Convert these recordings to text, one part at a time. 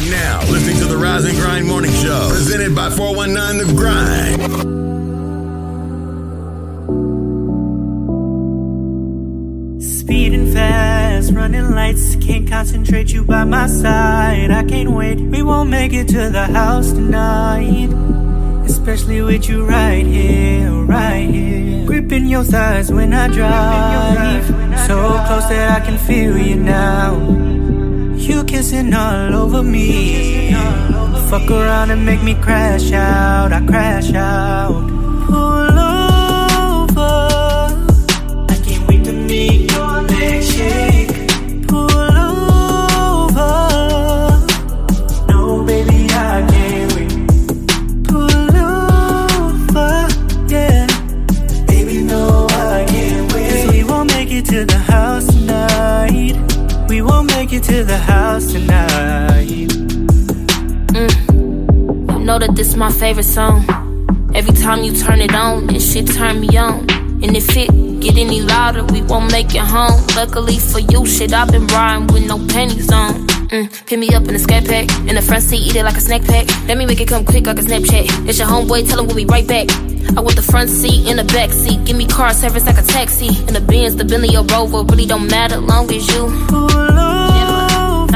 are now listening to the Rise and Grind Morning Show, presented by 419 The Grind. Speeding fast, running lights, can't concentrate you by my side. I can't wait, we won't make it to the house tonight. Especially with you right here, right here. Gripping your thighs when I drive. So close that I can feel you now. You kissing all over me. Fuck around and make me crash out. I crash out. Won't make it to the house tonight. You know that this my favorite song. Every time you turn it on, this shit turn me on. And if it get any louder, we won't make it home. Luckily for you, shit, I've been riding with no panties on. Mm, pick me up in a scat pack. In the front seat, eat it like a snack pack. Let me make it come quick like a Snapchat. It's your homeboy, tell him we'll be right back. I want the front seat and the back seat. Give me car service like a taxi. In the Benz, the Bentley or Rover. Really don't matter long as you.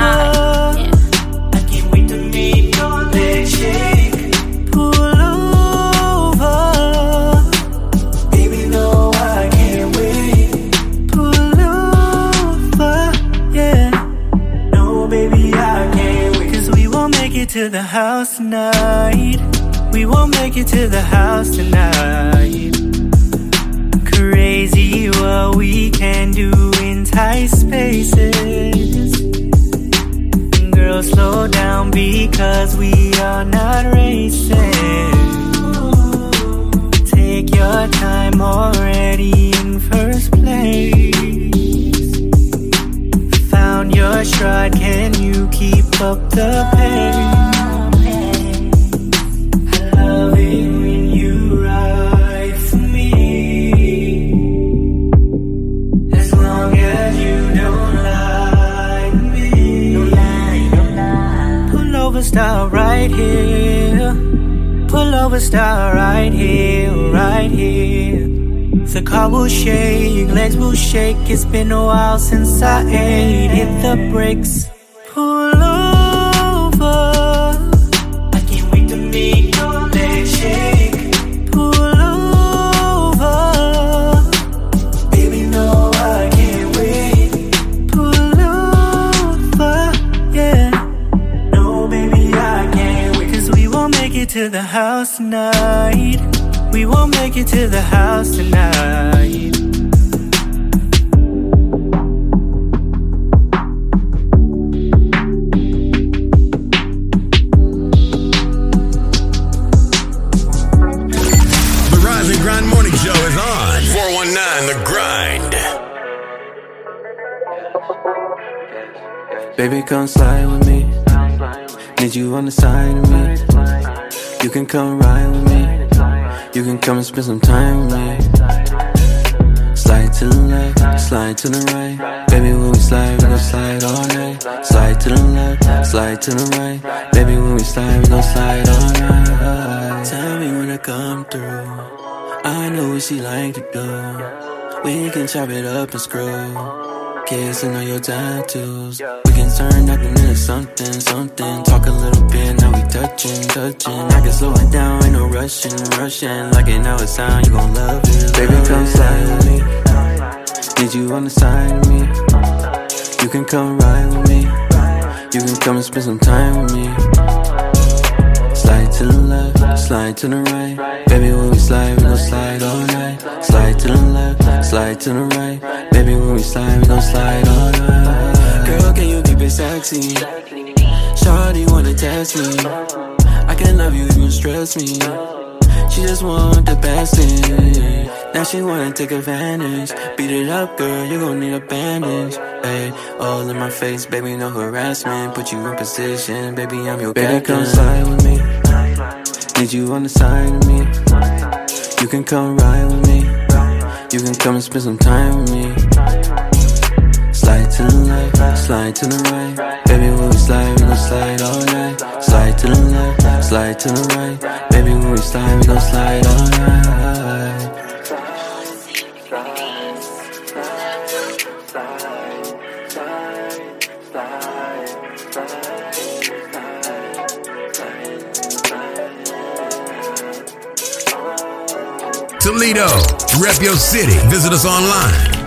I can't wait to make your. Pull over. Baby, no, I can't wait. Pull over. Yeah. No, baby, I can't wait. Cause we won't make it to the house tonight. We won't make it to the house tonight. Crazy what we can do in tight spaces. Girl, slow down because we are not racing. Take your time already in first place. Found your stride, can you keep up the pace? Stop right here. Pull over, stop right here, right here. The car will shake, legs will shake. It's been a while since I ate. Hit the brakes. House tonight. We won't make it to the house tonight. Spend some time me. Slide to the left, slide to the right. Baby, when we slide, we gon' slide all night. Slide to the left, slide to the right. Baby, when we slide, we gon' slide all night. Tell me when I come through. I know what she like to do. We can chop it up and screw. Kissing on your tattoos. We turn nothing into something, something. Talk a little bit, now we touching, touching. I can slow it down, ain't no rushing, rushing. Like it now it's time, you gon' love it. Baby, come slide with me. Need you on the side of me. You can come ride with me. You can come and spend some time with me. Slide to the left, slide to the right. Baby, when we slide, we gon' slide all night. Slide to the left, slide to the right. Baby, when we slide, we gon' slide all night. Girl, can you keep it sexy? Shawty wanna test me. I can love you, you stress me. She just want the best thing. Now she wanna take advantage. Beat it up, girl, you gon' need a bandage. Hey, all in my face, baby, no harassment. Put you in position, baby, I'm your baby, captain. come slide with me. Need you on the side of me. You can come ride with me. You can come and spend some time with me. To the left, slide to the right. Baby, when we slide, we gon' slide all night. Slide to the left, slide to the right. Baby, when we slide, we gon' slide all night. Toledo, rep your city. Visit us online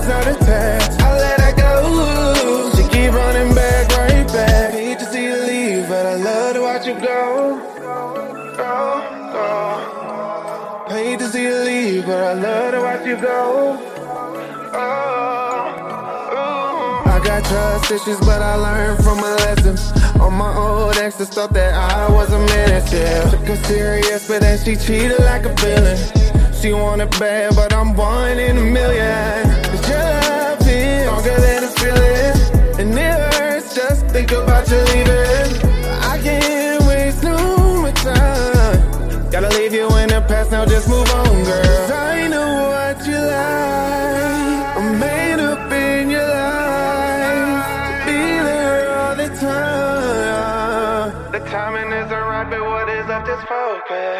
I gotta go. My heart's not attached. I let her go. She keep running back, right back. Hate to see you leave, but I love to watch you go. Go, go. Hate to see you leave, but I love to watch you go. Oh. I got trust issues, but I learned from my lessons. All my old exes thought that I was a menace, yeah. Took her serious, but then she cheated like a villain. She wanted bad, but I'm one in a million. Stronger than a feeling. And it hurts just think about you leaving. I can't waste no more time. Gotta leave you in the past, now just move on, girl. I know what you like. I'm made up in your life. To all the time. The timing isn't right, but what is left is focus.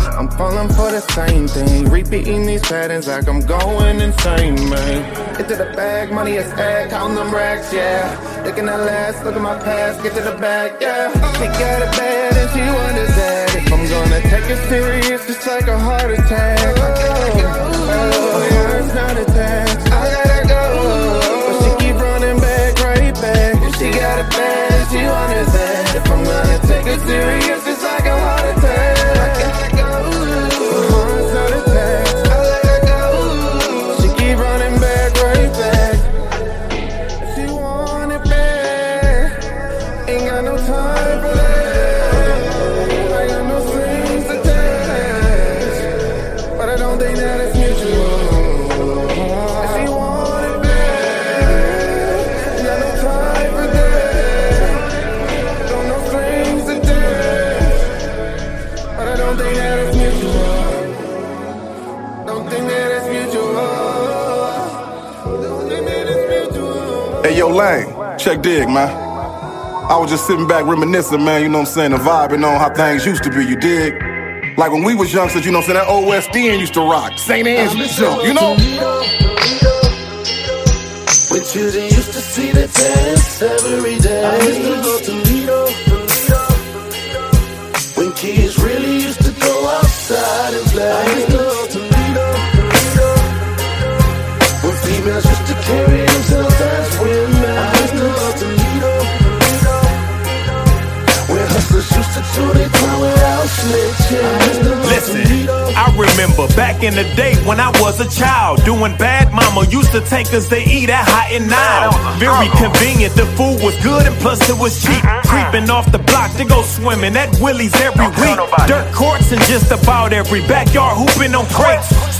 I'm falling for the same thing. Repeating these patterns like I'm going insane, man. Get to the bag, money is ag, count them racks, yeah. Looking at last, look at my past, get to the bag, yeah. She got it bad and she wonders that if I'm gonna take it serious, it's like a heart attack. Oh, oh, yeah, not attached. I let her go, but she keep running back, right back. She got it bad, she wonders that if I'm gonna take it serious, it's like a heart attack. Check dig, man. I was just sitting back reminiscing, man, you know what I'm saying, and vibing on how things used to be, you dig? Like when we was youngsters, you know what I'm saying, that old West End used to rock. St. Jump, you know? When children used to see the dance every day. I used to go to Lido. When kids really used to go outside and play. I used to go to Lido. When females used to carry themselves as Listen, I remember back in the day when I was a child. Doing bad, mama used to take us to eat at Hot 'n Now. Very convenient, the food was good and plus it was cheap. Creeping off the block to go swimming at Willie's every week. Dirt courts and just about every backyard hooping on crates.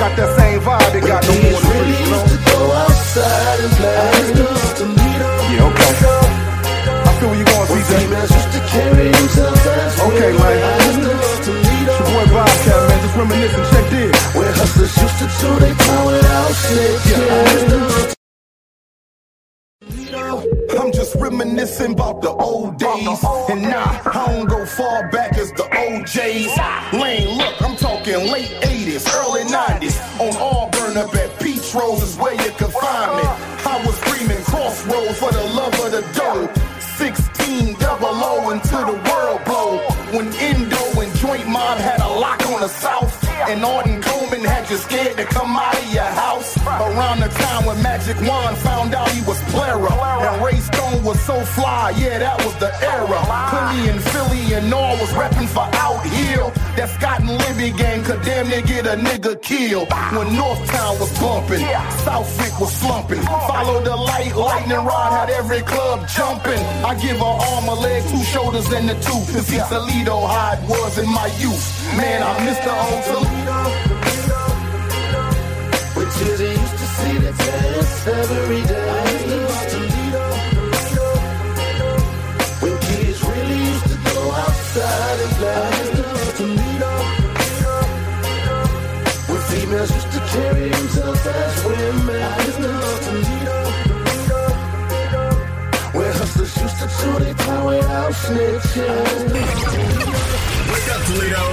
Got that same vibe it got no more. Really used to go outside and play. Yeah, okay. I feel where you going, CJ. Females used to carry themselves as Okay, man. It's your boy Bobcat, man. Just reminiscing. Check this. Where hustlers used to chew their time without snitching. I'm just reminiscing about the old days. And nah, I don't go far back as the OJs. Lane, look, I'm talking late 80s, early 90s. On Auburn up at Peach Rose is where you can find me. I was screaming crossroads for the love of the dough. 16 double O until the world blow. When Indo and Joint Mob had a lock on the South. And Arden Coleman had you scared to come out of your house. Around the time when Magic Wand found out he was Plera. And Ray Stone was so fly, yeah, that was the era. Philly and Philly and all was reppin' for out here. That Scott and Libby gang could damn near get a nigga killed. When Northtown was bumping, Southwyck was slumping. Follow the light, lightning rod had every club jumping. I give a arm, a leg, two shoulders, and a tooth. To see Toledo how it was in my youth. Man, I miss the old Toledo. To test every day. When kids really used to go outside and play. When females used to carry themselves as women. Where hustlers used to chew their time without snitching. Wake up, Toledo.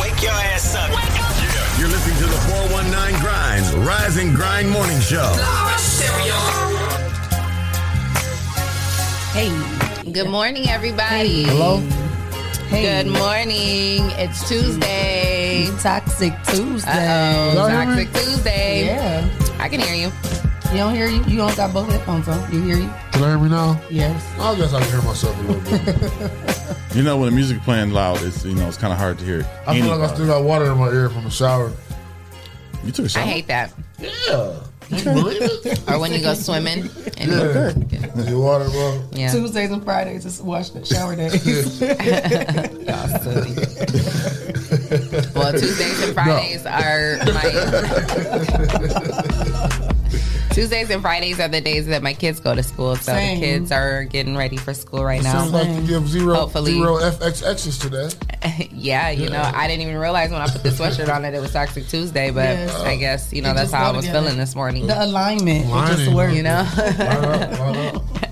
Wake your ass up. You're listening to the 419 Grind, Rise and Grind Morning Show. Hey. Good morning, everybody. Hello? Hey. Good morning. It's Tuesday. Toxic Tuesday. Uh-oh. Y'all hear me? Toxic Tuesday. Yeah. I can hear you. You don't hear you? You don't got both headphones on. You hear you? Can you hear me now? Yes. I guess I can hear myself a little bit. You know, when the music playing loud, it's you know it's kind of hard to hear. I feel like I still got water in my ear from the shower. You took a I shower. I hate that. Yeah. You believe it? Or when you go swimming and Yeah. Your water, bro. Yeah. Tuesdays and Fridays is wash the shower days. Y'all silly. well, Tuesdays and Fridays are my. Tuesdays and Fridays are the days that my kids go to school, so Same. the kids are getting ready for school right now. Seems like you give zero, Hopefully. zero FXXs today. yeah, you know, I didn't even realize when I put the sweatshirt on that it was Toxic Tuesday, but Yes. I guess you know It that's how I was together. feeling this morning. the alignment. It just Lining. works. You know.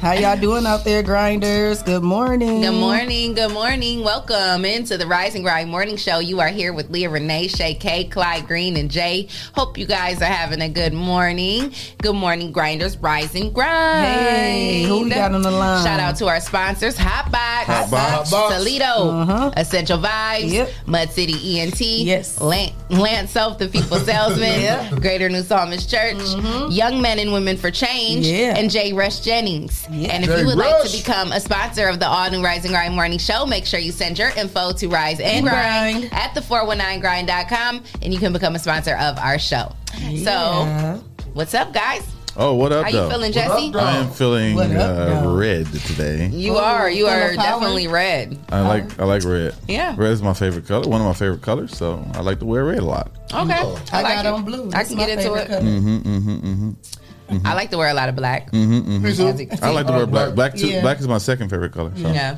How y'all doing out there, grinders? Good morning. Good morning, good morning. Welcome into the Rise and Grind Morning Show. You are here with Leah Renee, Shay K, Clyde Green, and Jay. Hope you guys are having a good morning. Good morning, grinders. Rise and grind. Hey, who we got on the line? Shout out to our sponsors, Hotbox, Hotbox. Hotbox. Toledo, Uh-huh. Essential Vibes, Yep. Mud City ENT, Yes. Lance, Lance Self, the People Salesman, Yeah. Greater New Psalmist Church, Young Men and Women for Change, Yeah. and Jay Rush Jennings. Yeah. And if Jay you would like to become a sponsor of the all new Rise and Grind Morning Show, make sure you send your info to Rise and, And Grind, Grind. at the 419grind.com and you can become a sponsor of our show. Yeah. So, what's up, guys? Oh, what up, How though? you feeling, Jesse? I am feeling up, uh, red today. You are. You are definitely red. I like I like red. Yeah. red is my favorite color. One of my favorite colors. So I like to wear red a lot. Okay. Oh. I, like got it. on blue. I can my get into favorite it. color. Mm-hmm, mm-hmm, mm-hmm. I like to wear a lot of black. Me too. I like to wear black. Black too. Yeah. Black is my second favorite color. So. Yeah.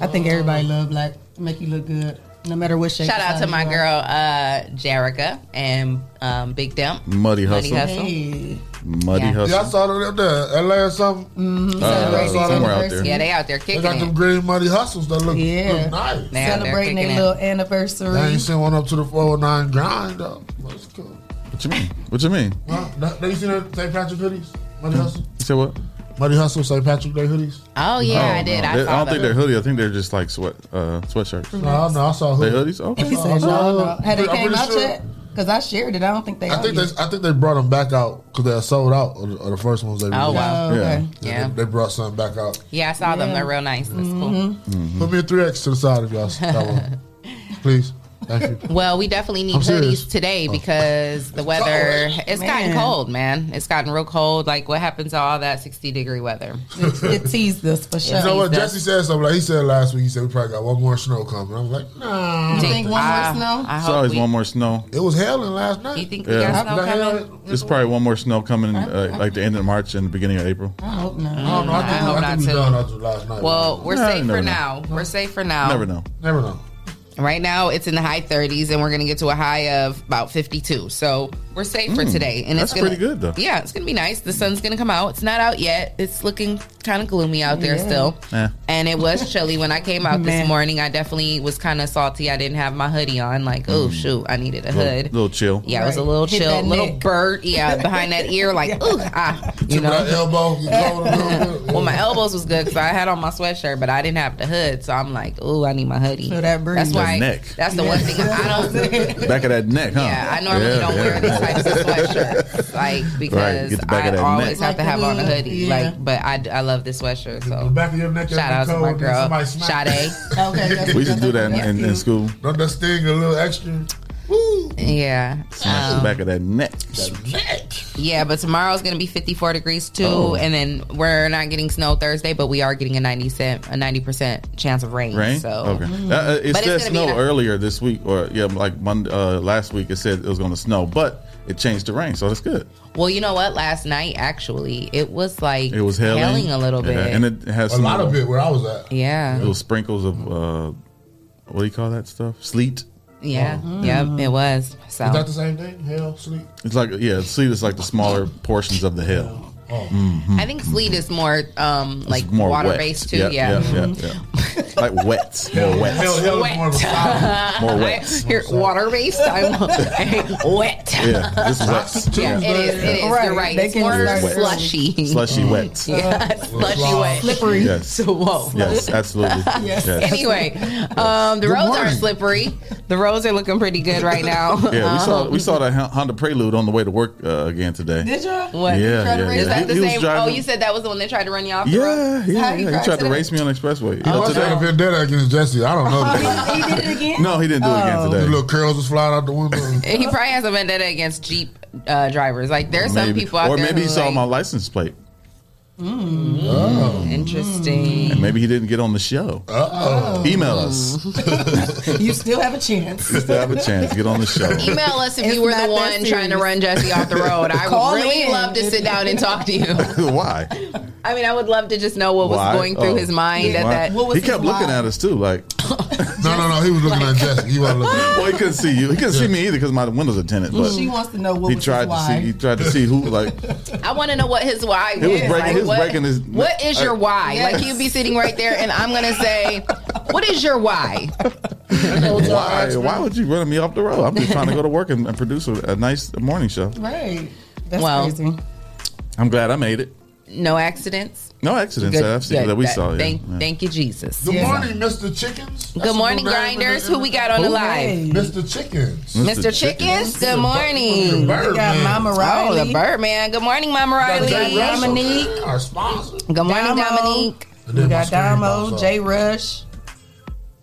I think everybody love black. Make you look good. No matter what shape. Shout out to my are. girl uh Jerica and um, Big Dump. Muddy Muddy Hustle. Hustle. Hey. Muddy Yeah. Hustle. Yeah, I saw them up there, LA or something. Mm-hmm. Uh, Celebrating somewhere out there. Yeah, they out there They kicking got them it. green muddy hustles that look, Yeah. look nice. They out Celebrating kicking their it. little anniversary. I ain't seen one up to the 409 grind though. That's cool. What you mean? What you mean? Huh? That- They you seen the St. Patrick hoodies? Muddy Hustle? You said what? Muddy Hustle, St. Patrick Day hoodies? Oh yeah, Oh, I did. no. I They- saw don't them. think they're hoodie. I think they're just like sweat uh, sweatshirts. No, no, I saw They hoodies. hoodies? Okay. He said no, no. Had they I'm came pretty out sure- yet? Because I shared it. I don't think they. I think they. I think they brought them back out because they are sold out of the, of the first ones they released. Oh wow. Oh, okay. Yeah. They, they brought something back out. Yeah, I saw them. They're real nice. That's Mm-hmm. Put me a 3X to the side if y'all got one. Please. Thank you. cool. Well, we definitely need I'm serious. hoodies today because the weather it's gotten cold, man. It's gotten real cold. Like what happens to all that sixty degree weather? It, it teased us for sure. You know what? He's Jesse said something like he said last week. He said we probably got one more snow coming. I was like, nah. You think one more snow? I It's hope always we, one more snow. It was hailing last night. You think we Yeah. got snow The hell- coming? It's probably one more snow coming uh, like the end of March and the beginning of April. I hope not. I don't know. I think, I hope I not too. done after last night. Well, we're Nah, safe for now. We're safe for now. Never know. never know. Right now, it's in the high 30s, and we're going to get to a high of about 52. So we're safe for today. And Mm, that's it's gonna, pretty good, though. Yeah, it's going to be nice. The sun's going to come out. It's not out yet. It's looking kind of gloomy out there Yeah. still. Yeah. And it was chilly when I came out this morning. I definitely was kind of salty. I didn't have my hoodie on. Like, oh shoot, I needed a Little, hood. little chill. Yeah, it was a little Hit chill, that little neck. bird. Yeah, behind that ear, like ooh ah, you Took that know. elbow. You covered a little bit. Well, my elbows was good because I had on my sweatshirt, but I didn't have the hood, so I'm like, ooh, I need my hoodie. Feel that breeze. That's why. That neck. That's the one thing I don't. Back of that neck, huh? Yeah, I normally Yeah, don't yeah. wear these types of sweatshirts, like because get the back I of that always neck. have to have on a hoodie. yeah. Like, but I, I love this sweatshirt. The So back of your neck. shout out to my girl, Sade. Sade. Okay, We used to do that in, that's in, in school. Don't that sting a little extra? Woo. Yeah. Smash the Um, back of that neck. Neck. Yeah, but tomorrow's gonna be 54 degrees too, Oh. and then we're not getting snow Thursday, but we are getting a 90 cent, a 90 percent chance of rain. Rain? So okay. Uh, uh, it But said snow a- earlier this week, or yeah, like Monday, uh, last week. It said it was going to snow, but it changed to rain, so that's good. well, you know what? Last night actually, it was like It was hailing, hailing a little Yeah, bit. and it has A lot of little, it where I was at. yeah, little sprinkles of uh, what do you call that stuff? Sleet. Yeah, yep, it was. So Is that the same thing? Hell, sleep. It's like yeah, sleep is like the smaller portions of the hail. I think sleet is more um like more water wet. based too. Yeah, Yeah. yeah, yeah, yeah. like wet, more wet, Hell, hell is more of more wet. hear water based. I'm wet. Yeah, it's wet, Yeah, it is. It is. Right, You're right. they It's more wet. slushy. slushy wet. Yeah, slushy wet. Slippery. Yes, So whoa. yes, absolutely. Yes. Yes. Anyway, um, the roads morning. aren't slippery. The roads are looking pretty good right now. Yeah, we saw Um, we saw that Honda Prelude on the way to work uh, again today. Did you? What? Yeah, yeah, yeah. That the He- he was same? Oh, you said that was the one that tried to run you off the road. Yeah, yeah, he yeah. He crashed tried to race me on the expressway. I Yeah, was trying to vendetta against Jesse. I don't know. He, he did it again. No, he didn't do it again Oh. His today. little curls was flying out the window. He probably has a vendetta against Jeep uh, drivers. Like there's some people out or there maybe he saw like, my license plate. Mm. Oh. Interesting. And maybe he didn't get on the show. Uh-oh. Email us. You still have a chance. Still have a chance. Get on the show. Email us if It's you were not the that one trying to run Jesse off the road. I Call would really in. love to sit down and talk to you. Why? I mean, I would love to just know what was Why? going through Oh. his mind at Why? that. What was He kept his looking lie? at us too, like. No, no, no. He was looking at Jesse. He wasn't looking. Well, he couldn't see you. He couldn't see me either because my windows are tinted. But She wants to know what he was tried his to see. why. He tried to see who like. I want to know what his why He was breaking- Like, he was what, breaking his- what is your why? Yes. Like he'd be sitting right there, and I'm gonna say, "What is your why?" Why? Why would you run me off the road? I'm just trying to go to work and, and produce a, a nice morning show. Right. That's Well, crazy. I'm glad I made it. No accidents. No accidents Good, that I've seen good. that we That- saw. yeah. Thank, Yeah. thank you, Jesus. Good Yeah. morning, Mr. Chickens. That's Good morning, new name in grinders. Who we got on the Who live? Mr. Chickens. Mr. Chickens. Good morning. Bird We got Man. Mama Oh, the Birdman. Good morning, Mama Riley. Jay Russell, Dominique. Our sponsor. Good morning, Damo. Dominique. We got screen Damo, pops J. Rush.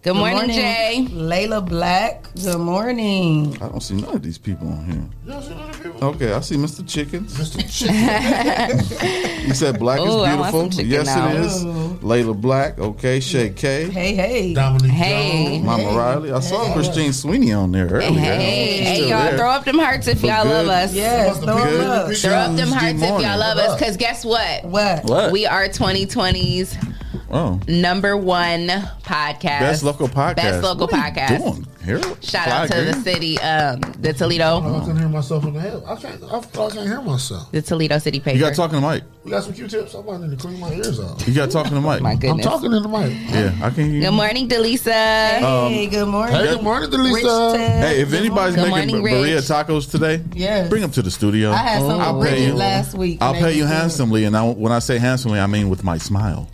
Good morning, Jay. Layla Black. Good morning. I don't see none of these people on here. You don't see none of the people? Okay, I see Mr. Chickens. Mr. Chickens. You said black Ooh, is beautiful. Yes, now. it is. Layla Black. Okay, Shay K. Hey, hey. Dominique Hey. Jones. Mama Riley. I saw Christine Sweeney on there earlier. Hey, hey, y'all, there. throw up them hearts if But y'all love us. Yes, throw up. Throw up them hearts if y'all love us, because guess what? What? What? We are 2020's Oh. number one podcast. Best local podcast. Best local What are you podcast. doing? Harold? Shout out to Clyde the city, um, the Toledo. I Toledo, can hear myself in the head. I can't. I, I can't hear myself. the Toledo City paper. You got talking to Mike. We got some Q-tips. I'm going to clean my ears out. You got talking to Mike. My goodness. I'm talking to the mic. Yeah, I can hear you. Good morning, Delisa. Hey, good morning. Hey, good morning, Delisa. Hey, if anybody's Good making morning, Maria Rich. tacos today, Yes. bring them to the studio. I had some I'll with pay you. last week. I'll pay you was good. handsomely, and I, when I say handsomely, I mean with my smile.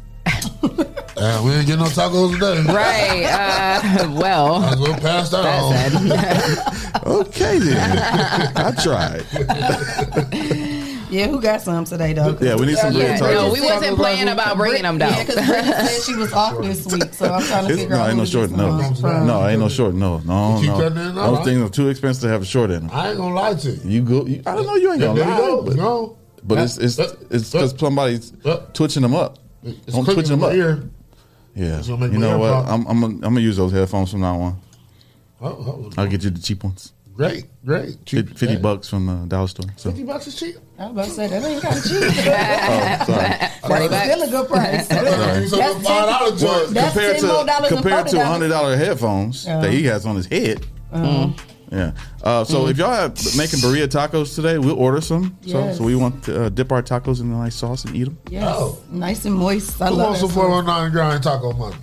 Uh, we ain't getting no tacos today. Right. Uh, well, Might as well pass that on. that's it. Okay, then. I tried. Yeah, who got some today though? Yeah, we need some Yeah, Maria no, we wasn't playing about bringing them down. Yeah, because Bridget said she was off this week, so I'm trying to It's, figure no, out. ain't no short. get No, some from. no, ain't no short. No, no, You keep no. cutting in, Those all things are too expensive to have a short in them. I ain't gonna lie to you. You go. You, I don't know. You ain't gonna you lie, go. but, No. but it's it's it's because somebody's uh, twitching them up. It's Don't twitch them up. ear. Yeah, make you know what? pop. I'm I'm gonna, I'm gonna use those headphones from now on. Oh, oh, I'll get you the cheap ones. great, great. Cheap. Fifty bucks from the Dollar Store. So. Fifty bucks is cheap. I was about to say that ain't kind of cheap. Oh, sorry. That's still a good price. It's a That's five dollar joint. That's compared to dollars compared to $40. hundred dollar headphones Yeah. that he has on his head. Uh-huh. Yeah. Uh, so if y'all have making birria tacos today, we'll order some. So, Yes. so we want to uh, dip our tacos in a nice sauce and eat them. Yes, Oh. nice and moist. I Who love wants that some sauce. 419 grind taco money?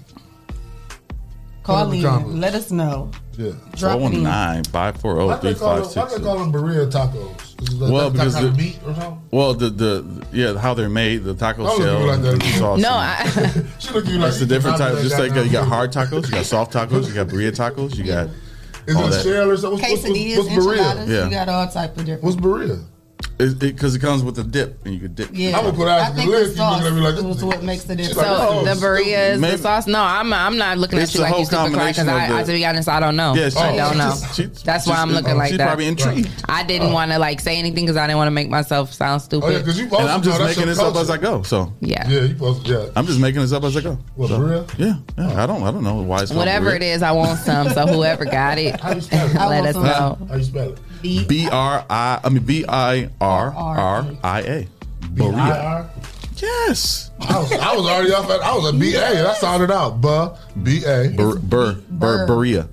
Call Put in the in. comments. Let us know. Yeah. Drop it 419 540 Why they call them, why 3566. call them birria tacos? Is that, Well, because that kind of the- meat or something? Well, the, the yeah how they're made, the taco I shell like that. sauce. No, and- I, She look you like It's the different you types. Just like uh, you got hard tacos, you got soft tacos, you got birria tacos, you got Is all it a that. shell or something? What's, what's, Quesadillas, what's, what's birria? enchiladas. Yeah. You got all type of different. What's birria? Because it, comes with a dip, and you could dip. Yeah, I'm gonna put I eyes on the think list. the You looking sauce at like this. was what makes the difference. like, so oh, the burritos, Maybe- the sauce. No, I'm I'm not looking It's at you like whole you super cry because I, I, to be honest, I don't know. Yeah, she- I don't know. she's- she- That's why I'm looking like she's that. probably intrigued. I didn't oh. want to like say anything because I didn't want to make myself sound stupid. Oh yeah, because you And I'm just making this up as. I go. So yeah. Yeah, you supposed yeah. I'm just making this up as I go. What So, birria? Yeah, yeah. I don't, I don't know why it's Whatever it is, I want some. So whoever got it, How you spell it? I let us know. How you spell it? B. B R I, I mean B I R R I A. Birria. B-I-R? Yes. I was, I was already off at I was a B A. That sounded out. Bu B A. Bur, bur, bur, birria.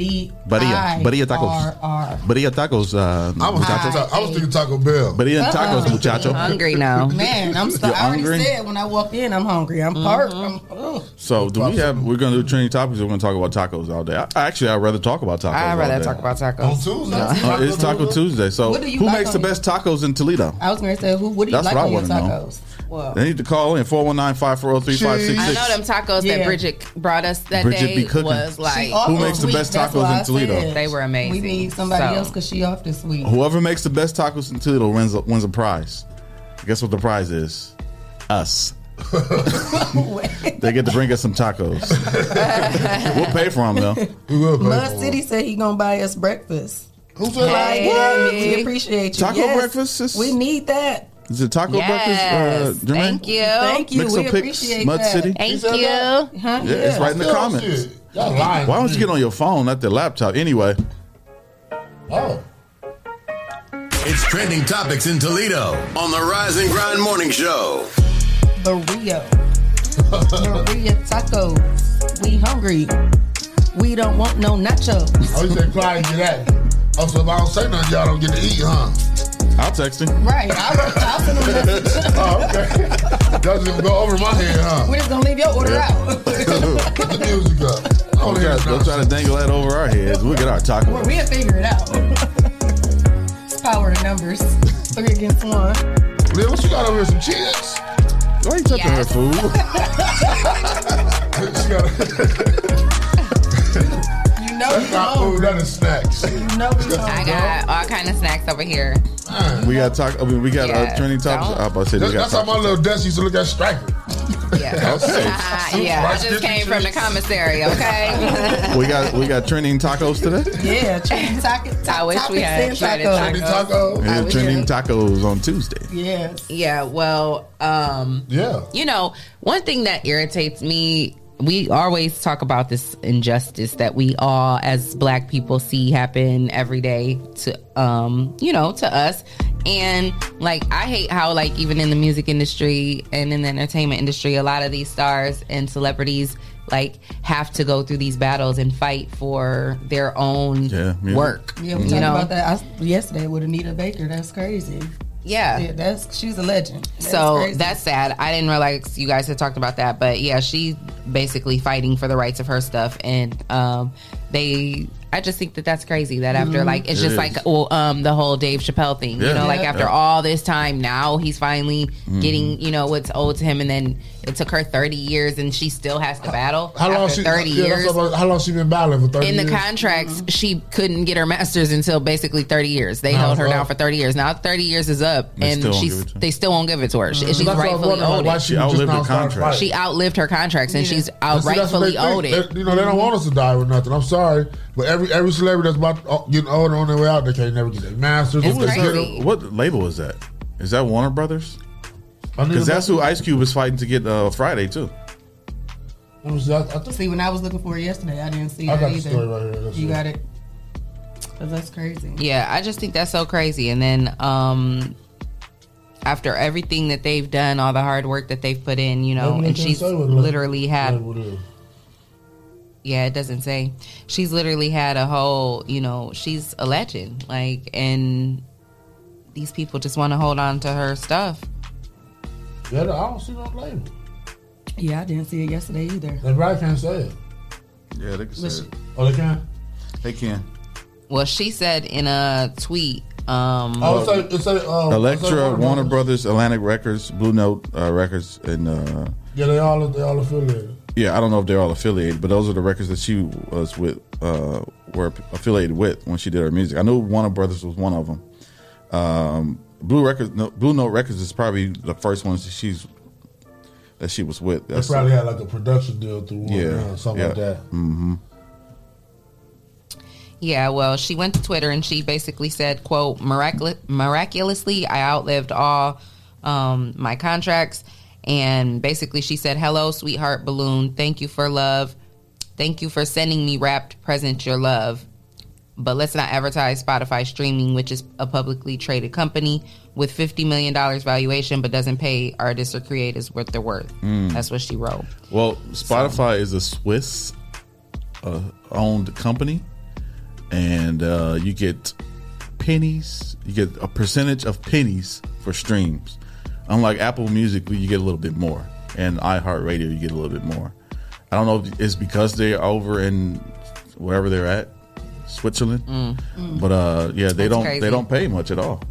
B. Barilla. Barilla tacos. R R. Birria tacos, uh, I was, muchachos. I was thinking Taco Bell. Birria tacos, Uh-uh. muchacho. hungry now. Man, I'm. St- You're I already hungry? said when I walked in, I'm hungry. I'm parked. Mm-hmm. I'm, ugh. So do we have? We're gonna do training topics. Or we're gonna talk about tacos all day. I, actually, I'd rather talk about tacos. I'd all rather day. talk about On tacos. Tuesday. Uh, it's Taco Tuesday. So What do you who like makes the your- best tacos in Toledo? I was going to say, who? What do you That's like what I on your wanna know. Tacos? Well, They need to call in 419-540-3566. I know them tacos Yeah. that Bridget brought us that Bridget day be cooking. was like Who this makes the week, best tacos in Toledo? said They were amazing. We need somebody So- else because she off this week. Whoever makes the best tacos in Toledo wins a, wins a prize. Guess what the prize is? Us. they get to bring us some tacos. we'll pay for them though. We will pay Mud for it. City said he gonna buy us breakfast. Who said Like, that? we appreciate you. Taco Yes, breakfast, sis? We need that. Is it taco Yes, breakfast, uh, Jermaine? thank you. Thank you. Mix we up pics, appreciate Mud that. City. Thank said you. Huh? Yeah, it's right in the comments. Y'all lying. Why don't you get on your phone, not the laptop? Anyway, Oh. It's trending topics in Toledo on the Rise and Grind Morning Show. Birria. Birria tacos. We hungry. We don't want no nachos. Oh, you said Clyde get at me. Oh, so if I don't say nothing, y'all don't get to eat, huh? I'll text him. Right. I'll, I'll send him a message. Oh, okay. Doesn't just go over my head, huh? We're just gonna leave your order out. Put the music up. I Don't don't try, don't try to dangle that over our heads. We'll get our taco. Well, we'll figure it out. it's power of numbers. Three against one. Leah, what you got over here? Some chips? Why are you touching her Yes. food? She got- You know That's we not food, hungry. that is snacks. You know we I hungry. got all kind of snacks over here. we got taco. I mean, we got uh, Yeah, trending topics. I was about to say we That's, got that's how my little desk used to look at Stryker. Yeah. Okay. Uh, yeah, I just came from the commissary, okay? we got we got trending tacos today. Yeah, trending taco. I wish we had trending tacos. Yeah, trending tacos on Tuesday. Yes. yeah, well, um, Yeah. you know, one thing that irritates me, we always talk about this injustice that we all as black people see happen every day to um, you know, to us. And like I hate how like even in the music industry and in the entertainment industry, a lot of these stars and celebrities like have to go through these battles and fight for their own Yeah, music. work. Yeah, we you talked know, about that I, yesterday with Anita Baker. That's crazy. Yeah. yeah, that's she's a legend. That's so crazy. that's sad. I didn't realize you guys had talked about that, but yeah, she basically fighting for the rights of her stuff, and um, they. I just think that that's crazy. That after Mhm. like it's It just is. like well, um, the whole Dave Chappelle thing. You Yeah. know, like after Yeah. all this time, now he's finally Mhm. getting you know what's owed to him, and then it took her thirty years, and she still has to battle How long after she? thirty yeah, years. about- how long she been battling for thirty In the years? contracts, she couldn't get her master's until basically 30 years. They Now held her up. down for 30 years. Now 30 years is up, They and still she's give it to her. they still won't give it to her. She, That's she's what I was rightfully wondering, owed why it. she outlived her started contract. She outlived her contracts, and she's out see, that's what rightfully owed it. You know, they don't want us to die with nothing. I'm sorry, but every every celebrity that's about to, uh, getting older on their way out, they can't never get their masters. Who What is they that- get- What label is that? Is that Warner Brothers? Because that's who Ice Cube is fighting to get uh, Friday too. Let me see. I, I see when I was looking for it yesterday, I didn't see I that got the either. story right here. Let's you see. got it. 'Cause that's crazy. Yeah, I just think that's so crazy. And then um after everything that they've done, all the hard work that they've put in, you know, Maybe and she's say what it- literally had what it is. Yeah, it doesn't say. She's literally had a whole, you know, she's a legend. Like and these people just want to hold on to her stuff. Yeah, I don't see no label. Yeah, I didn't see it yesterday either. They probably can't say it. Yeah, they can say Listen. it. Oh, they can. They can. Well, she said in a tweet, um Oh, it's like it's like uh, Elektra, it's like Warner Brothers, Atlantic Records, Blue Note uh, Records, and uh, Yeah, they all they all affiliated. Yeah, I don't know if they're all affiliated, but those are the records that she was with, uh, were affiliated with when she did her music. I knew Warner Brothers was one of them. Um, Blue Records, no, Blue Note Records is probably the first ones that she's that she was with. They probably had like a production deal through one, yeah, uh, something like that. hmm Yeah, well, she went to Twitter and she basically said, "quote Miraculously, I outlived all um, my contracts." And basically, she said, "Hello, sweetheart balloon. Thank you for love. Thank you for sending me wrapped present your love. But let's not advertise Spotify streaming, which is a publicly traded company with fifty million dollars valuation, but doesn't pay artists or creators what they're worth." Mm. That's what she wrote. Well, Spotify is a Swiss uh, owned company, and uh, you get pennies. You get a percentage of pennies for streams. Unlike Apple Music, you get a little bit more, and iHeartRadio, you get a little bit more. I don't know if it's because they're over in wherever they're at, Switzerland, Mm. but uh, yeah, they That's don't crazy. they don't pay much at all.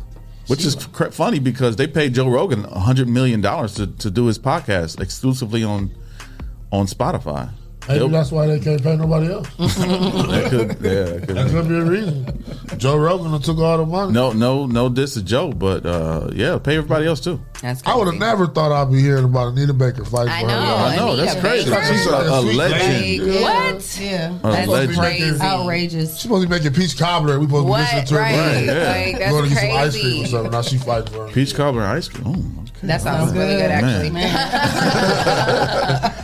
Which is cr- funny because they paid Joe Rogan a hundred million dollars to, to do his podcast exclusively on on Spotify. Maybe They'll- that's why they can't pay nobody else. that could, yeah, that could That be. could be a reason. Joe Rogan took all the money. No, no, no. This is Joe, but uh, yeah, pay everybody else too. That's I would have never thought I'd be hearing about Anita Baker fighting I know, I know, that's crazy. Baker. She's a, a legend. Like, what? Yeah, A That's legend. crazy. outrageous. She's supposed to be making peach cobbler. We supposed to be listening to her. Right. music. Like, that's Going to get some ice crazy. cream or something. Now she fighting for her. Peach cobbler and ice cream. Oh, okay. That sounds really good, actually. Man.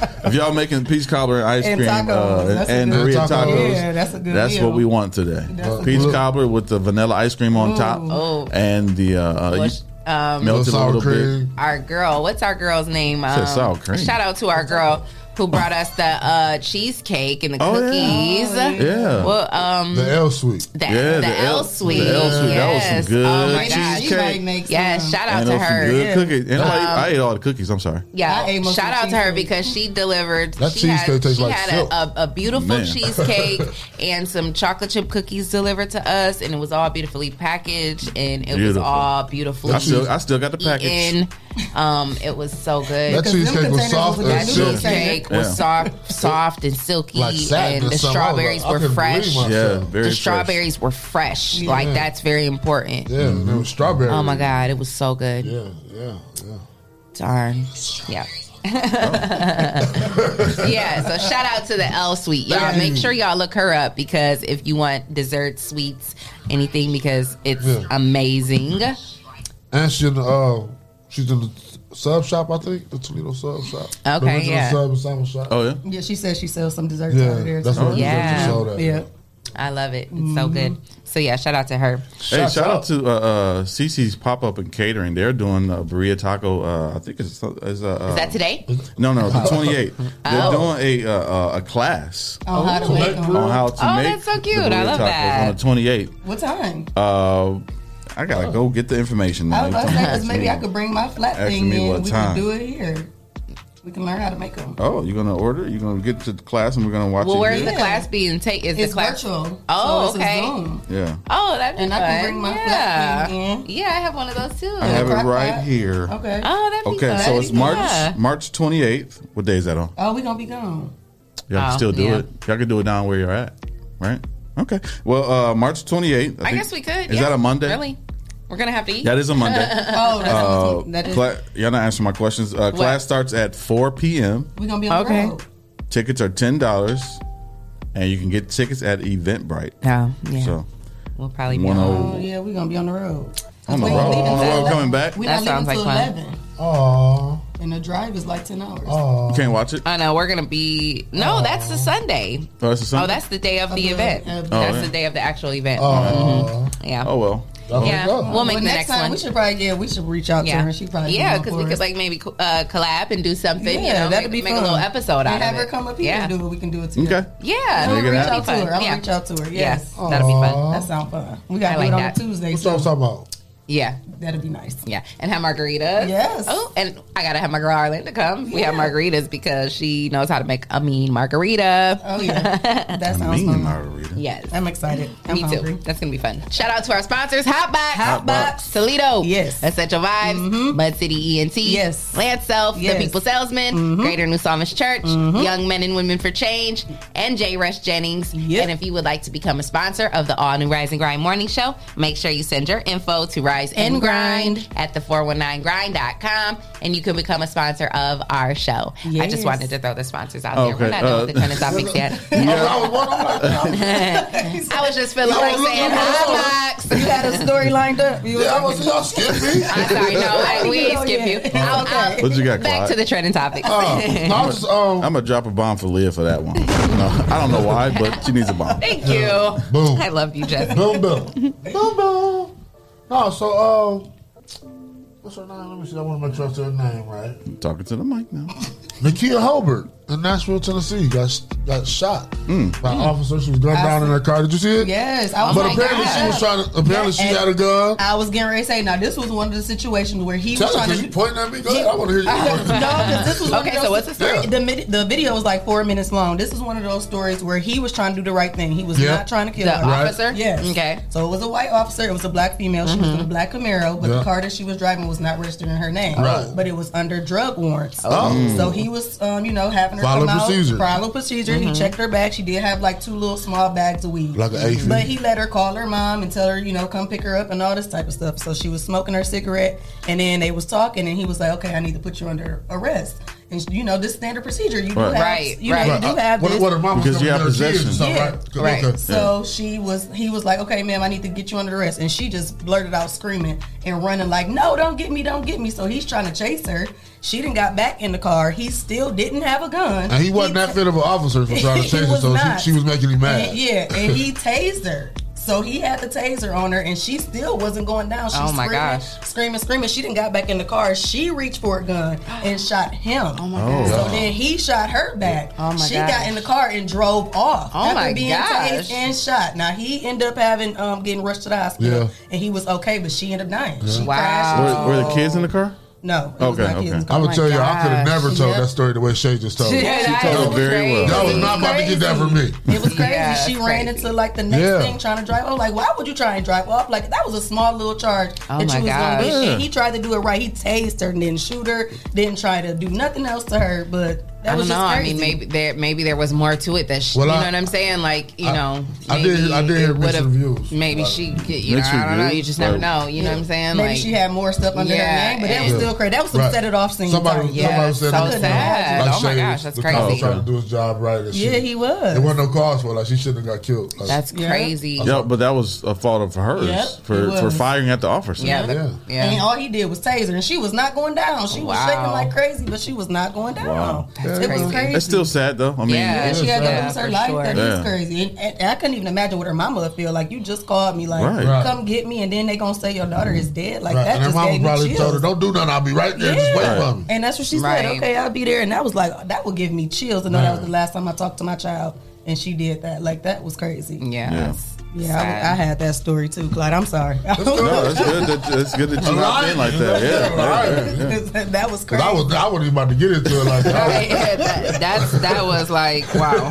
If y'all making peach cobbler and ice And cream tacos. uh, That's and good- Tacos. tacos, Yeah, that's a good that's meal. what we want today. That's Peach good- cobbler with the vanilla ice cream on top, Oh. and the uh, uh, Well, um, melted a sour little bit. cream. our girl. What's our girl's name? Um, sour cream. Shout out to our girl who brought us the uh, cheesecake and the Oh, yeah. cookies. Yeah. Well, um, The L suite. the, Yeah, the, the L L- sweet. the L sweet. That was some good Oh my gosh. cheesecake. She might make Yeah, some. shout out And to those some her. good Yeah. cookies. And I, Um, I ate all the cookies. I'm sorry. I Yeah, ate shout out to her because she delivered. That she had, cheesecake tastes she like had silk. a, a, a beautiful Man. cheesecake and some chocolate chip cookies delivered to us, and it was all beautifully packaged, and it was all beautifully I still, I still got the package. Eaten. Um, it was so good. That cheesecake was soft was as That That silk. cheesecake was soft, soft and silky, Like and the something. I was strawberries like, were fresh. Yeah, very the fresh. strawberries were fresh. Like that's very important. Yeah, and it was strawberry. Oh my god, it was so good. Yeah, yeah, yeah. Darn. Yeah. yeah, so shout out to the L Suite. Y'all Thank make sure y'all look her up because if you want desserts, sweets, anything, because it's Yeah. amazing. And she uh, she's in the sub shop, I think, the Toledo sub shop. Okay, the original yeah. sub and sandwich shop. Oh yeah. Yeah, she says she sells some desserts Yeah, over there. that's too. what Yeah. yeah. showed at. Yeah. I love it. It's so good. So yeah, shout out to her. Hey, shout out to uh, uh, CC's Pop Up and Catering. They're doing a birria taco. Uh, I think it's, it's uh, Is that today? No, no, the 28th. They're Oh. doing a uh, uh, a class On how to make 'em. on how to Oh, make. that's so cute. I birria love tacos that. On the 28th. What time? Uh, I gotta go get the information. I Now. was about to say, 'cause maybe I could bring my flat Asking thing me in. what We time. can do it here. We can learn how to make them. Oh, you're gonna order? You're gonna get to the class and we're gonna watch Well, it. where's here? the class being taken? Is It's the class virtual. Oh, so it's a okay. Zoom. Yeah, Oh, that'd be And I can bring my flat thing in. Yeah, I have one of those too. I have it right pot? here. Okay. Oh, that'd be Okay, fun. so it's March Yeah. March 28th. What day is that on? Oh, we are gonna be gone. Y'all can Oh, still do yeah. it. Y'all can do it down where you're at, right? Okay. Well, uh, March 28th. I think- guess we could. Is yeah. that a Monday? Really? We're gonna have to eat. That is a Monday. Oh, that's Uh, that is. cla- y'all not answering my questions. Uh, class starts at 4 p.m. We're gonna be on Okay. the road. Tickets are ten dollars, and you can get tickets at Eventbrite. Oh, yeah. So we'll probably be one on. Oh yeah, we're gonna be on the road. on the road. On the road coming back. We That not leaving sounds like till fun. eleven, Oh, and the drive is like ten hours. oh. You can't watch it. I know we're gonna be. No, that's the Sunday. Oh, it's a Sunday? Oh, that's the day of the the- event. of- that's Oh, yeah. the day of the actual event. Oh, Yeah. Oh well. that's yeah. what's. We'll make Well, the next next time one. we should probably yeah we should reach out to yeah. her. She probably yeah, because we could like maybe uh, collab and do something. yeah, you know, that'd make, be make fun. a little episode and out have of her come up here yeah. and do it. We can do it together. Okay. Yeah, I'm Make gonna reach happen. out to her. I'm gonna Yeah. reach out to her. Yeah, Yes, that'll be fun. that sounds fun. We got to like do it on that. a Tuesday. What y'all talking about? Yeah. That'd be nice. Yeah, and have margaritas. Yes. Oh, and I gotta have my girl Arlen to come. We have margaritas because she knows how to make a mean margarita. Oh yeah, that sounds Mean fun. margarita. Yes. I'm excited. I'm Me hungry. too. That's gonna be fun. Shout out to our sponsors: Hotbox, Hotbox. Toledo, Yes. Essential Vibes, mm-hmm. Mud City ENT, Yes. Lance Self, Yes. The People Salesman, mm-hmm. Greater New Psalmist Church, mm-hmm. Young Men and Women for Change, and J. Rush Jennings. Yep. And if you would like to become a sponsor of the all new Rise and Grind Morning Show, make sure you send your info to Rise and, And Grind, Grind. at the 419grind.com and you can become a sponsor of our show. I just wanted to throw the sponsors out there. We're not done uh, with the trending topics yet. I was wondering, I'm like, I was just feeling like saying looking hi, You had a story lined up. You yeah, I was y'all skip me. I'm sorry, no, I, we ain't Oh, skip yeah. you. I'll, I'll, What you got, back Clyde? to the trending topics. Uh, no, I was just, um, I'm gonna drop a bomb for Leah for that one. No, I don't know why, but she needs a bomb. Thank you. Boom. I love you, Jesse. boom, boom, boom, boom. No, so um, what's her name? Let me see. I want to make sure I say her name right. Talking to the mic now. Nakia Hobart in Nashville, Tennessee, got got shot Mm. by an officer. She was gunned down in her car. Did you see it? Yes, I was But like, apparently God. she was trying to. Apparently she had a gun. I was getting ready to say, now this was one of the situations where he Tell was her trying to you pointing at me. Go ahead. I want to hear you. no, because this was one Okay, of so what's the story? The, the video was like four minutes long. This is one of those stories where he was trying to do the right thing. He was Yeah. not trying to kill The her. Right. officer? Yes. Okay. So it was a white officer. It was a black female. She was in a black Camaro, but Yeah. the car that she was driving was not registered in her name. Right. But it was under drug warrants. Oh. So he was, um, you know, having her Follow come procedure. out, follow procedure. He checked her bag. She did have like two little small bags of weed. Like an eighth. But he let her call her mom and tell her, you know, come pick her up and all this type of stuff. So she was smoking her cigarette, and then they was talking, and he was like, "Okay, I need to put you under arrest." And you know, this standard procedure. You do Right. have, Right, you right. know, you do have what, this. what her mom was Because you have with her kids and possession. stuff, Yeah. right? Right. Okay. So she was, he was like, okay, ma'am, I need to get you under arrest. And she just blurted out screaming and running like, no, don't get me, don't get me. So he's trying to chase her. She didn't got back in the car. He still didn't have a gun. And he wasn't that fit of an officer for trying to chase her, so she, she was making him mad. And- yeah, and he tased her. So he had the taser on her, and she still wasn't going down. She Oh, my screaming, gosh. screaming, screaming. She didn't got back in the car. She reached for a gun and shot him. Oh my Oh, So then he shot her back. Oh, my she gosh. got in the car and drove off Oh, after my being gosh. tased and shot. Now he ended up having um getting rushed to the hospital, Yeah. and he was okay, but she ended up dying. She Wow. crashed. Were, were the kids in the car? No, it Okay, not okay. I'm Oh gonna tell you, I could have never told Yeah. that story the way Shay just told it. Yeah, She told it very crazy. well. Y'all was not about to get that from me. It was crazy. Yeah, she that's ran crazy. into like the next Yeah. thing trying to drive. I was like, why would you try and drive off? Like that was a small little charge Oh that my you was gosh. gonna get. Yeah. And he tried to do it right. He tased her and didn't shoot her. Didn't try to do nothing else to her. But that I was don't know. just I mean, maybe there maybe there was more to it that she, Well, you I- know what I'm saying. Like you I- know, I did- I did hear it mixed reviews. Maybe Like- she, get- you know, I don't know. You just never Like- know. You know what I'm saying? Maybe like, she had more stuff under Yeah, her name, but that was and- still crazy. That was some Right. set it off scene. Somebody, type. Yeah, said so that was sad. Like Oh my gosh, that's the cop was crazy. trying to do his job right. and Yeah, he was. It wasn't no cause for. Like she shouldn't have got killed. Like, That's crazy. Yeah, but that was a fault of hers for, for firing at the officer. Yeah, Yeah. And all he did was taser, and she was not going down. She was shaking like crazy, but she was not going down. Wow. That's was, it was crazy. It's still sad though. I mean, yeah, she had to lose her life. sure. That is Yeah. crazy. And, and I couldn't even imagine what her mama would feel like. You just called me, like, Right. Right. come get me, and then they gonna say your daughter is dead. Like Right. that And her just mama gave me probably chills. told her, "Don't do nothing. I'll be right there. Just wait Yeah. for me." And that's what she Right. said. Okay, I'll be there. And that was like that would give me chills And know that was the last time I talked to my child, and she did that. Like that was crazy. Yeah. Yeah. Yeah, I, I had that story too, Clyde. I'm sorry. no, it's good. That, it's good that you hopped in like that. Yeah, yeah, yeah. that was Because crazy. I was, I wasn't about to get into it like that. Right, yeah, that, that's that was like wow.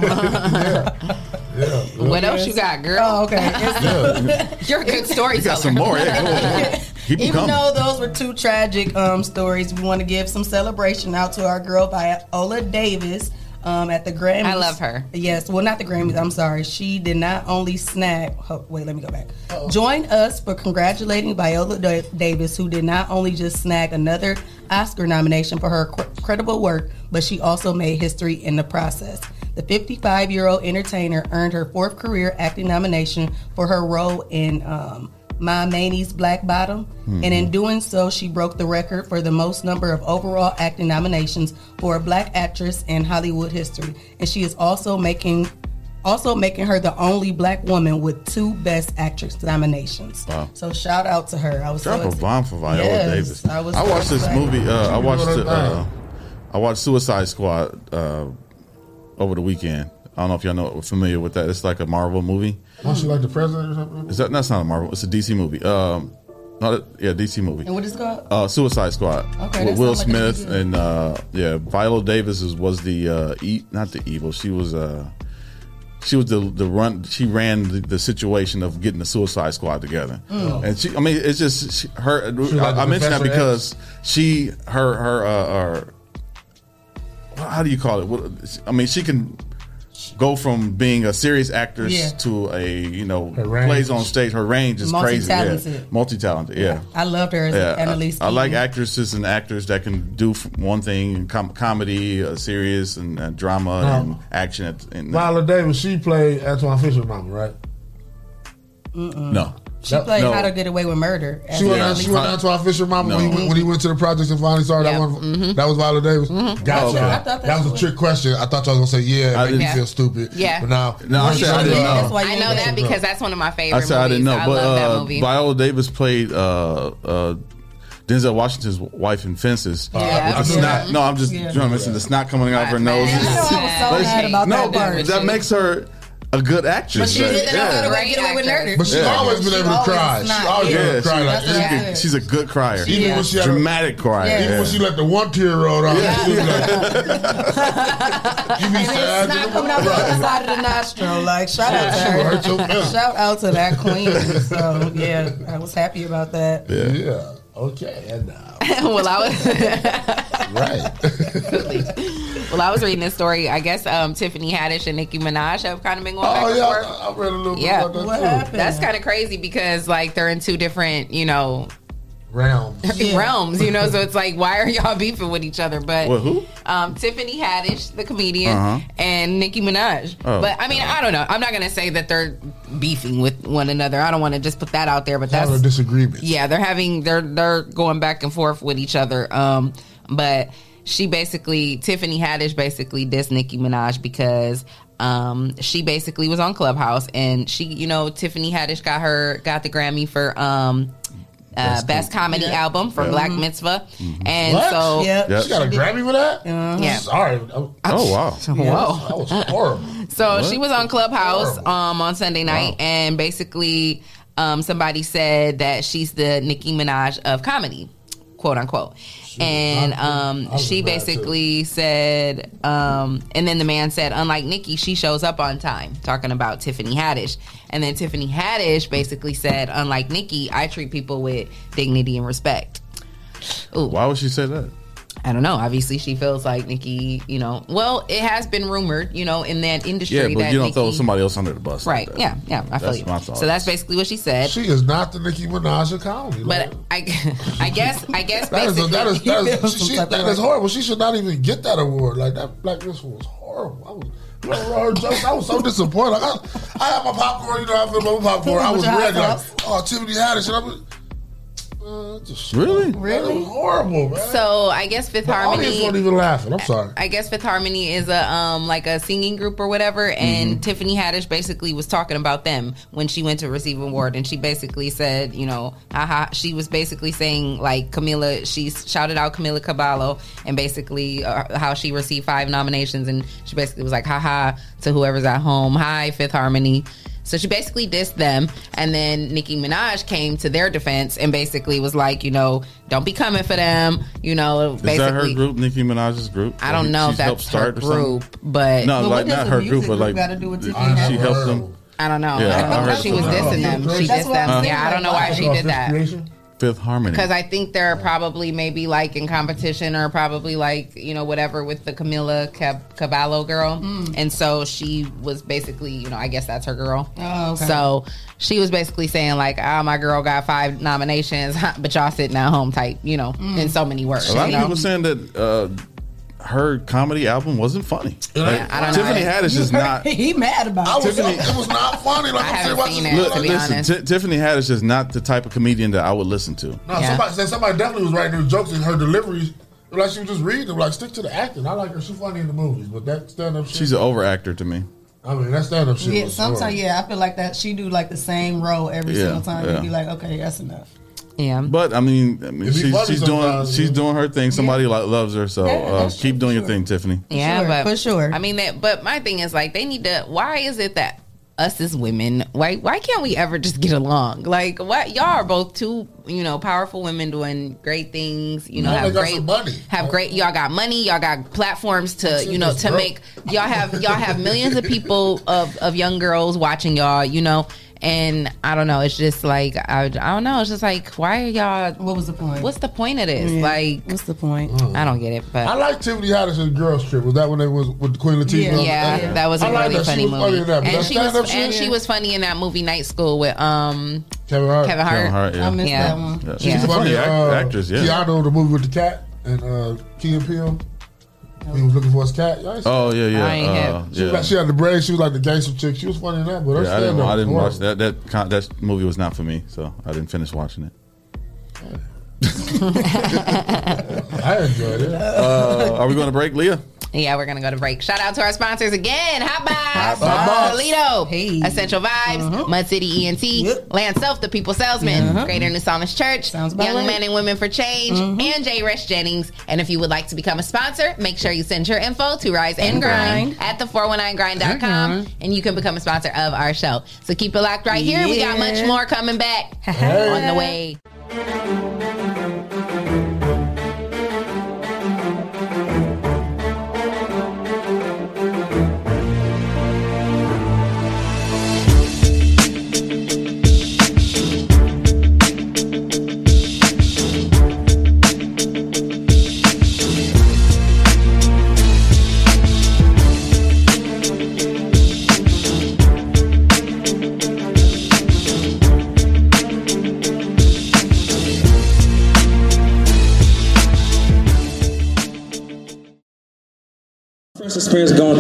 Yeah. What else you got, girl? Oh, okay. It's- You're a good storyteller. You got some more. Yeah, go on. Even coming. though those were two tragic um, stories, we want to give some celebration out to our girl Viola Davis um, at the Grammys. I love her. Yes, well, not the Grammys. I'm sorry. She did not only snag. Oh, wait, let me go back. Join us for congratulating Viola Da- Davis, who did not only just snag another Oscar nomination for her cr- credible work, but she also made history in the process. The 55 year old entertainer earned her fourth career acting nomination for her role in um, Ma Rainey's Black Bottom, and in doing so, she broke the record for the most number of overall acting nominations for a black actress in Hollywood history. And she is also making also making her the only black woman with two Best Actress nominations. Wow. So shout out to her. I was Drop so a bomb for Viola Yes, Davis. I was I so watched this movie. Uh, I watched doing it. her Uh, I watched Suicide Squad uh, over the weekend. I don't know if y'all know familiar with that. It's like a Marvel movie. Was she like the president or something? Is that that's not a Marvel? It's a DC movie. Um, no, that- yeah, DC movie. And what is it called? Uh, Suicide Squad Okay, with Will sounds like Smith and uh, yeah, Viola Davis is, was the uh, e- not the evil. She was uh, she was the the run. She ran the, the situation of getting the Suicide Squad together, Mm. and she. I mean, it's just she, her. like I, the I mentioned that Professor because she her her uh, her. How do you call it? What, I mean, she can go from being a serious actress Yeah. to a you know plays on stage. Her range is crazy. Yeah. Multi-talented. Multi-talented. Yeah. I loved her as Yeah, Annalise. I, I like actresses and actors that can do one thing, com- comedy, uh, serious, and uh, drama No. and action. At, and, Viola Davis, she played Antwone Fisher's mama, right? no, She played no. How to Get Away with Murder. She went, Annalise she was Keating. Antwone Fisher mama No. when, he went, when he went to the projects and finally started Yeah. that one. That was Viola Davis. Gotcha. Oh, okay. I thought that that was a trick question. I thought y'all was gonna say yeah, I make didn't- feel stupid. Yeah. but now No, I you said I didn't it. know. That's why you I know that because that's one of my favorite I said I didn't know, I but love that uh, movie. Viola Davis played uh, uh, Denzel Washington's wife in Fences. Yeah. With the I knew snot. that. No, I'm just Yeah. trying to mention the snot coming out of her nose. I know, I so But mad she- about no, that but that makes her a good actress. But she Like, didn't know how to yeah. like, get away with murder. But she's Yeah. always been able to always cry. She not- always been able to cry. she- Like, That's what she could- she's a good crier. even Yeah. when she had a, Dramatic crier. Yeah. even yeah. when she let the one tear roll out, she was like, you be And sad. it's not coming out the other side of the nostril. Like shout out to She will hurt your her. Shout out to that queen. So yeah, I was happy about that. Yeah. Yeah. Okay. And now, well, I was right. well, I was reading this story. I guess um, Tiffany Haddish and Nicki Minaj have kind of been going back oh and yeah. I, I read a little bit about that What too. happened? That's kind of crazy because like they're in two different, you know, Realm. Yeah. realms, you know. So it's like, why are y'all beefing with each other? But Well, who? um, Tiffany Haddish, the comedian, Uh-huh. and Nicki Minaj. Oh. but I mean, I don't know. I'm not gonna say that they're beefing with one another. I don't want to just put that out there. But Having a that's disagreement. yeah, they're having they're they're going back and forth with each other. Um, but she basically Tiffany Haddish basically dissed Nicki Minaj because um she basically was on Clubhouse and she you know Tiffany Haddish got her got the Grammy for um uh, best, comedy Yeah. album for Yeah. Black Mitzvah, and What? so Yep. Yep. She got a Grammy for that? Yeah. Sorry. I- Oh wow. whoa. That was horrible. So What? she was on Clubhouse um, on Sunday night, Wow. and basically, um, somebody said that she's the Nicki Minaj of comedy, quote unquote. and not good. I um, she mad, too. basically said, um, and then the man said, unlike Nicki, she shows up on time, talking about Tiffany Haddish. And then Tiffany Haddish basically said, unlike Nicki, I treat people with dignity and respect. Ooh. Why would she say that? I don't know. Obviously, she feels like Nicki. You know, well, it has been rumored, you know, in that industry Yeah, but that you don't Nicki, throw somebody else under the bus. like right? that. yeah, yeah. I feel you. my thoughts. So that's basically what she said. She is not the Nicki Minaj of comedy. but I, I guess, I guess That is, basically, that is, that is, she, she, some type that of is way. horrible. She should not even get that award. Like that Black Miss was horrible. Uh, I was, you know, her jokes, I was so disappointed. Like, I, I had my popcorn. You know, I feel my popcorn. I was ready. Like, oh, Tiffany Haddish. And I was, Really? Really? was horrible, man. So I guess Fifth The audience Harmony. weren't even laughing. I'm sorry. I guess Fifth Harmony is a um like a singing group or whatever, and Tiffany Haddish basically was talking about them when she went to receive an award, and she basically said, you know, haha, she was basically saying like Camila, she shouted out Camila Cabello, and basically uh, how she received five nominations, and she basically was like, haha, to whoever's at home, hi Fifth Harmony. So she basically dissed them, and then Nicki Minaj came to their defense and basically was like, you know, don't be coming for them. You know, Is basically. that her group, Nicki Minaj's group? I don't Like, know if she's helped that's her start or group, but no, But like not her group, but group like gotta do with Tiffany she Haddish? helped them. I don't know. Yeah, I I don't know heard she was dissing them. She dissed them. Yeah, I don't know why she did that. Fifth Harmony. Because I think they're probably maybe like in competition or probably like you know whatever with the Camila Cab- Cabello girl, and so she was basically you know I guess that's her girl. Oh, okay. So she was basically saying like, "Ah, my girl got five nominations, but y'all sitting at home type, you know, in so many words." a lot of know? people saying that uh, her comedy album wasn't funny. Like, I don't know. Tiffany Haddish is not. he mad about I it. was, it was not funny. Like I I'm haven't saying, seen it, this- to be listen, honest. Ti- Tiffany Haddish is not the type of comedian that I would listen to. No, somebody said somebody definitely was writing her jokes in her deliveries. Like she was just reading them. Like stick to the acting. I like her. She's funny in the movies, but that stand up shit. She's an over actor to me. I mean, that stand up shit. Yeah, was sometimes horrible. yeah, I feel like that she do like the same role every Yeah, single time. yeah. You'd be like, okay, that's enough. Yeah, But I mean, I mean, It'd be she's, funny she's doing sometimes, she's yeah. doing her thing. Somebody like loves her, so Yeah, uh, that's keep doing for your thing, Tiffany. Yeah, sure, but for sure. I mean, that, but my thing is like they need to. Why is it that us as women, why why can't we ever just get along? Like, what y'all are both two, you know, powerful women doing great things. You know, Yeah, they have got great some money. have great. Y'all got money. Y'all got platforms to you know that's to broke. make y'all have y'all have millions of people of of young girls watching y'all. You know. And I don't know. It's just like I, I don't know. It's just like why are y'all? What was the point? What's the point of this? Yeah. Like What's the point? I don't get it. But I like Tiffany Haddish's girls trip. Was that when they was with the Queen Latifah? Yeah. Yeah, that was a I like really that. Funny was funny movie. that, and she was and she was funny in that movie Night School with um Kevin Hart. Kevin Hart. Kevin Hart, yeah. I missed Yeah. that one. Yeah, Yeah. She's a funny act- uh, actress, yeah. Keanu, the movie with the cat, and uh, Key and Peele. He was looking for his cat. Y'all ain't seen Oh yeah, yeah, I ain't uh, have- She, was yeah. like, she had the braids. She was like the gangster chick. She was funny in that, but her Yeah, I didn't, stand-up I didn't watch that. That con- that movie was not for me, so I didn't finish watching it. I enjoyed it. Uh, are we going to break, Leah? Yeah, we're gonna go to break. Shout out to our sponsors again. Hot Box, Box. Toledo, Hey. Essential Vibes, mm-hmm. Mud City ENT, Yep. Land Self, the People Salesman, mm-hmm. Greater New Psalmist Church, Young right. Men and Women for Change, mm-hmm. and J. Resh Jennings. And if you would like to become a sponsor, make sure you send your info to Rise and, And Grind, Grind. at the 419grind.com and you can become a sponsor of our show. So keep it locked right here. We got much more coming back on the way.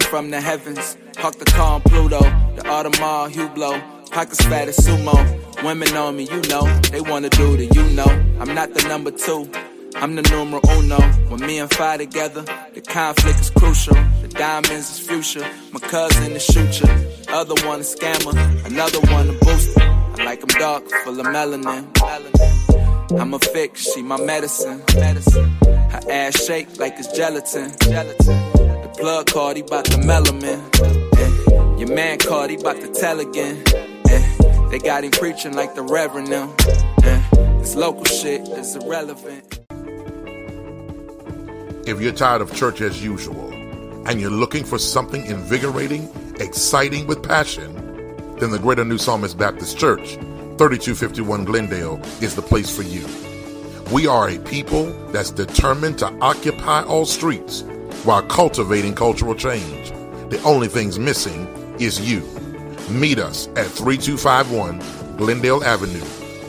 From the heavens. Park the car on Pluto. The Audemars Hublot. Pockets fat as sumo. Women on me, you know. They wanna do the you know. I'm not the number two. I'm the numero uno. When me and Fi together, the conflict is crucial. The diamonds is future. My cousin is shooter. Other one a scammer. Another one a booster. I like like 'em dark, full of melanin. I'm a fix, she my medicine. medicine. Her ass shake like it's gelatin. gelatin. Plug card, he bout the melanin. Eh. Your man called, he bout to tell again. Eh. They got him preaching like the reverend now. Eh. This local shit is irrelevant. If you're tired of church as usual and you're looking for something invigorating, exciting with passion, then the Greater New Psalmist Baptist Church, 3251 Glendale, is the place for you. We are a people that's determined to occupy all streets while cultivating cultural change. The only thing's missing is you. Meet us at 3251 Glendale Avenue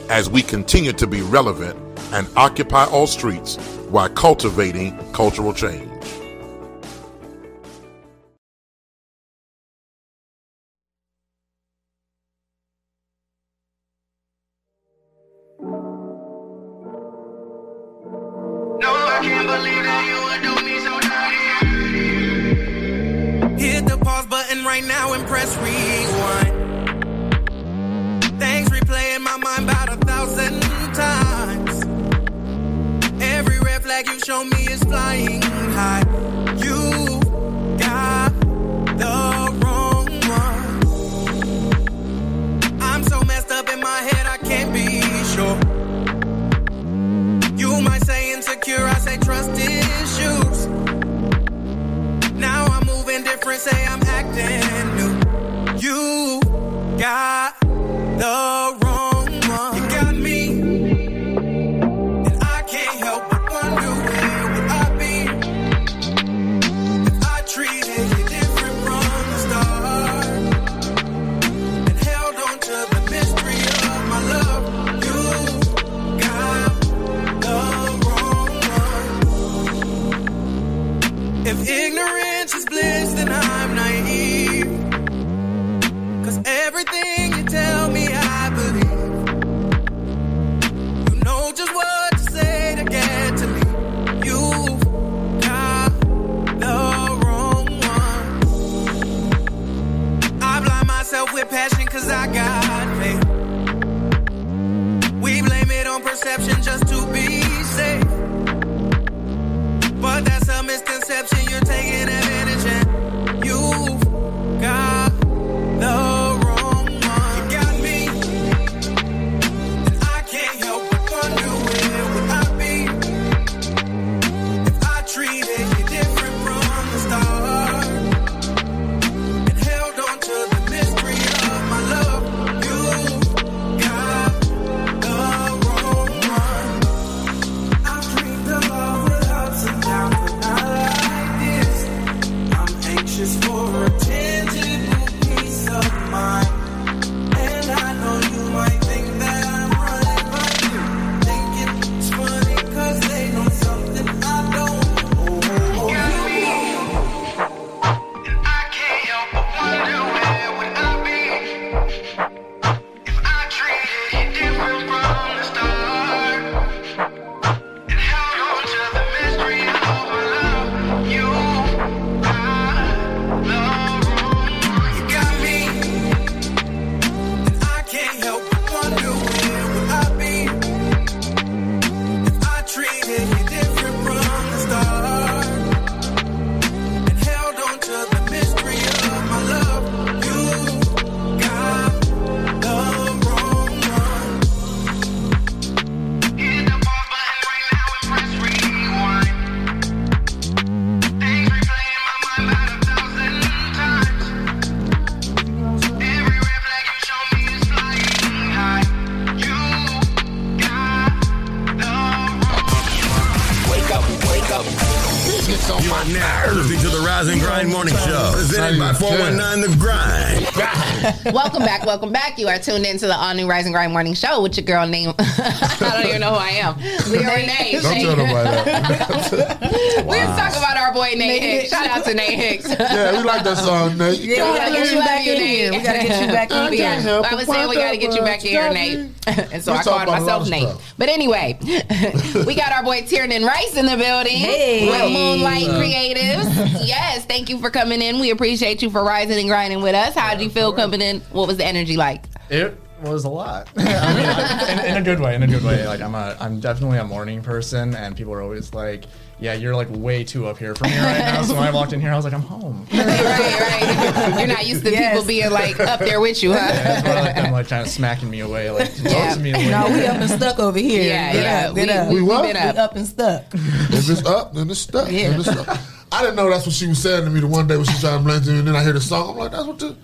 as we continue to be relevant and occupy all streets while cultivating cultural change. Press rewind. Things replay in my mind about a thousand times. Every red flag you show me is flying high. You got the wrong one. I'm so messed up in my head, I can't be sure. You might say insecure, I say trust issues. Now I'm moving different, say I'm acting got Show, presented by 419 The Grind. welcome back, welcome back. You are tuned into the all new Rise and Grind Morning Show with your girl name. I don't even know who I am. Leah Renee. Don't tell nobody that. We was talking about our boy Nate Nate Hicks. Hicks. Shout out to Nate Hicks. Yeah, we like that song, Nate. Yeah, we gotta get you back in here. We gotta get you back in here. I was saying we got to get you back in here, Nate. and so I called about a lot myself Nate. Stuff. But anyway, we got our boy Tiernan Rice in the building Hey. with Moonlight. Creatives. yes, thank you for coming in. We appreciate you for rising and grinding with us. How did you feel coming in? What was the energy like? It was a lot. I mean, I- in, in a good way. In a good way. Like I'm a, I'm definitely a morning person, and people are always like, "Yeah, you're like way too up here for me right now." So when I walked in here, I was like, "I'm home." right, right. You're not used to Yes. people being like up there with you, huh? That's why like them like kind of smacking me away, like talk Yeah. to me. Like, No, we up and stuck over here. Yeah, get yeah. Up, We- up. we- We what? been up. We up and stuck. If it's up, then it's stuck. Yeah. Then it's stuck. I didn't know that's what she was saying to me the one day when she tried to blame me, and then I hear the song. I'm like, that's what the.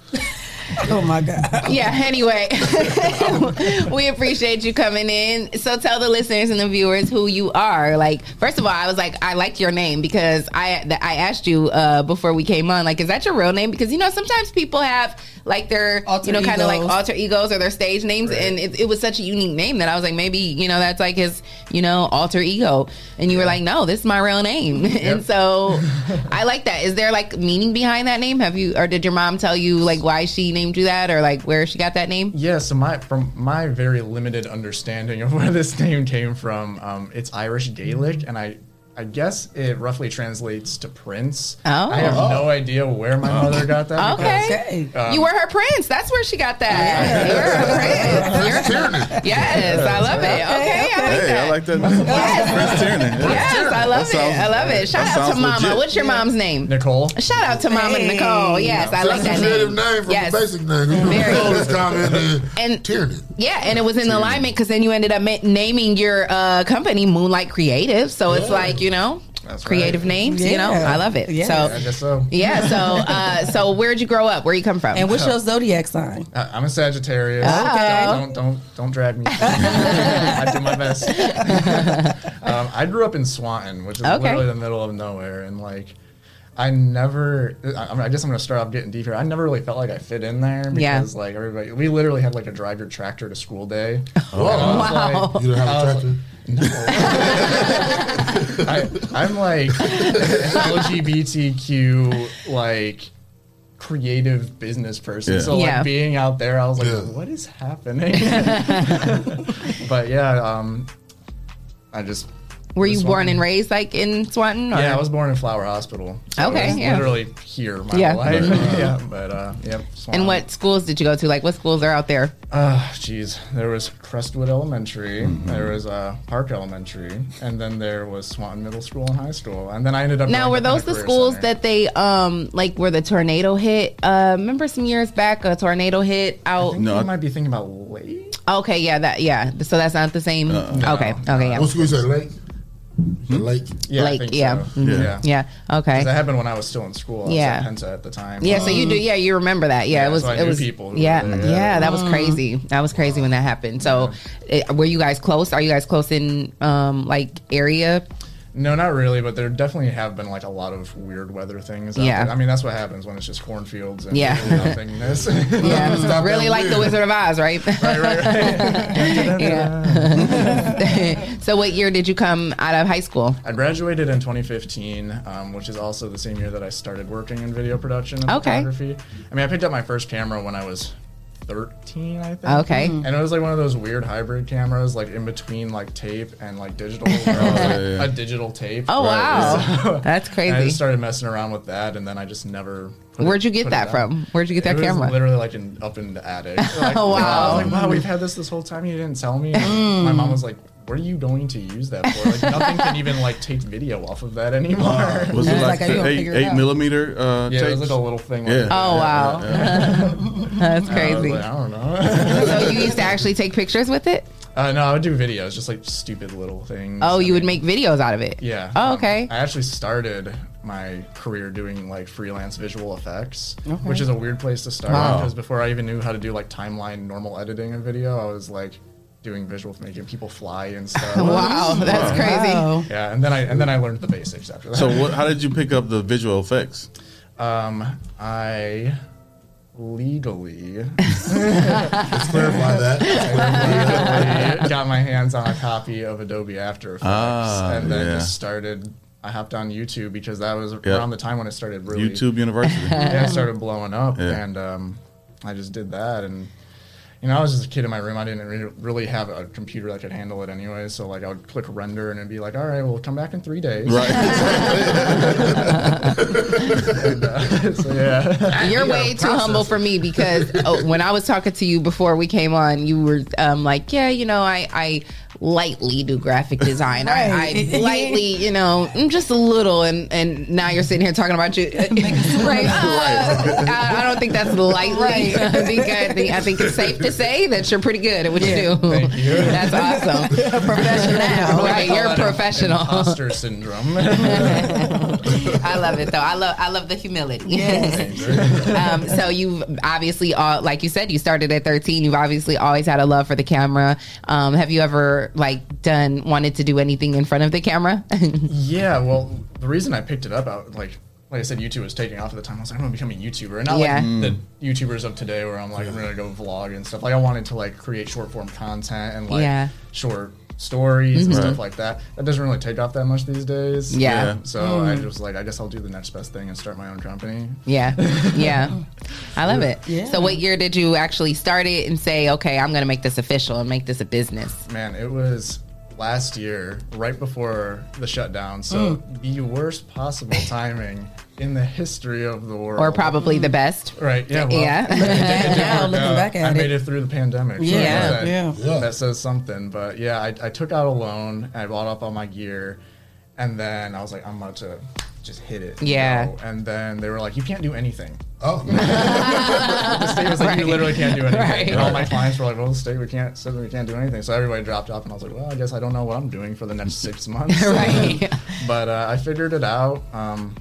Oh my god. yeah anyway we appreciate you coming in. So tell the listeners and the viewers who you are. Like first of all i was like i like your name because i i asked you uh before we came on like is that your real name? Because you know sometimes people have like their Alter you know kind of like alter egos or their stage names. And it, it was such a unique name that i was like maybe you know that's like his you know alter ego. And you were like no this is my real name. And so i like that. Is there like meaning behind that name? Have you or did your mom tell you like why she named you that or like where she got that name? Yeah, so my from my very limited understanding of where this name came from, um, it's Irish Gaelic, and I I guess it roughly translates to prince. Oh. I have no idea where my mother got that. Okay. because, um, you were her prince. That's where she got that. You were her prince. You're- yes, I love it. Okay, I like Hey, that. I like that. Yes. Prince Tiernan. Yeah. Yes, I love That it. sounds- I love it. Shout out to Mama. legit. What's your mom's name? Nicole. Shout out to Mama Hey. Nicole. Yes, I So like that's that a creative name. name from Yes. the basic name. Very. know, this comment and And Tiernan. Yeah, and it was in alignment because then you ended up ma- naming your uh, company Moonlight Creative. So it's like you know, That's right. creative names. You know, I love it. Yeah. So I guess so. yeah. So uh, so where'd you grow up? Where you come from? And what's your zodiac sign? I- I'm a Sagittarius. Okay. Don't don't don't drag me. I do my best. um, I grew up in Swanton, which is Okay. literally the middle of nowhere, and like. I never. I, I guess I'm gonna start off getting deep here. I never really felt like I fit in there because, Yeah. like, everybody. We literally had like a drive your tractor to school day. Oh, Wow. You don't have a tractor? I, I'm like LGBTQ like creative business person. Yeah. So Yeah. like being out there, I was like, Yeah. what is happening? but yeah, um, I just Were you born and raised like in Swanton? Or? Yeah, I was born in Flower Hospital. So Okay, yeah. literally here my Yeah. whole life. Right. yeah, but uh, yep. And what schools did you go to? Like, what schools are out there? Uh, geez, there was Crestwood Elementary, Mm-hmm. there was uh, Park Elementary, and then there was Swanton Middle School and High School, and then I ended up. Now, were those the schools Center. that they um like where the tornado hit? Uh, remember some years back a tornado hit I out? think No, you I- might be thinking about late. Okay, yeah, that yeah. So that's not the same. Uh-uh. okay, okay, yeah, What school is that? Lake? The Lake. Yeah, I Lake, think yeah. so. Mhm. yeah. yeah. 'Cause Okay. That happened when I was still in school. I was Yeah. at Penta at the time. Yeah, so you do. Yeah, you remember that. Yeah, Yeah, it was. so I it knew was. people who yeah, were yeah, there, yeah. that was crazy. That was crazy when that happened. So, it, were you guys close? Are you guys close in um like area? No, not really, but there definitely have been like a lot of weird weather things. Yeah. there. I mean that's what happens when it's just cornfields and Yeah. nothingness. Yeah, really like the. Wizard of Oz, right? right, right, right. yeah. so, what year did you come out of high school? I graduated in 2015, um, which is also the same year that I started working in video production and Okay. photography. I mean, I picked up my first camera when I was 13, I think. Okay. Mm-hmm. And it was like one of those weird hybrid cameras, like in between like tape and like digital. where it was, like, yeah, yeah. A digital tape. Oh wow, So- that's and I crazy. just started messing around with that, and then I just never. put Where'd it- you get put that down. from? Where'd you get that it was camera? Literally like in up in the attic. Like, Oh, wow. I was like, wow, we've had this this whole time. You didn't tell me. Mm. My mom was like, "What are you going to use that for? Like nothing can even like take video off of that anymore." Was Yeah, it like, like, the eight, it eight millimeter uh, yeah, it was tapes? like a little thing. Yeah. Like Oh wow, that's I was crazy. like, I don't know. so you used to actually take pictures with it? uh, no, I would do videos, just like stupid little things. Oh, I you would make videos out of it. Yeah. Oh, um, okay. I actually started my career doing like freelance visual effects, which is a weird place to start Wow. because before I even knew how to do like timeline normal editing of video, I was like doing visual making people fly and stuff. Wow, that's Wow. crazy. Wow. Yeah, and then I and then I learned the basics after that. So, what, how did you pick up the visual effects? Um, I legally. Let's clarify that. legally got my hands on a copy of Adobe After Effects, Ah, and then yeah. just started. I hopped on YouTube because that was Yeah. around the time when it started really YouTube University. yeah, it started blowing up, Yeah. and um, I just did that, and you know, I was just a kid in my room. I didn't re- really have a computer that could handle it anyway. So like, I would click render, and it'd be like, "All right, well, come back in three days." Right. and, uh, so yeah, You're Yeah, way too process. humble for me because oh, when I was talking to you before we came on, you were um, like, "Yeah, you know, I, I lightly do graphic design. I, I lightly, you know, mm, just a little." And and now you're sitting here talking about you, right? uh, I, I don't think that's lightly. Right. I think I think I think it's safe to say that you're pretty good at what Yeah. you do. Thank you. That's awesome. professional, right? You're a professional. Imposter syndrome. I love it though. I love I love the humility. um, so you've obviously all like you said you started at 13. You've obviously always had a love for the camera. Um, have you ever like done wanted to do anything in front of the camera? Yeah, well, the reason I picked it up, out like like I said, YouTube was taking off at the time. I was like, I'm gonna become a YouTuber, and not Yeah. like the YouTubers of today, where I'm like, I'm gonna go vlog and stuff. Like, I wanted to like create short form content and like Yeah. short stories and Mhm. stuff like that. That doesn't really take off that much these days. Yeah. Yeah. So Mm. I just like, I guess I'll do the next best thing and start my own company. yeah, yeah. I love it. Yeah. So what year did you actually start it and say, okay, I'm gonna make this official and make this a business? Man, it was last year, right before the shutdown. So Mm. the worst possible timing in the history of the world. Or probably the best. Right. Yeah. Well, Yeah. it did- it did Now, looking out. back at I it. made it through the pandemic. so Yeah, that, yeah. That says something. But yeah, I, I took out a loan. I bought up all my gear, and then I was like, I'm about to just hit it. you Yeah. know? And then they were like, you can't do anything. Oh. the state was like, you literally can't do anything. Right. And all my clients were like, well, the state we can't said we can't do anything. So everybody dropped off, and I was like, well, I guess I don't know what I'm doing for the next six months. Right. but uh, I figured it out. Um,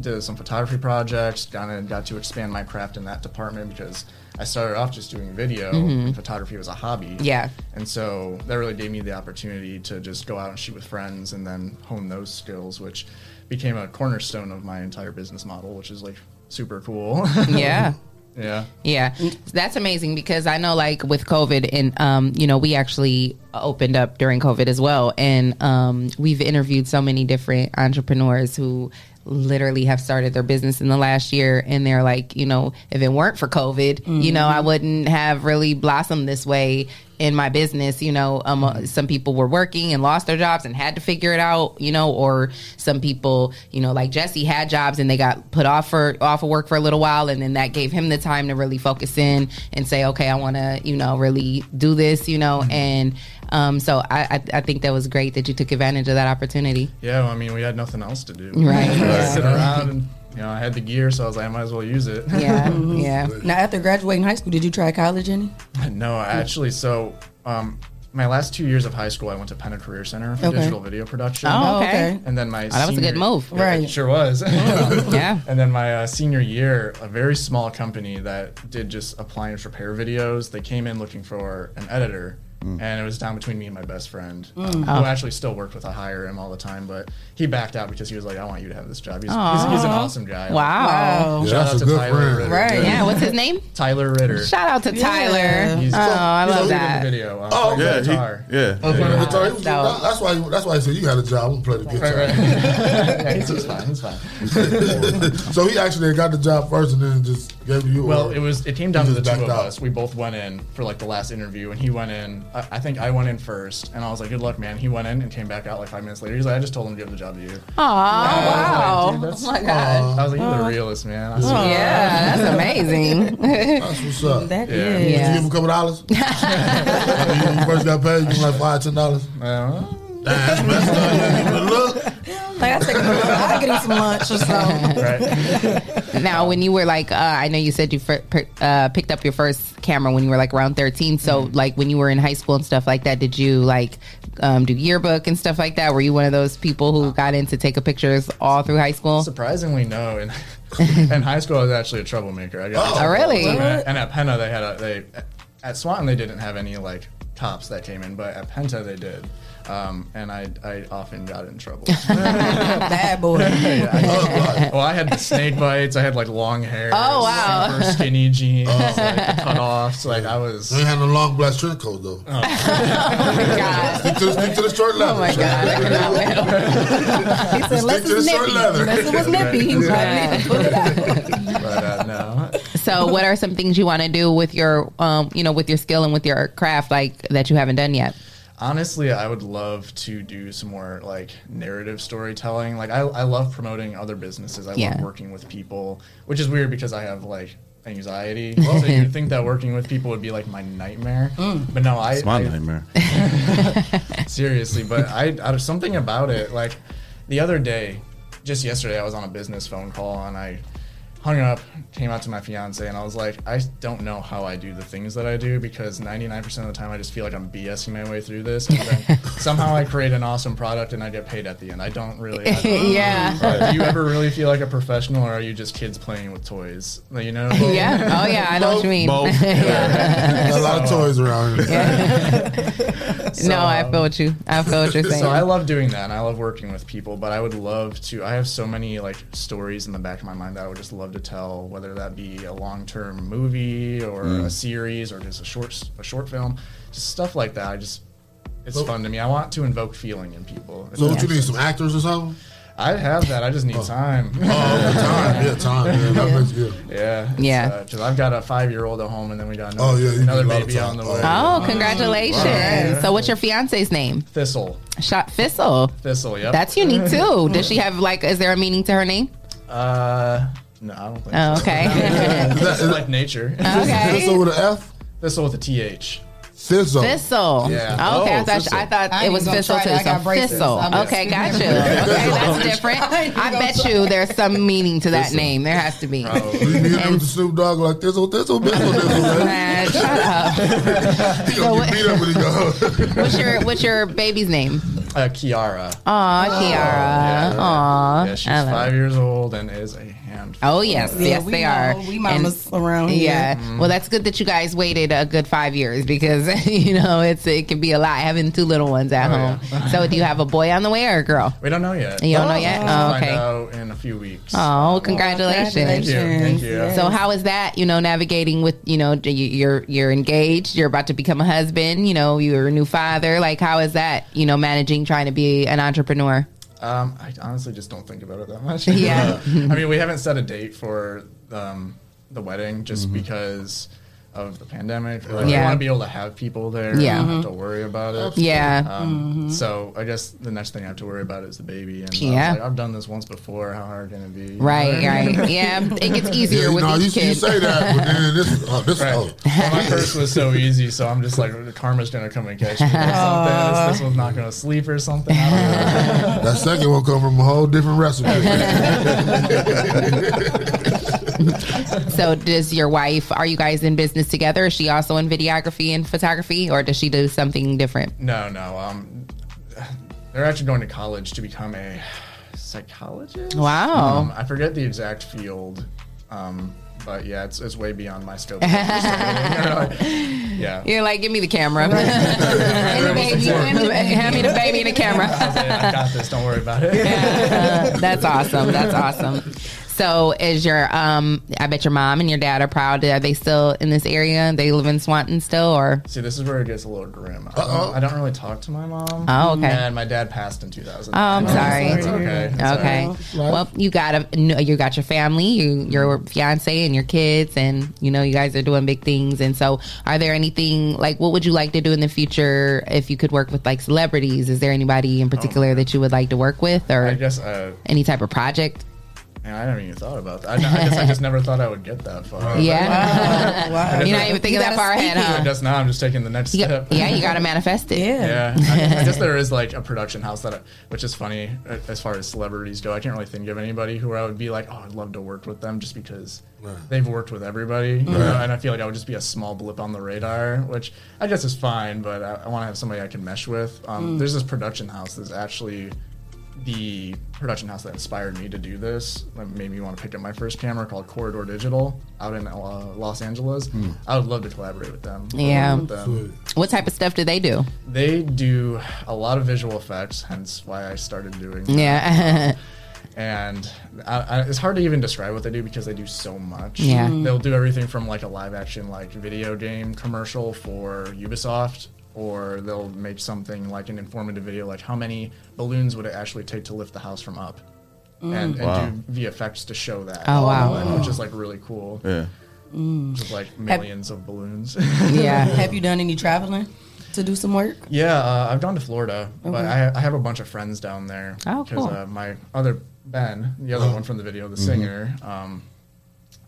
did some photography projects. Got in, got to expand my craft in that department because I started off just doing video. Mhm. And photography was a hobby. Yeah. And so that really gave me the opportunity to just go out and shoot with friends and then hone those skills, which became a cornerstone of my entire business model, which is like super cool. Yeah. yeah. Yeah, that's amazing because I know, like with COVID, and um, you know, we actually opened up during COVID as well, and um, we've interviewed so many different entrepreneurs who literally have started their business in the last year, and they're like, you know, if it weren't for COVID, you know, I wouldn't have really blossomed this way in my business. You know, um, uh, some people were working and lost their jobs and had to figure it out. You know, or some people, you know, like Jesse had jobs and they got put off for off of work for a little while, and then that gave him the time to really focus in and say, okay, I want to, you know, really do this. You know, and um, so I, I I think that was great that you took advantage of that opportunity. Yeah, well, I mean, we had nothing else to do. Right. Just Sit around and, you know, I had the gear, so I was like, I might as well use it. Yeah, yeah. Now, after graduating high school, did you try college any? No, actually, so um, my last two years of high school, I went to Penta Career Center for Okay. digital video production. Oh, okay. And then my Oh, that was a good move. Yeah, Right. It sure was. Yeah. And then my uh, senior year, a very small company that did just appliance repair videos, they came in looking for an editor. And it was down between me and my best friend, um, Mm. who Oh. I actually still worked with. I hire him all the time, but he backed out because he was like, "I want you to have this job." He's, he's, he's an awesome guy. Wow. Wow. Yeah, Shout out to Tyler friend. Ritter. Right. Yeah. What's his name? Tyler Ritter. Shout out to Tyler. He's- oh, I he's love that. The video. Um, Oh, yeah, the he- yeah. Oh, playing the guitar. Was- Dope. That's why. That's why he said you had a job. I'm play the guitar. Right, right. yeah, he's, he's fine. He's fine. so he actually got the job first, and then just gave you. Well, it was. It came down to the just two of out? us. We both went in for like the last interview, and he went in. I, I think I went in first, and I was like, "Good luck, man." He went in and came back out like five minutes later. He's like, "I just told him to give the job to you." Aw, wow. Dude, that's- oh my god. I was like, "You're the realest, man." I was yeah, that's amazing. That's what's up. That Yeah. is. Did you give him a couple dollars? when you first got paid, you like five, ten dollars. Uh, Damn, that's messed up. You didn't give him a look. Like I take I get him some lunch or something. right. now, when you were like, uh, I know you said you fir- per- uh, picked up your first camera when you were like around 13. So, Mm-hmm. like, when you were in high school and stuff like that, did you like um, do yearbook and stuff like that? Were you one of those people who got into taking pictures all through high school? Surprisingly, no. In, in high school, I was actually a troublemaker. I got Oh, really? And at, and at Penta, they had a they at Swanton they didn't have any like cops that came in, but at Penta they did. Um, and I, I often got in trouble. Bad boy. Yeah, I- well, I had the snake bites. I had like long hair. Oh, wow. Super skinny jeans, Oh. like cut offs. Like I was. You had a long black trench coat though. Oh my God. Stick to, stick to the short leather. Oh my God. I cannot wait. He said, unless Stick to it's the short nippy. leather. Unless it was nippy, he was Yeah. pull it out. But uh, no. So, what are some things you want to do with your, um, you know, with your skill and with your craft, like that you haven't done yet? Honestly, I would love to do some more like narrative storytelling. Like I, I love promoting other businesses. I Yeah. love working with people, which is weird because I have like anxiety. So you'd think that working with people would be like my nightmare, Mm. but no, I. It's my I- nightmare. Seriously, but I, I there's something about it. Like the other day, just yesterday, I was on a business phone call and I hung up, came out to my fiance, and I was like, I don't know how I do the things that I do because 99% of the time I just feel like I'm BSing my way through this, and then somehow I create an awesome product and I get paid at the end. I don't really. I don't- Yeah. Do you ever really feel like a professional, or are you just kids playing with toys? Like, You know? Yeah. Oh, yeah. I know what you mean. Both. a lot of toys around here. no, I feel what you. I feel what you're um, saying. So I love doing that, and I love working with people. But I would love to. I have so many like stories in the back of my mind that I would just love to tell, whether that be a long-term movie or Mm. a series or just a short a short film, just stuff like that. I just it's So- fun to me. I want to invoke feeling in people. So what you need? Some actors or something? I have that. I just need time. Oh, time. Yeah, time. Yeah, that makes good. Yeah. Yeah. Because I've got a five-year-old at home, and then we got another, Oh, yeah, another need a lot of baby on the way. Oh, congratulations! Right. So, what's your fiance's name? Thistle. Shot Thistle. Thistle. Yep. That's unique too. Does she have like? Is there a meaning to her name? Uh, no, I don't think Oh, so. okay. It's like nature. Okay. Thistle with an F? Thistle with a TH. Thistle. Thistle. Yeah. Oh, okay. I Oh, thought thistle. I thought I it was gonna Thistle try too. that. I got So. Thistle. Okay, got you. Okay, that's different. I bet you there's some meaning to that Thistle. name. There has to be. You need to with the Snoop Dogg like thistle, thistle, thistle, thistle. man. Man, shut up. He gonna get beat up when he go. What's your What's your baby's name? Uh, Kiara. Aw, Kiara. Aw. Yeah, she's I love five years old and is a handful. Oh yes, Yeah, yes we they know. are. We mamas around here. Yeah. Mm-hmm. Well, that's good that you guys waited a good five years because you know it's it can be a lot having two little ones at Oh, home. yeah. So, do you have a boy on the way or a girl? We don't know yet. You don't know yet? We'll Oh, find okay. out in a few weeks. Oh, congratulations! Thank you. Thank you. So, how is that? You know, navigating with you know you're you're engaged, you're about to become a husband. You know, you're a new father. Like, how is that? You know, managing trying to be an entrepreneur. Um, I honestly just don't think about it that much. Yeah. I mean, we haven't set a date for um, the wedding just because of the pandemic. Like, Mm-hmm. Yeah. I want to be able to have people there. Yeah. and not have to worry about it. Yeah. Um, Mhm. So I guess the next thing I have to worry about is the baby. And I was Yeah. like, I've done this once before. How hard can it be? Right, right. Yeah, it gets easier Yeah, with no, each you, you kid. say that, but then this, oh, this, Right. oh. Well, my first was so easy, so I'm just like, karma's gonna come and catch me or something. This, this one's not gonna sleep or something. I don't know. That second one come from a whole different recipe. So, does your wife? Are you guys in business together? Is she also in videography and photography, or does she do something different? No, no. Um, they're actually going to college to become a psychologist. Wow. Um, I forget the exact field, um, but yeah, it's, it's way beyond my scope. yeah. You're like, give me the camera. Hand me the baby, hand me the- hand me the baby and the camera. I got this. Don't worry about it. That's awesome. That's awesome. So, is your um? I bet your mom and your dad are proud. Are they still in this area? They live in Swanton still, or See, this is where it gets a little grim. I Uh-oh. don't, I don't really talk to my mom. Oh, okay. And my dad passed in 2000. Oh, I'm sorry. It's okay. It's Okay. all right. Well, you got a you got your family, you your fiance and your kids, and you know you guys are doing big things. And so, are there anything like what would you like to do in the future if you could work with like celebrities? Is there anybody in particular that you would like to work with, or I guess uh, any type of project? Man, I never even thought about that. I, I guess I just never thought I would get that far. Yeah. Wow. I guess You're not I- even thinking that far ahead, huh? I guess now I'm just taking the next You step. yeah, you got to manifest it. Yeah, I, I guess there is like a production house that, I, which is funny as far as celebrities go. I can't really think of anybody who I would be like, oh, I'd love to work with them just because they've worked with everybody, you know, and I feel like I would just be a small blip on the radar, which I guess is fine. But I, I want to have somebody I can mesh with. Um, Mm. There's this production house that's actually the production house that inspired me to do this, that made me want to pick up my first camera called Corridor Digital out in uh, Los Angeles. Hmm. I would love to collaborate with them. Yeah. With them. What type of stuff do they do? They do a lot of visual effects, hence why I started doing. that. Yeah. and I, I, it's hard to even describe what they do because they do so much. Yeah. Mhm. they'll do everything from like a live action like video game commercial for Ubisoft, or they'll make something like an informative video, like how many balloons would it actually take to lift the house from up, Mm. and, and Wow. do VFX to show that. Oh, wow. which is like really cool. Yeah. Just like millions of balloons. Yeah. Have you done any traveling to do some work? Yeah, uh, I've gone to Florida, but I, I have a bunch of friends down there. Oh, cool. uh, my other Ben, the other one from the video, the Mhm. singer, um,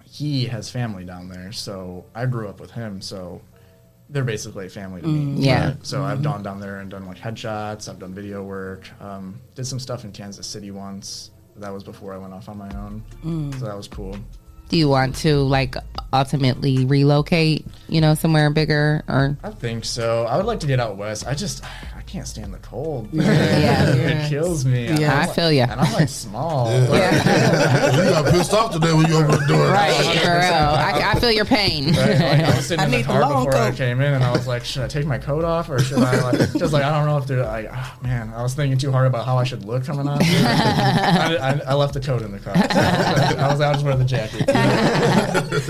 he has family down there, so I grew up with him. So they're basically family to me. Mm, yeah. Right? So I've Mhm. gone down there and done like headshots. I've done video work. Um, did some stuff in Kansas City once. That was before I went off on my own. Mm. So that was cool. Do you want to like ultimately relocate? You know, somewhere bigger or? I think so. I would like to get out west. I just can't stand the cold. Yeah. it kills me. Yeah, I'm I like- feel ya. And I'm like small. Yeah. you got pissed off today when you opened the door. Right, for real. I, I feel your pain. Right, like I was sitting I in the need the car long before I came in, and I was like, "Should I take my coat off, or should I like just like I don't know if they're like, oh, man, I was thinking too hard about how I should look coming out." I, I, I left the coat in the car. I was like, I'll just wear the jacket.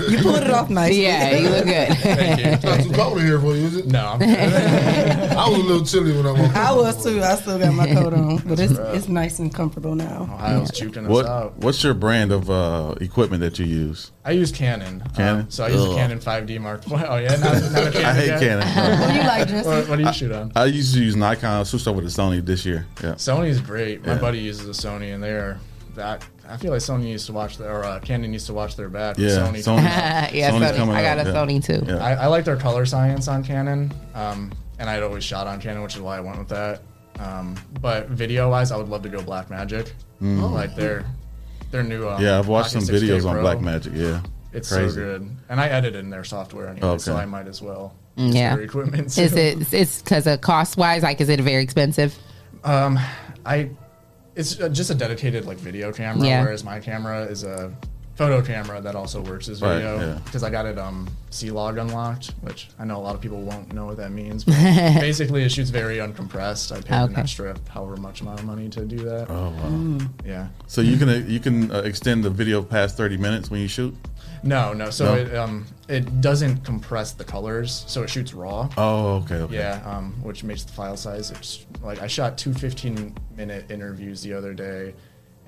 You pulled it off nicely. Yeah, you look good. Thank you. It's not too cold in here for you, is it? No. I was a little chilly when I woke up. I was too. I still got my coat on, but it's rough. it's nice and comfortable now. Ohio's juking us What out. What's your brand of uh, equipment that you use? I use Canon. Canon? Um, so I use Ugh. a Canon 5D Mark. Oh yeah, not, not a Canon I hate guy? Canon. What do you like, Jesse? What, what do you shoot on? I used to use Nikon. I switched over to Sony this year. Yeah. Sony's great. My Yeah. buddy uses a Sony, and they're that. I feel like Sony used to watch their or uh, Canon needs to watch their back. Yeah, Sony. Sony- Yeah, Sony's Sony. I got out, a yeah. Sony, too. Yeah. I, I like their color science on Canon, um, and I'd always shot on Canon, which is why I went with that. Um, but video wise, I would love to go Blackmagic. Mm. Like their their new. Um, Yeah, I've watched some Pocket 6K videos on Pro. Blackmagic, yeah. it's Crazy. so good, and I edit in their software anyway, so I might as well. Mm, Yeah. their equipment. Is it? It's because of cost wise. Like, is it very expensive? Um, I it's uh, just a dedicated like video camera, Yeah. whereas my camera is a photo camera that also works as Right, video yeah. because I got it um C log unlocked, which I know a lot of people won't know what that means. But basically, it shoots very uncompressed. I paid Okay. an extra however much amount of money to do that. Oh wow. Mm. Yeah. So you can uh, you can uh, extend the video past thirty minutes when you shoot. No, no. So No? it um it doesn't compress the colors, so it shoots raw. Oh, okay, okay. Yeah, um, which makes the file size. It's like I shot two 15 minute interviews the other day,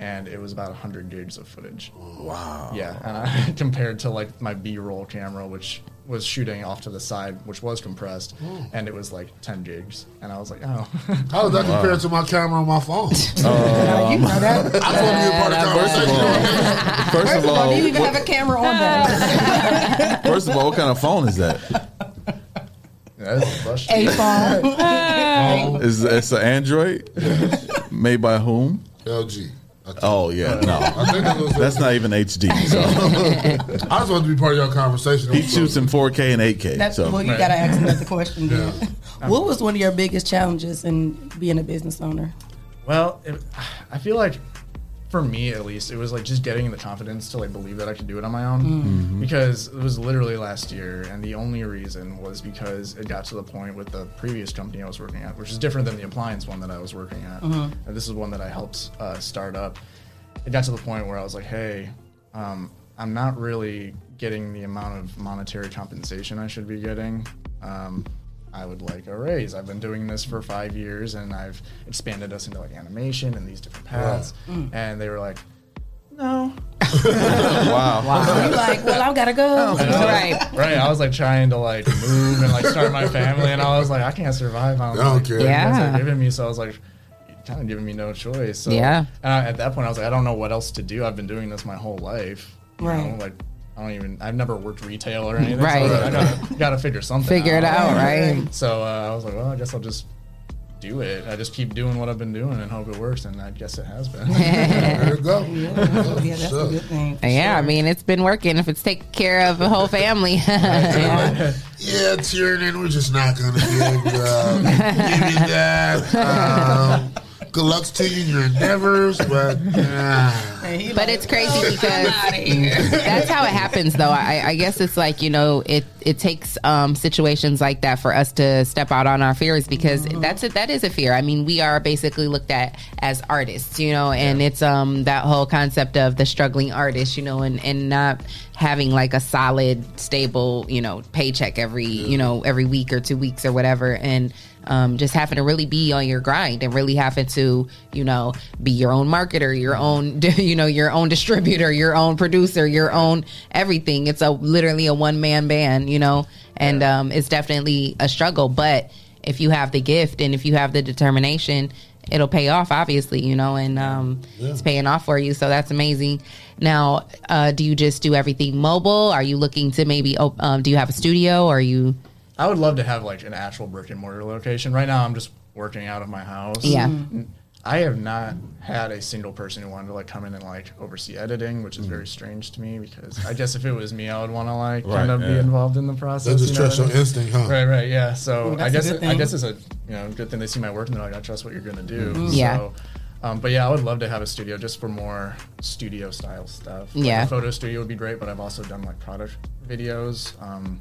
and it was about 100 gigs of footage. Wow. Yeah, and I, compared to like my B-roll camera, which was shooting off to the side, which was compressed, Mm. and it was like 10 gigs, and I was like, oh. How does that compare to my camera on my phone? Uh, you know that. I just want to be a part of the First of conversation. all, first of all, do you even what- have a camera on that? first of all, what kind of phone is that? That's a question. A phone. Is it's an Android? Made by whom? LG. Oh yeah, no, I think that was- that's not even HD. So I just want to be part of your conversation. he shoots in 4K and 8K. That's so well, you gotta ask another question. Then. What was one of your biggest challenges in being a business owner? Well, it, I feel like for me at least, it was like just getting the confidence to like believe that I could do it on my own. Mm. Mhm. Because it was literally last year, and the only reason was because it got to the point with the previous company I was working at, which is different than the appliance one that I was working at. Mhm. And this is one that I helped uh, start up. It got to the point where I was like, hey, um, I'm not really getting the amount of monetary compensation I should be getting. Um, I would like a raise. I've been doing this for five years and I've expanded us into like animation and these different paths. Mm. And they were like, no. wow. So you like, well, I've gotta go. And I Right. Right. I was like trying to like move and like start my family, and I was like, I can't survive on I don't like, care. what you guys Yeah. are giving me. So I was like, kind of giving me no choice. So, Yeah. And I, at that point, I was like, I don't know what else to do. I've been doing this my whole life. You Right. Know? Like, I don't even. I've never worked retail or anything. Right. So I, was gotta, gotta figure something. Figure it out, right? So uh, I was like, well, I guess I'll just do it. I just keep doing what I've been doing and hope it works. And I guess it has been. There you go. Yeah, that's a good thing. Yeah, I mean, it's been working. If it's taking care of a whole family, yeah. Yeah, Tiernan, we're just not going to be able to uh, give you that. Um, Good luck to you in your endeavors, but nah. But it's crazy because that's how it happens, though. I, I guess it's like you know, it it takes um, situations like that for us to step out on our fears because that's it. That is a fear. I mean, we are basically looked at as artists, you know, and it's um that whole concept of the struggling artist, you know, and and not having like a solid, stable, you know, paycheck every you know every week or two weeks or whatever, and um, just having to really be on your grind and really having to, you know, be your own marketer, your own, you know, your own distributor, your own producer, your own everything. It's a literally a one man band, you know, and um, it's definitely a struggle. But if you have the gift and if you have the determination, it'll pay off, obviously, you know, and um, it's paying off for you. So that's amazing. Now, uh, do you just do everything mobile? Are you looking to maybe, op- um, do you have a studio or are you? I would love to have like an actual brick and mortar location. Right now, I'm just working out of my house. Yeah. I have not had a single person who wanted to like come in and like oversee editing, which is very strange to me because I guess if it was me, I would want to like Right, kind of be involved in the process. They just you know trust what I your mean? instinct, huh? Right, right, yeah. So Ooh, I guess good I guess it's a you know good thing they see my work and they're like, I trust what you're gonna do. Mhm. Yeah. So, um, but yeah, I would love to have a studio just for more studio style stuff. Like, Yeah. a photo studio would be great, but I've also done like product videos, um,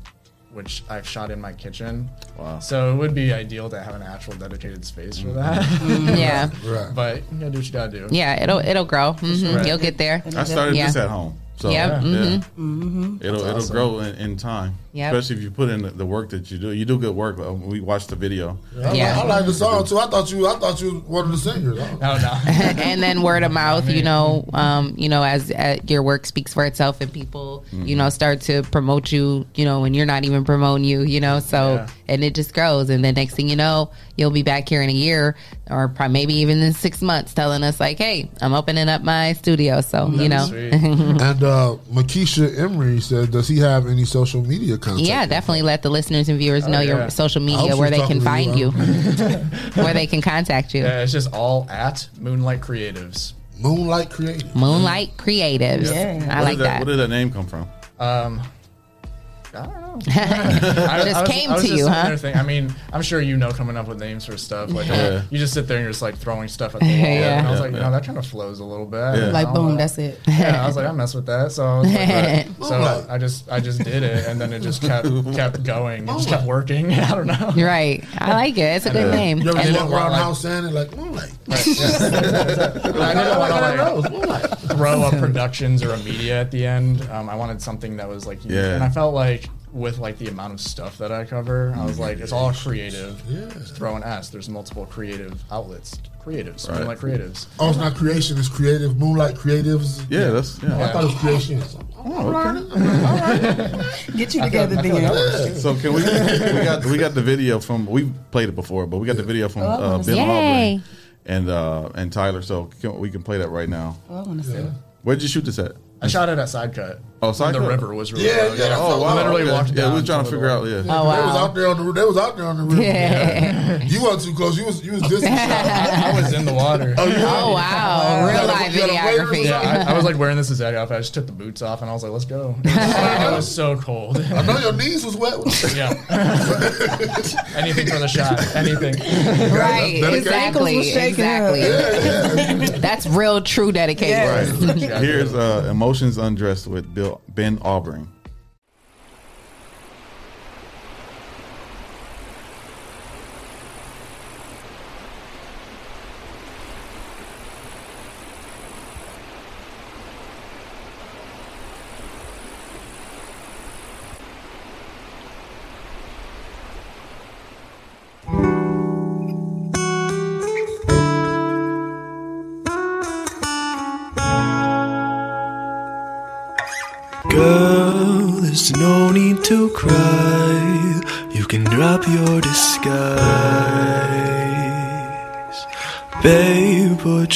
which I've shot in my kitchen. Wow. So it would be ideal to have an actual dedicated space for that. Mhm. Yeah. Right. But you gotta do what you gotta do. Yeah, it'll it'll grow. hmm Right. You'll get there. I started yeah. this at home. So Yep, yeah, mhm. Mhm. it'll That's it'll awesome. grow in, in time. Yep. Especially if you put in the, the work that you do. You do good work. We watched the video. I, like, I like the song too. I thought you, I thought you were one of the singers. No, no. and then word of mouth, you know, um, you know, as uh, your work speaks for itself, and people, you know, start to promote you, you know, when you're not even promoting you, you know, so Yeah. and it just grows, and then next thing you know, you'll be back here in a year, or probably maybe even in six months, telling us like, hey, I'm opening up my studio, so you know, and uh, Makisha Emery said, "Does he have any social media contact?" yeah, definitely let the listeners and viewers Oh, know yeah. your social media where they can find you, you, where they can contact you. Yeah, it's just all at Moonlight Creatives. Moonlight Creative. Moonlight Creatives, Yeah. I Where like did that. Where did that name come from? Um, I don't know. Just came to you, huh? there I mean, I'm sure you know coming up with names for stuff. Like, Yeah. you just sit there and you're just like throwing stuff at the wall. Yeah. And I was like, you yeah. know, that kind of flows a little bit. Yeah. Like, boom, was that's it. Yeah, I was like, I mess with that. So, I was like, Right. so I just, I just did it, and then it just kept, kept going. It just kept working. I don't know. Right, I like it. It's a good name. You ever And- walk around the like- house saying like Moonlight? Right. I didn't want to like throw a productions or a media at the end. Um, I wanted something that was like. Yeah. and I felt like with like the amount of stuff that I cover, I was like, it's all creative. Yeah. Just throw an S. There's multiple creative outlets, creatives, Right. like creatives. Oh, it's not creation. It's creative. Moonlight Creatives. Yeah, that's yeah. Oh, I thought it was creation. Oh, All right. Get you I feel- together, I feel like then. that works, too. So can we? we got we got the video from we played it before, but we got the video from uh, Ben Aubrey and uh, and Tyler. So can, we can play that right now. Oh, I want to see. it. Where'd you shoot this at? I shot it at side cut. Oh, side the cut? river was really Yeah, low. yeah, Oh, wow, literally okay. walked Yeah, we were trying to figure out. little- Yeah. Oh, They was out there on the. They was out there on the river. Yeah. You weren't too close. You was you was distant. I was in the water. Oh, you Oh were? wow, real You got a- live you got a waiter or videography. Yeah, I, I was like wearing this Azag outfit. I just took the boots off and I was like, let's go. It was so, it was so cold. I know your knees was wet. yeah. Anything for the shot. Anything. Right, Dedication. exactly, was shaking exactly. That's real, true dedication. Right. Here's uh, Emotions Undressed with Bill Ben Aubrey.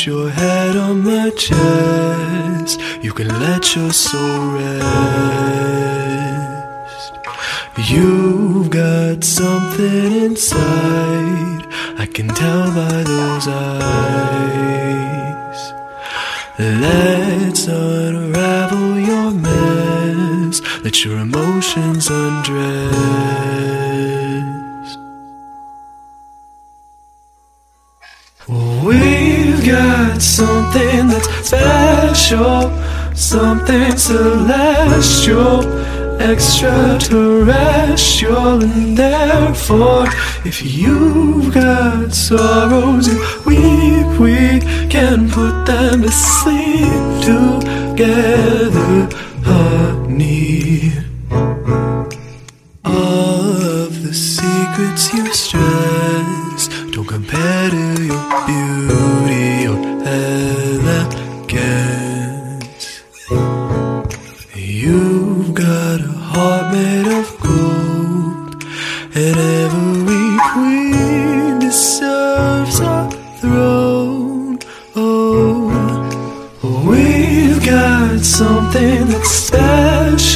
Your head on my chest. You can let your soul rest. You've got something inside. I can tell by those eyes. Let's unravel your mess. Let your emotions undress. Got something that's special, something celestial, extraterrestrial, and therefore, if you've got sorrows you weep, we can put them to sleep together, honey. All of the secrets you stress don't compare to your beauty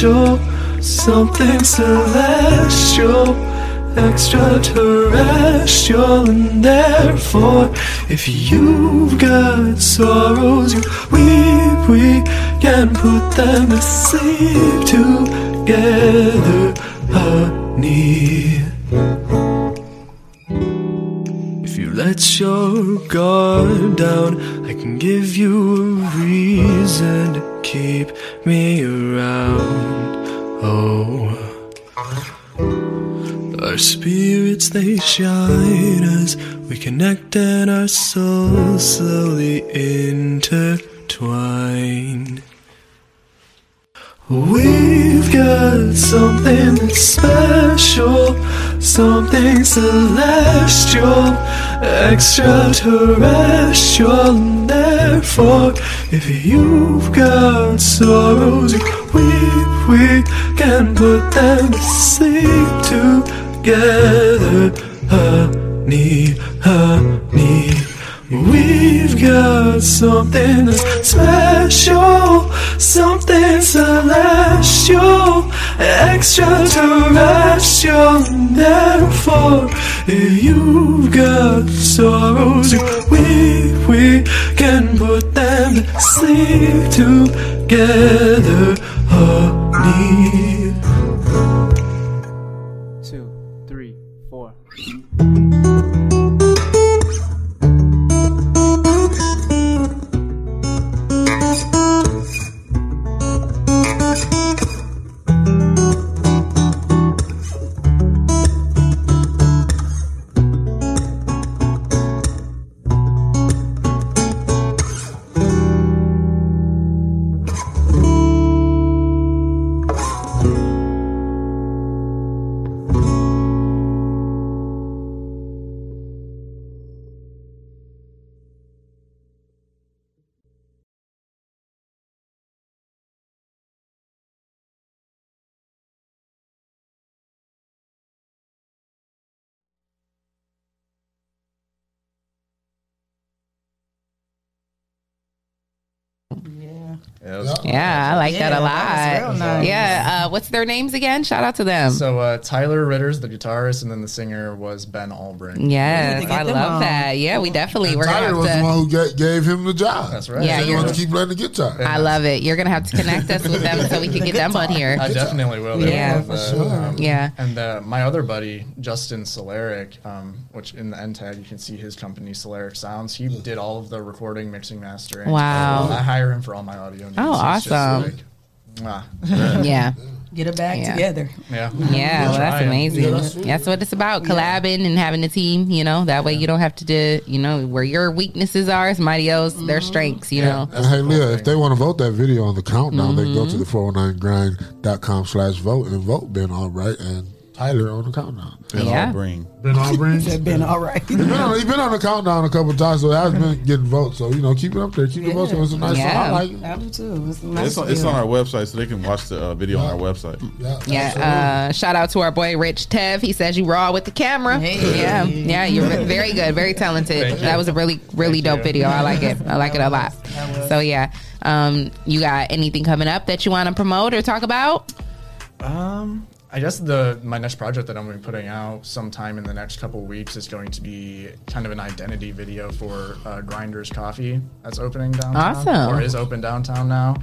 special, something celestial extraterrestrial and therefore if you've got sorrows you weep we can put them to sleep together honey let your guard down. I can give you a reason to keep me around. Oh. Our spirits they shine as we connect and our souls slowly intertwine. We've got something that's special, something celestial, extraterrestrial, therefore, if you've got sorrows weep, we can put them to sleep together, honey, honey. We've got something that's special, something celestial, extraterrestrial, and therefore, if you've got sorrows weep, we can put them to sleep together, honey. Yeah, I like that a lot. that real nice. Yeah, uh, what's their names again? Shout out to them. So uh, Tyler Ritter's the guitarist, and then the singer was Ben Albring. Yes, I love that. Yeah, we definitely we're Tyler gonna was the one who ga- gave him the job. That's right. Yeah, Yeah, he you're- wants to keep playing the guitar. I love it. You're gonna have to connect us with them so we can get them on here. I definitely will. They Yeah, love for that. sure. Um, Yeah. And uh, my other buddy, Justin Solaric, um, which in the end tag you can see his company, Solaric Sounds. He did all of the recording, mixing, mastering. Wow. I hire him for all my audio needs. Oh, He's just awesome. like, mwah. Yeah. Get it back Yeah. together. Yeah. Yeah, well, that's amazing. Yeah, that's, that's- what it's about, collabing and having a team. You know, that way you don't have to do. You know, where your weaknesses are, somebody else their strengths. You know. And hey, Leah, if they want to vote that video on the countdown, they go to Mm-hmm. the 409grind.com slash vote and vote Ben all right. and Tyler on the countdown. Ben Yeah. Albring. Ben Albright. Said Ben Albright. He's been, on, he's been on the countdown a couple times, so it has been getting votes. So, you know, keep it up there. Keep the votes going. It's a nice song. I like it. I do too. It's, a nice It's, on, it's on our website, so they can watch the uh, video on our website. Yeah. Uh, shout out to our boy Rich Tev. He says you raw with the camera. Yeah. Yeah. You're very good. Very talented. Thank you. That was a really, really dope you. video. I like it. I like it a lot. So yeah. Um, you got anything coming up that you want to promote or talk about? Um, I guess the my next project that I'm going to be putting out sometime in the next couple weeks is going to be kind of an identity video for uh, Grinders Coffee that's opening downtown Awesome. or is open downtown now.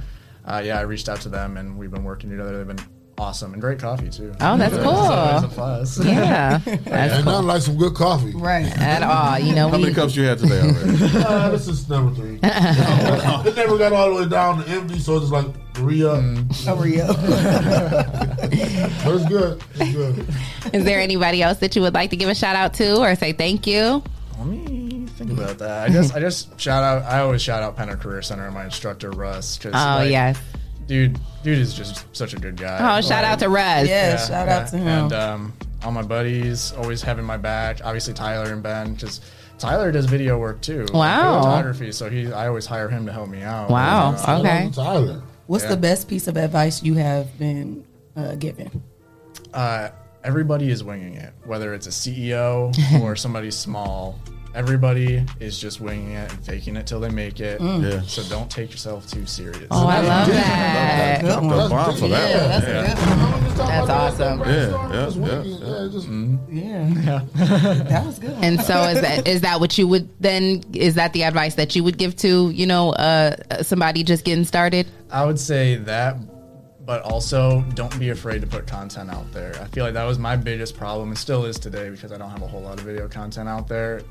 Uh, yeah, I reached out to them and we've been working together. They've been awesome and great coffee too. Oh, that's So cool. it's always a plus. Yeah, and that's nothing like some good coffee. Right. At all, you know. How we, many cups you had today already? Uh, this is number three. it never got all the way down to empty, so it's like re up. Hurry up. but it's good. It's good. Is there anybody else that you would like to give a shout out to or say thank you? Let me think about that. I just I just shout out. I always shout out Penta Career Center and my instructor Russ. 'cause, Oh, like, yes. Dude, dude is just such a good guy. Oh, shout out to Russ. Yeah, shout out to him. And um, all my buddies always having my back. Obviously Tyler and Ben, because Tyler does video work too. like Wow. photography. So he, I always hire him to help me out. Wow, And, uh, okay. Tyler. What's Yeah. the best piece of advice you have been uh, given? uh, everybody is winging it, whether it's a CEO or somebody small. Everybody is just winging it and faking it till they make it. Mm. Yeah. So don't take yourself too serious. Oh, I love that. Dropped a bomb for that Yeah, one. that's yeah. That's awesome. Yeah, yeah, yeah. Yeah, that was good. And so is that is that what you would then is that the advice that you would give to you know uh, somebody just getting started? I would say that, but also don't be afraid to put content out there. I feel like that was my biggest problem and still is today because I don't have a whole lot of video content out there.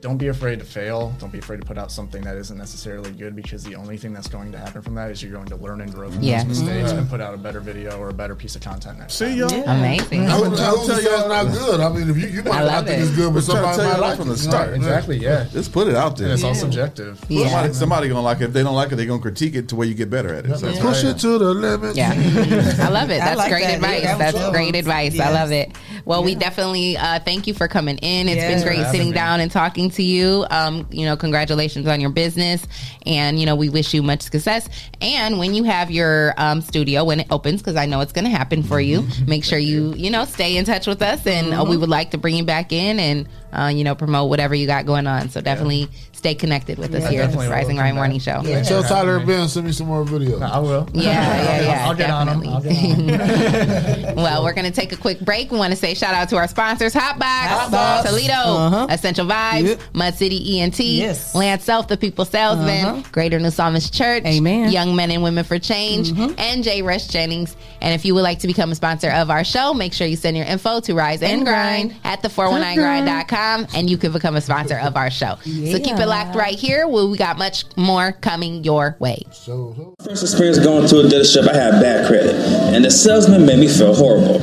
Don't be afraid to fail. Don't be afraid to put out something that isn't necessarily good because the only thing that's going to happen from that is you're going to learn and grow from Yeah. those mistakes Mhm. and put out a better video or a better piece of content next See time. y'all. Amazing. I would I'll tell, tell you y'all- it's not good. I mean, if you, you might I not think it. it's good, but We're trying to somebody tell might you like that from it, the you know? start. Exactly, yeah. Just put it out there. And it's all subjective. Yeah. Somebody, somebody gonna like it. If they don't like it, they're gonna critique it to where you get better at it. So Yeah. Push it to the limit. Yeah, I love it. That's like great that. advice. Yeah, that was That's great advice. I love it. Well, we definitely uh, thank you for coming in. It's Yes. been great sitting me. down and talking to you. Um, you know, congratulations on your business, and you know we wish you much success. And when you have your um, studio when it opens, because I know it's going to happen for you, make sure you you know stay in touch with us, and uh, we would like to bring you back in and uh, you know, promote whatever you got going on. So definitely yeah. stay connected with us yeah, here at the Rise and Grind Morning Show. Yeah. Tell Tyler Ben send me some more videos. No, I will. Yeah, yeah, yeah. I'll, on them. well, we're gonna take a quick break. We want to say shout out to our sponsors: Hotbox, Hotbox. Toledo, uh-huh. Essential Vibes, yep. Mud City ENT, yes. Land Self, the People Salesman, uh-huh. Greater New Psalmist Church, Amen. Young Men and Women for Change, mm-hmm. and J. Rush Jennings. And if you would like to become a sponsor of our show, make sure you send your info to Rise and, and grind, grind at the419grind.com and you can become a sponsor of our show. Yeah. So keep it locked right here. Well, we got much more coming your way. So, First experience going to a dealership, I had bad credit, and the salesman made me feel horrible.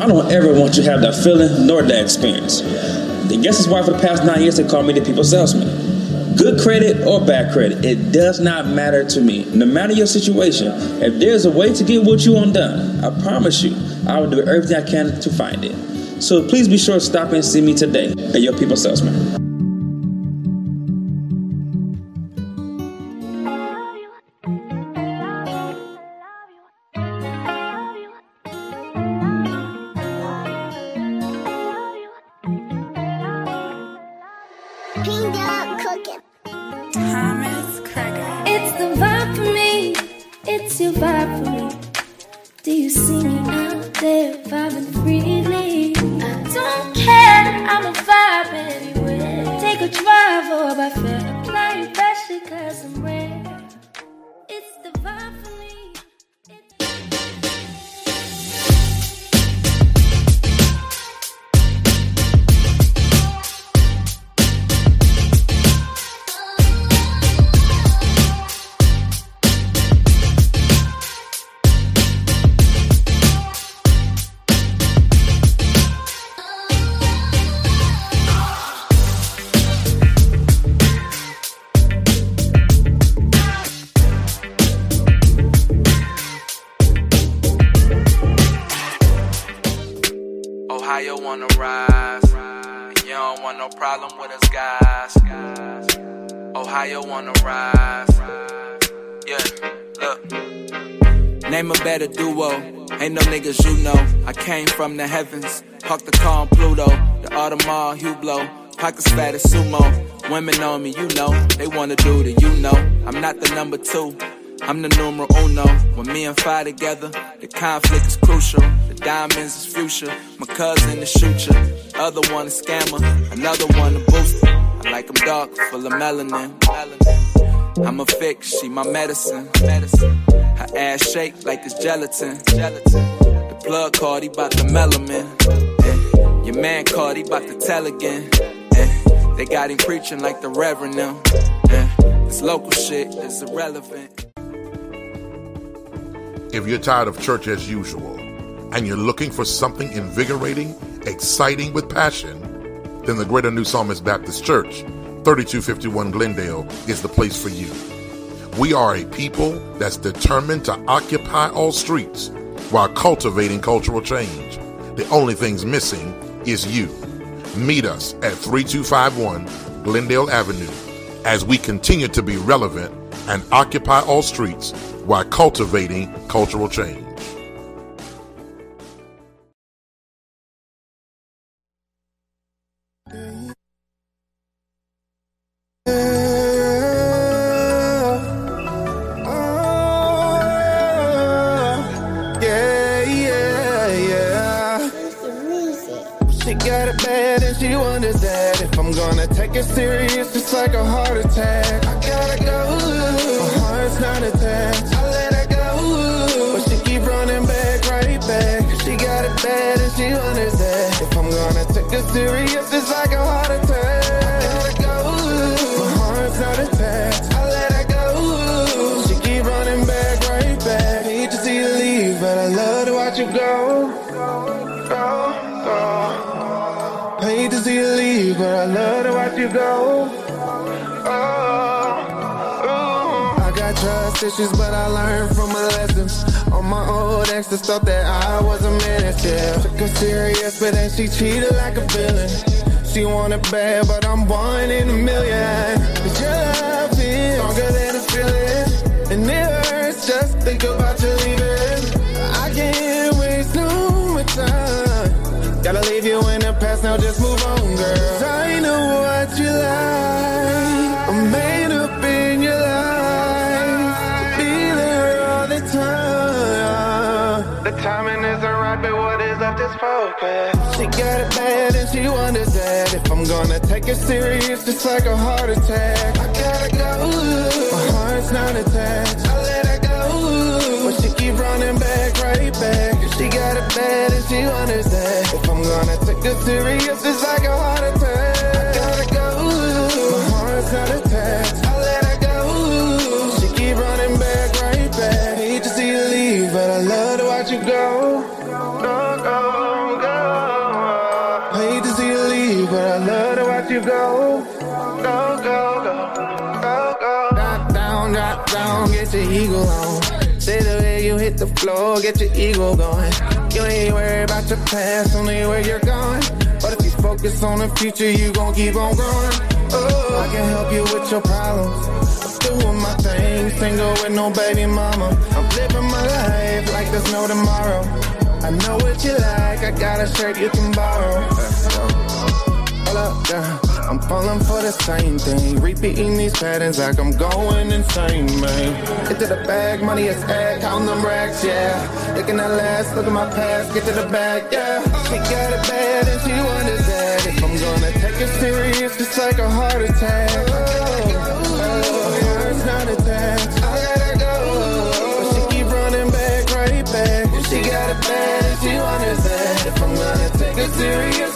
I don't ever want you to have that feeling nor that experience. The guess it's why for the past nine years they call me the people salesman good credit or bad credit, it does not matter to me. No matter your situation, if there's a way to get what you want done, I promise you, I will do everything I can to find it. So please be sure to stop and see me today at your people salesman. Came from the heavens. Park the car Pluto. The Audemars Hublot. Pockets fat as sumo. Women on me, you know. They wanna do the you know. I'm not the number two. I'm the numero uno. When me and Fi together, the conflict is crucial. The diamonds is future. My cousin is shooter. Other one a scammer. Another one a booster. I like 'em dark, full of melanin. I'm a fix, she my medicine. medicine. Her ass shake like it's gelatin. gelatin. Plug card, he bout to melanin. Eh, your man called, he bout to tell again. Eh, they got him preaching like the Reverend now. Eh, this local shit is irrelevant. If you're tired of church as usual and you're looking for something invigorating, exciting with passion, then the Greater New Psalmist Baptist Church, 3251 Glendale, is the place for you. We are a people that's determined to occupy all streets while cultivating cultural change. The only things missing is you. Meet us at 3251 Glendale Avenue as we continue to be relevant and occupy all streets while cultivating cultural change. Serious, it's like a heart attack. I gotta go. My heart's not attached. I let her go. She keep running back, right back. Hate to see you leave, but I love to watch you go. Go, go, go. Hate to see you leave, but I love to watch you go. Go, go, go, go, go. Drop down, drop down, get your ego on. Say the way you hit the floor, get your ego going. You ain't worried about your past, only where you're focus on the future, you gon' keep on growing. Oh, I can help you with your problems. I'm doing my thing, single with no baby mama. I'm living my life like there's no tomorrow. I know what you like, I got a shirt you can borrow. Hold up. I'm falling for the same thing. Repeating these patterns like I'm going insane, man. Get to the bag, money is ag, count them racks, yeah. Looking at last, look at my past, get to the bag, yeah. She got it bad and she wonders it serious, it's like a heart attack. Oh, not. I gotta go. But she keep running back, right back. She got it bad she if I'm gonna take it serious,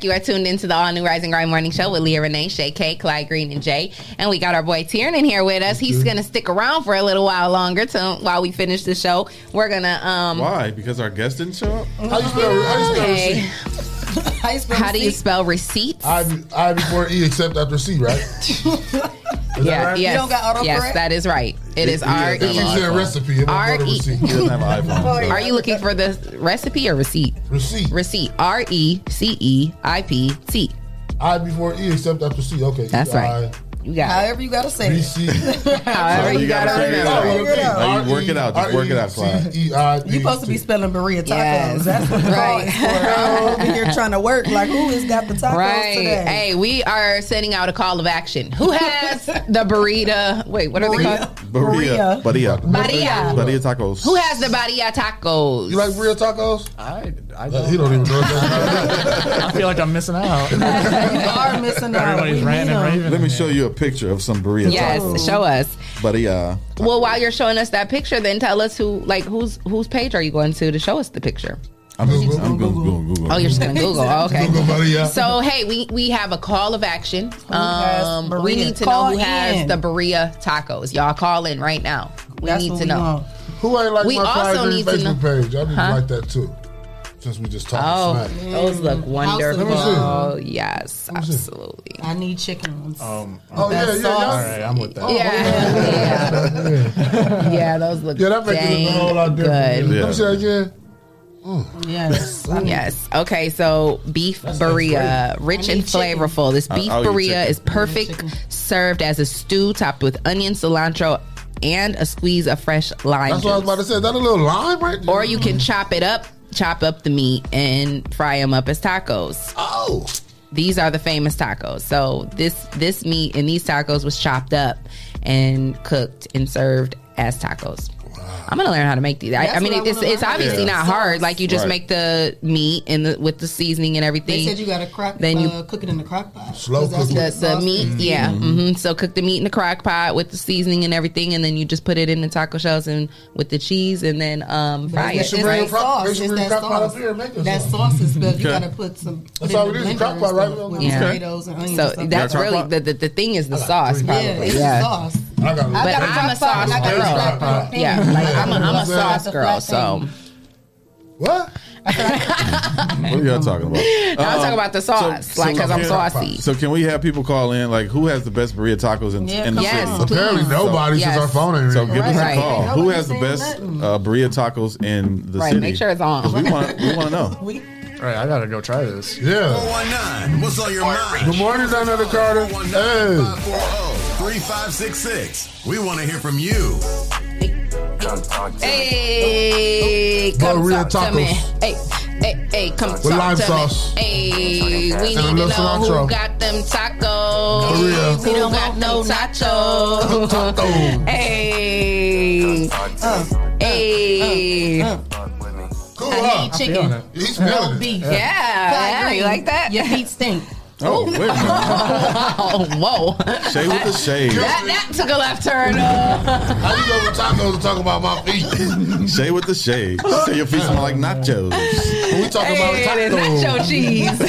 back. You are tuned into the all new Rising and Grind Morning Show with Leah Renee, Shay K, Clyde Green, and Jay. And we got our boy Tiernan here with us. He's gonna stick around for a little while longer to while we finish the show. We're gonna um Why? Because our guest didn't show up? How you spell? How you spell receipt? How you spell How do you receipt? spell receipts? I, I before E except after C, right? yeah, right? yes, You don't got autocorrect? yes, that is right. It is He- he R doesn't have an E iPhone. recipe. It won't R go to E. receipt. He doesn't have an iPhone, oh, so- Are you looking for the recipe or receipt? Receipt. Receipt. R E C E I P T. I before E except after C. Okay. That's right. You got it. However you gotta say it. However you gotta remember. Figure it out. Now you work it out. Just work it out, Clyde. You supposed to be spelling burrito tacos. Yes. That's what Right. call is for. I'm over here trying to work. Like, who has got the tacos Right. today? Hey, we are sending out a call of action. Who has the burrito? Wait, what are they called? Birria. Birria. Birria. Birria tacos. Who has the birria tacos? You like burrito tacos? I, I Uh, he don't even know I feel like I'm missing out. you are missing out. Everybody's We ranting, need 'em. raving. Let me show you a picture of some burrito Yes, tacos. show us. Birria. Well, while you're showing us that picture, then tell us who, like, whose whose page are you going to to show us the picture? I'm Google. I'm Google. Google. Google. Oh, you're just gonna Google. Oh, okay. Google Birria. So hey, we we have a call of action. Um, we need to Call know who has the Birria tacos. Y'all call in right now. We That's need to we know. want. Who ain't like We my also Clyde Green need to Facebook know- page? I need Huh? to like that too. Since we just talked Oh, smack. those look wonderful. Let me see. Yes, absolutely. I need chicken ones. Um, Oh yeah, yeah, yeah. all right, I'm with that. Yeah, yeah, yeah, those look Yeah, that makes it a whole lot different. good. Let me see that again. Yes. Yes. Okay. So beef birria, rich and need chicken. flavorful. This I- beef I'll birria is perfect served as a stew topped with onion, cilantro, and a squeeze of fresh lime That's what I was about to say. Is that a little lime right there? Or you can chop it up, chop up the meat, and fry them up as tacos. Oh. These are the famous tacos. So this this meat and these tacos was chopped up and cooked and served as tacos. I'm gonna learn how to make these. I, I mean, what I it's it's obviously Yeah. not hard. Like you just Right. make the meat and the with the seasoning and everything. They said you got to crock, Then you- uh, cook it in the crock pot. Slow 'Cause that's cook the, the sauce meat, is. yeah. hmm So cook the meat in the crock pot with the seasoning and everything, and then you just put it in the taco shells and with the cheese, and then um, fry it. it's, should bring that crock- sauce. It's that sauce. up here and make us That sauce is built. You got to put some. That's all in it the is, a crock pot, right? With Yeah. and onions. So that's really the, the the thing is the sauce, probably. yeah, Yeah. sauce. I got a I But got a I'm a sauce and I got a girl. Yeah, like I'm a, I'm a sauce girl. So. What? What are y'all talking about? I'm Um, talking about the sauce, like because I'm can- saucy. So can we have people call in? Like, who has the best birria tacos in, Yeah, in the come Yes, city? please. Apparently nobody Yes. since our phone ain't So ringing. give us a call. Right. Who has the best saying uh, birria tacos in the city? Right, city? make sure it's on. We want we want to know. We Right, I gotta go try this. Yeah. 419. What's on your mind? Good morning, down there, Carter. Hey. 3566. We want to hear from you. Hey, come Birria talk to me. tacos. Hey, hey, hey, come With talk lime to sauce. me. Hey, we And need a to little know cilantro. who got them tacos. Birria. We don't got no nachos. Tacos. Hey, uh, uh, hey, uh, Cool, I huh? need chicken. it. He's No feeling it. beef. yeah, yeah, you like that? Your feet stink. Oh, wait a minute. Oh, whoa. Shade with the shade. That, that took a left turn. How you go with tacos and talk about my feet? Shade with the shade. Say your feet smell like nachos. When we talking hey, about the nacho tacos. cheese.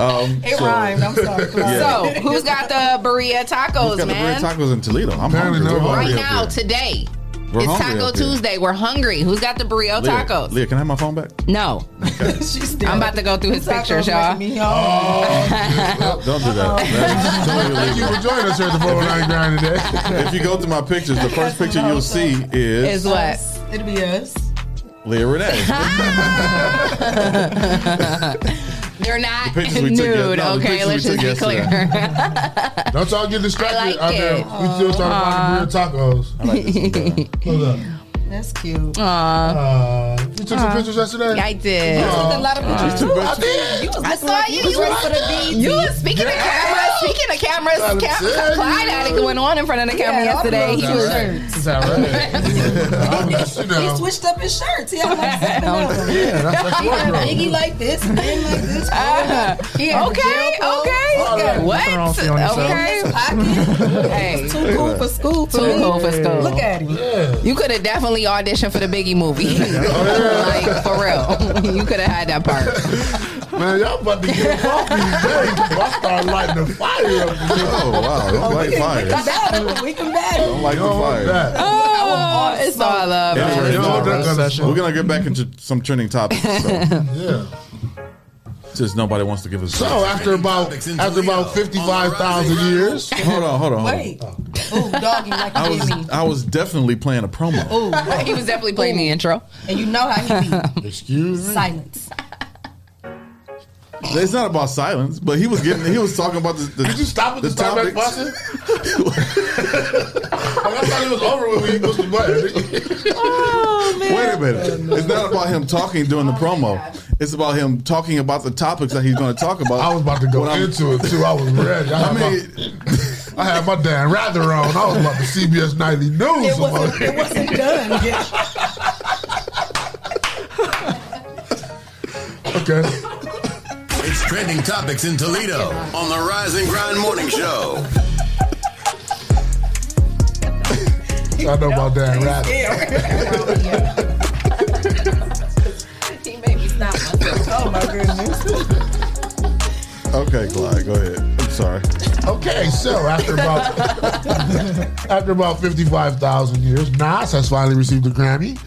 Um, It so- rhymed. I'm sorry. Clyde. So, who's got the birria tacos, Who's got the man? birria tacos in Toledo? I'm Apparently hungry. We're right now, today. We're it's Taco. Tuesday. We're hungry. Who's got the birria Leah, tacos? Leah, can I have my phone back? No. She's I'm about to go through his pictures, y'all. making. Oh, oh, don't do that. Oh. That's Thank you illegal. for joining us here at the 409 Grind today. If you go through my pictures, the first picture you'll see Is is what? It'll be us. Leah Renee. They're not pictures we took nude, yes- no, the okay? pictures Let's just took be clear. Don't y'all get distracted I like out there. it. We still trying to find the real tacos. I like this one. Hold up. That's cute. Aw, Uh, you took some pictures yesterday? I did. You took a lot of pictures too. I did. You was I saw like you. you was You ready was for the BET. You was speaking of Yeah. cameras. Speaking of cameras, I'm Cam- telling Clyde had it going on in front of the camera Yeah, yesterday. He was. shirts. Is that right? I missed He switched up his shirts. He had like seven of them. Yeah, that's that's He. Biggie like this, Ben like this. He had the okay, okay. What? Nothing wrong with you on yourself. Okay. Pocket. Hey, Too cool for school. too Too cool for school. Look at him. Yeah. You could have definitely auditioned for the Biggie movie. Oh, like for real, you could have had that part. Man, y'all about to get off these days. I started lighting the fire up. Oh wow, don't light We can fire. battle. We can battle. Don't light the Don't fire. that. Oh, it's all love. Yeah, man. we're, You know gonna we're gonna get back into some trending topics. So, Yeah. Since nobody wants to give us. So after about after about fifty five thousand years, hold on, hold on, hold on. Wait. Ooh, doggy like I was. I was definitely playing a promo. Ooh, He was definitely playing the intro. and you know how he be. excuse me. Silence. It's not about silence, but he was getting he was talking about the. the Did you stop at the, the start back topics. busting? like, I thought it was over when we pushed the button. Wait a minute. It's not about him talking during the oh, promo. It's about him talking about the topics that he's going to talk about. I was about to go When I'm- into it too. I was ready. I, I had mean, my, I had my Dan Rather on. I was about to CBS Nightly News. It wasn't, it wasn't done yet. okay. It's trending topics in Toledo on the Rise and Grind Morning Show. I know about Dan Rather. Oh my goodness. okay, Clyde, go ahead. I'm sorry. Okay, so after about after about fifty five thousand years, Nas has finally received a Grammy.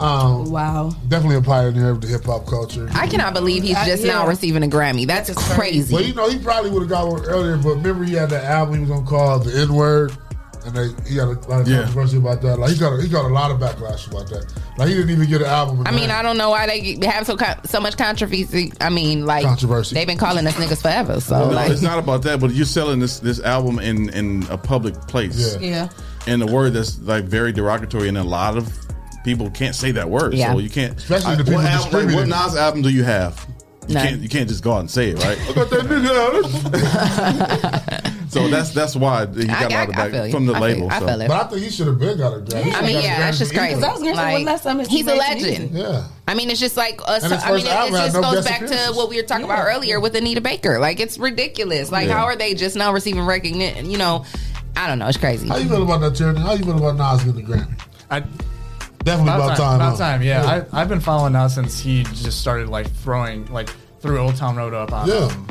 Um, Wow. definitely a pioneer of the hip hop culture. I cannot believe he's Uh, just yeah. now receiving a Grammy. That's just crazy. Well, you know, he probably would have got one earlier, but remember he had that album he was gonna call the N word, and they he had a lot of Yeah. controversy about that. Like he got a, he got a lot of backlash about that. Like he didn't even get an album. I mean, I don't know why they have so so much controversy. I mean, like Controversy. They've been calling us niggas forever. So No, like, it's not about that, but you're selling this this album in in a public place. Yeah. And the word that's like very derogatory, and a lot of people can't say that word, Yeah. so you can't. Especially the I- people what, album, like, what. Nas album do you have? You None. can't you can't just go out and say it, right? I got that nigga out. so that's that's why he got I- a lot of I- I back from the I feel label. I so. feel it. But I think he should have been got a Grammy. He I mean, yeah, that's Grammy just crazy. Because I was gonna say, when Like, last time has he's a legend. Yeah. I mean, it's just like us. I mean, it, it just no goes back to what we were talking about earlier with Anita Baker. Like, it's ridiculous. Like, Yeah. how are they just now receiving recognition? You know, I don't know. It's crazy. How you feel about that, Tyranny? How you feel about Nas getting the Grammy? I, Definitely about, time. About huh? time, yeah. I, I've been following now since he just started like throwing like threw Old Town Road up on Yeah. um,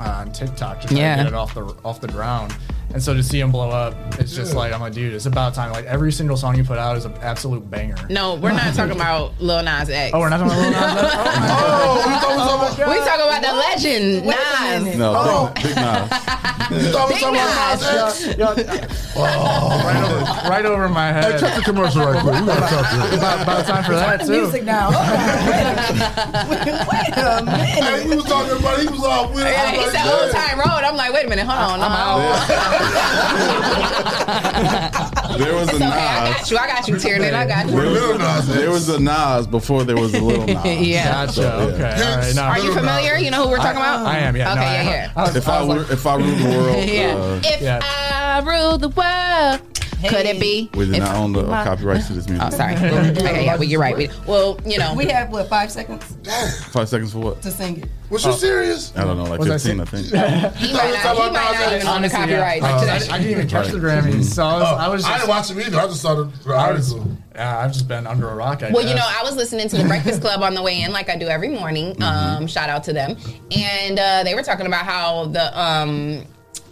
on TikTok just Yeah. to get it off the off the ground. And so to see him blow up, it's just like I'm like, dude, it's about time. Like every single song you put out is an absolute banger. No, we're not talking about Lil Nas X. Oh, we're not talking about Lil Nas X? Oh, my Oh, we thought we was talking about we talking about the legend Nas. no, Oh. big, big Nas. You thought we Big talking about Nas. Nas X? Oh, right, over, right over my Hey, head. check the commercial right quick. We gotta talk to him. about, about time for that The too. music now. Oh, wait, wait a minute. Hey, we was talking about. He was all with. Yeah, I he was said Old yeah. Time Road. I'm like, wait a minute, hold on. I'm uh-huh. out. There was a It's okay, I got you. I got you, Tiernan. I got There you. was, Nas there was a Nas before there was a little Nas. Yeah. Gotcha. So, yeah. Okay. All right. No, Are you familiar? You know who we're talking about? I am. Yeah. Okay, no, yeah, I, yeah. I was, If I I was were, if I ruled the world, Yeah. uh, If Yeah. I rule the world, could it be? we did not own the my- copyrights to this music. Oh, sorry. okay, yeah, well, you're right. We- Well, you know, We have what five seconds Five seconds for what? to sing it. Was you serious? I don't know, like Was I fifteen, I think. he might not, he might not even own the copyright I, to I, that I didn't even catch the Grammys, so I was, Oh, I was I didn't watch them either. I just saw the, the I was, article. yeah, I've just been under a rock. I Well, you know, I was listening to the Breakfast Club on the way in, like I do every morning. Um, shout out to them, and uh, they were talking about how the um,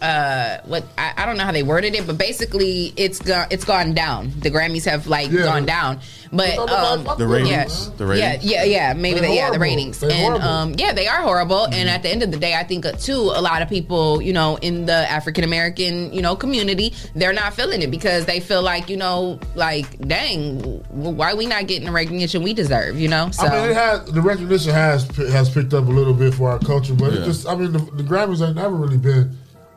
uh, what I, I don't know how they worded it, but basically it's gone it's gone down. The Grammys have like Yeah. gone down, but um, The ratings. Yeah. The ratings. Yeah, yeah, yeah. Maybe They're the, yeah, the ratings, They're and horrible. um, yeah, they are horrible. And at the end of the day, I think uh, too, a lot of people, you know, in the African American, you know, community, they're not feeling it because they feel like, you know, like, dang, w- why we not getting the recognition we deserve, you know? So I mean, it has the recognition has has picked up a little bit for our culture, but it just I mean the, the Grammys ain't never really been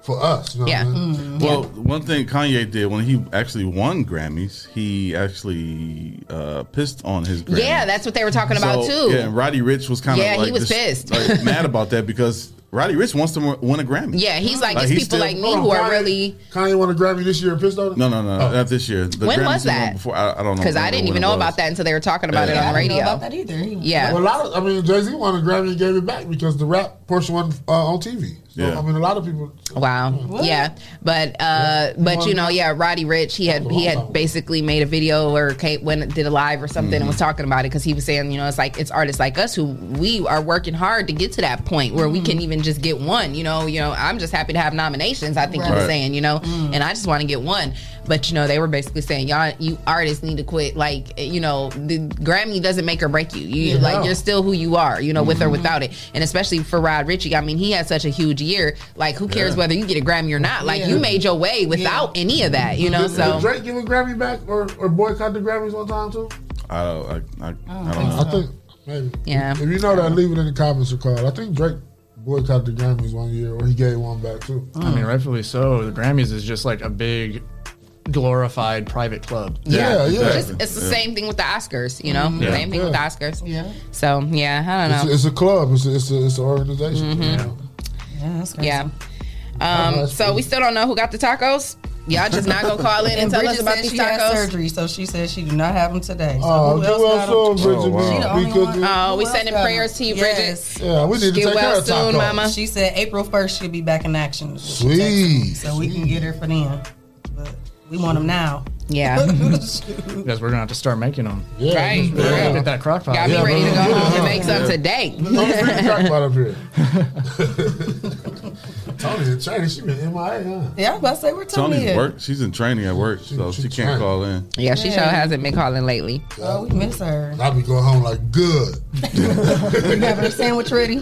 for us. You know Yeah. I mean? Well, one thing Kanye did when he actually won Grammys, he actually uh, pissed on his Grammy. yeah, that's what they were talking about So, too. Yeah, and Roddy Ricch was kind of Yeah, he was dis- pissed. like, mad about that because Roddy Ricch wants to win a Grammy. Yeah, he's like, Like, it's he's people still- like me on, who are really. Kanye won a Grammy this year and pissed on it. No, no, no, Oh. not this year. The When Grammys was that? Before I, I don't know Because I didn't even know about that until they were talking about Yeah. it on the I didn't know radio. about that either. Yeah. Well, a lot of I mean Jay Z won a Grammy and gave it back because the rap portion wasn't uh, on TV. So Yeah. I mean, a lot of people. Wow. Yeah, but uh, but you know, yeah, Roddy Ricch, he had he had basically made a video or Kate went did a live or something and was talking about it because he was saying, you know, it's like it's artists like us who we are working hard to get to that point where we can even just get one. You know, you know, I'm just happy to have nominations. I think he was saying, you know, and I just want to get one. But you know, they were basically saying, y'all, you artists need to quit. Like, you know, the Grammy doesn't make or break you. You Yeah. like you're still who you are. You know, with or Mhm. without it. And especially for Rod Ritchie, I mean, he had such a huge year. Like, who cares Yeah. whether you get a Grammy or not? Like, Yeah. you made your way without any of that. You know, did, so did Drake give a Grammy back or, or boycott the Grammys one time too? I don't, I, I, I don't know I think maybe. Yeah. If you know that, leave it in the comments or call. I think Drake boycotted the Grammys one year, or he gave one back too. I mean, rightfully so. The Grammys is just like a big, glorified private club. yeah, It's, it's the same thing with the Oscars. You know, Mhm. Yeah. same thing with the Oscars. Yeah. So yeah, I don't It's, know. it's a club. It's a, it's a, it's an organization. Mhm. you know. Yeah, that's crazy. Yeah. Oh, Um, that's so we still don't know who got the tacos. Y'all just not gonna call in and, And tell us about said these she had tacos. surgery, so she said she do not have them today. So Oh, who else well got soon, 'em? Bridget. She man. the only Because one. Oh, we Who sending else got prayers 'em? to you, Yes. Bridget. Yeah, we need to Get take well care of soon, tacos. mama. She said April first she'll be back in action. is what she texted. So we can get her for then. But we want them now. Yeah. Because we're gonna have to start making them. Yeah, Right. We're gonna Get that crock pot. Got me Yeah, ready to go bro. home Yeah. and make some Yeah. today. Don't bring the pot up here. Tony in training. She been MIA, huh? Yeah, I was about to say we're Tony. Tony's is. work. She's in training at work, so she, can't training. call in. Yeah, she sure hasn't been calling lately. Oh, we miss her. I'll be going home like good. you having a sandwich ready?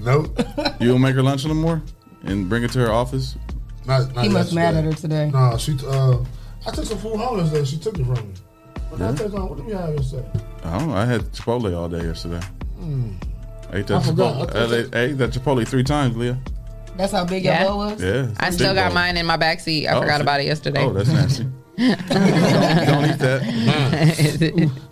Nope. You don't make her lunch no more and bring it to her office. Not, not He must mad at her today. No, she. Uh, I took some food home yesterday. She took it from me. What did I take home? What did we have yesterday? I don't know. I had Chipotle all day yesterday. Hmm. I ate that forgot. Chipotle. I I, ate, I ate that Chipotle three times, Leah. That's how big Yeah. your bowl was? Yeah. I still got bowl. mine in my back seat. I Oh, forgot see. about it yesterday. Oh, that's nasty. don't eat that.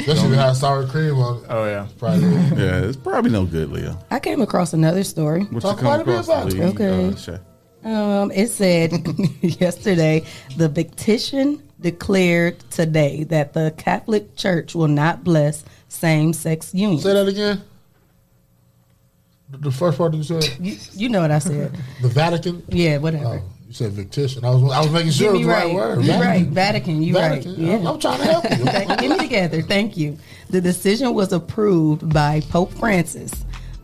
Especially had sour cream on it. Oh yeah. Probably. Yeah, it's probably no good, Leah. I came across another story. What Talk you come quite a bit across, about Leah? Okay. Uh, Shay? Um, it said yesterday the petition declared today that the Catholic Church will not bless same-sex unions. Say that again. The- The first part that you said. You, you know what I said? The Vatican. yeah, whatever. Oh, you said victition. I was I was making sure it was the right. right word. You Vatican. right. Vatican. You Vatican. right. Yeah. I'm- I'm trying to help you. Get me together. Thank you. The decision was approved by Pope Francis.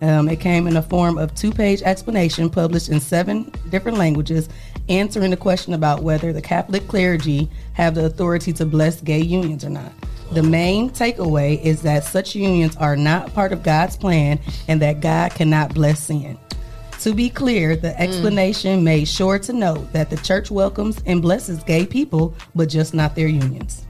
Um, it came in the form of two-page explanation published in seven different languages, answering the question about whether the Catholic clergy have the authority to bless gay unions or not. The main takeaway is that such unions are not part of God's plan and that God cannot bless sin. To be clear, the explanation made sure to note that the church welcomes and blesses gay people, but just not their unions.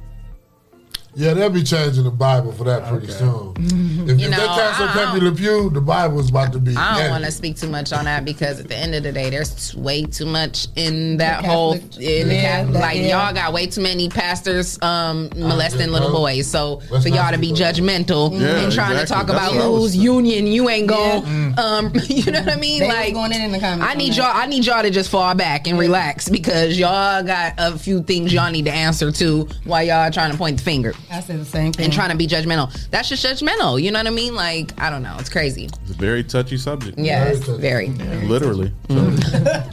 Yeah, they'll be changing the Bible for that pretty soon. If, You if know, they cancel I Pepe Le Pew, the Bible is about to be. I don't want to speak too much on that because at the end of the day, there's way too much in that The whole in yeah, Catholic. Like yeah. y'all got way too many pastors um, molesting yeah, little boys. So let's for y'all to be speak about that. judgmental Yeah, and trying to talk That's about what whose union you ain't going, Yeah. um, you know what I mean? They like going in in the comments I need y'all. I need y'all to just fall back and relax because y'all got a few things y'all need to answer to while y'all trying to point the finger I said the same thing. and trying to be judgmental. That's just judgmental. You know what I mean? Like I don't know. It's crazy. It's a very touchy subject. Yes, Very touchy. very. Literally.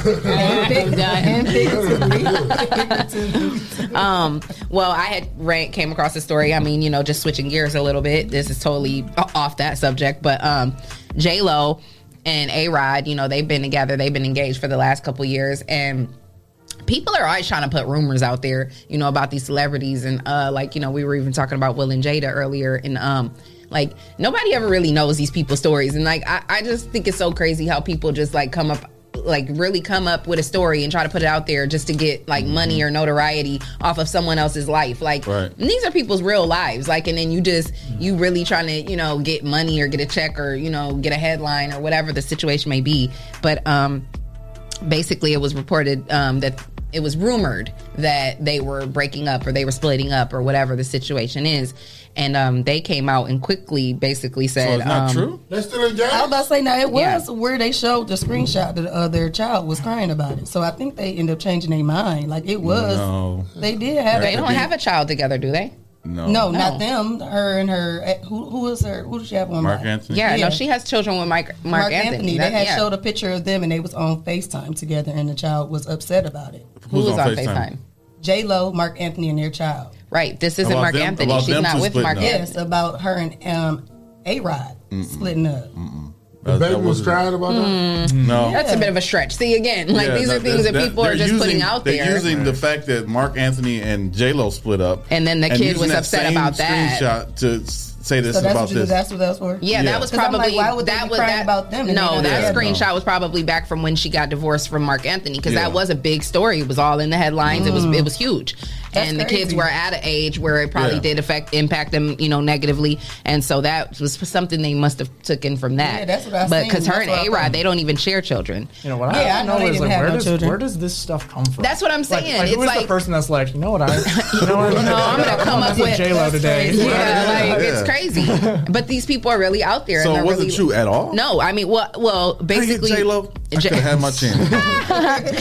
um, well, I had ran, came across a story. I mean, you know, just switching gears a little bit. This is totally off that subject, but um, J Lo and A Rod, you know, they've been together. They've been engaged for the last couple years, and people are always trying to put rumors out there, you know, about these celebrities and uh like, you know, we were even talking about Will and Jada earlier and um like nobody ever really knows these people's stories and like I, I just think it's so crazy how people just like come up like really come up with a story and try to put it out there just to get like money or notoriety off of someone else's life. Like Right. these are people's real lives. Like and then you just you really trying to, you know, get money or get a check or, you know, get a headline or whatever the situation may be. But um basically it was reported um, that it was rumored that they were breaking up or they were splitting up or whatever the situation is and um, they came out and quickly basically said it's not um, true? They're still engaged. I was about to say now it Yeah. was where they showed the screenshot that uh, their child was crying about it. So I think they ended up changing their mind. Like it was, No. they did have. they don't have a child together do they No. No, not them. Her and her. eh, Who who was her? Who does she have one? Mark by? Anthony? Yeah, no, she has children with Mike, Mark, Mark, Anthony. Anthony. That- They had yeah. showed a picture of them, and they was on Facetime together, and the child was upset about it. Who was on on FaceTime? FaceTime? J Lo, Marc Anthony, and their child. Right. This isn't About Mark them- Anthony. She's not with Mark up. Yes, about her and um, A Rod splitting up. The baby was crying about that. No. That's a bit of a stretch. See, again, like Yeah, these no, are things that, that- people are just using- putting out they're there. using the fact that Marc Anthony and J Lo split up, And then the kid using was that upset same about that. Screenshot to say this So that's about what this. that's what that was for. Yeah, that was probably like, why would they that be was crying that, about them? No, that not together? screenshot was probably back from when she got divorced from Marc Anthony because Yeah. that was a big story. It was all in the headlines. It was Mm. it was huge, That's and the kids were at an age where it probably Yeah. did affect impact them, you know, negatively. And so that was something they must have taken in from that. Yeah, that's what I But because her That's and what I A Rod, they don't even share children. You know what? Yeah, I I know know, is like where no does children. where does this stuff come from? That's what I'm Like- saying. Like, It's who is like- the person that's like, you know what I, you know what? No, I'm gonna come up with J Lo today. Yeah, like it's crazy. But these people are really out there. So it wasn't really, true at all? No, I mean, well, well, basically, J Lo, I could have had my chance.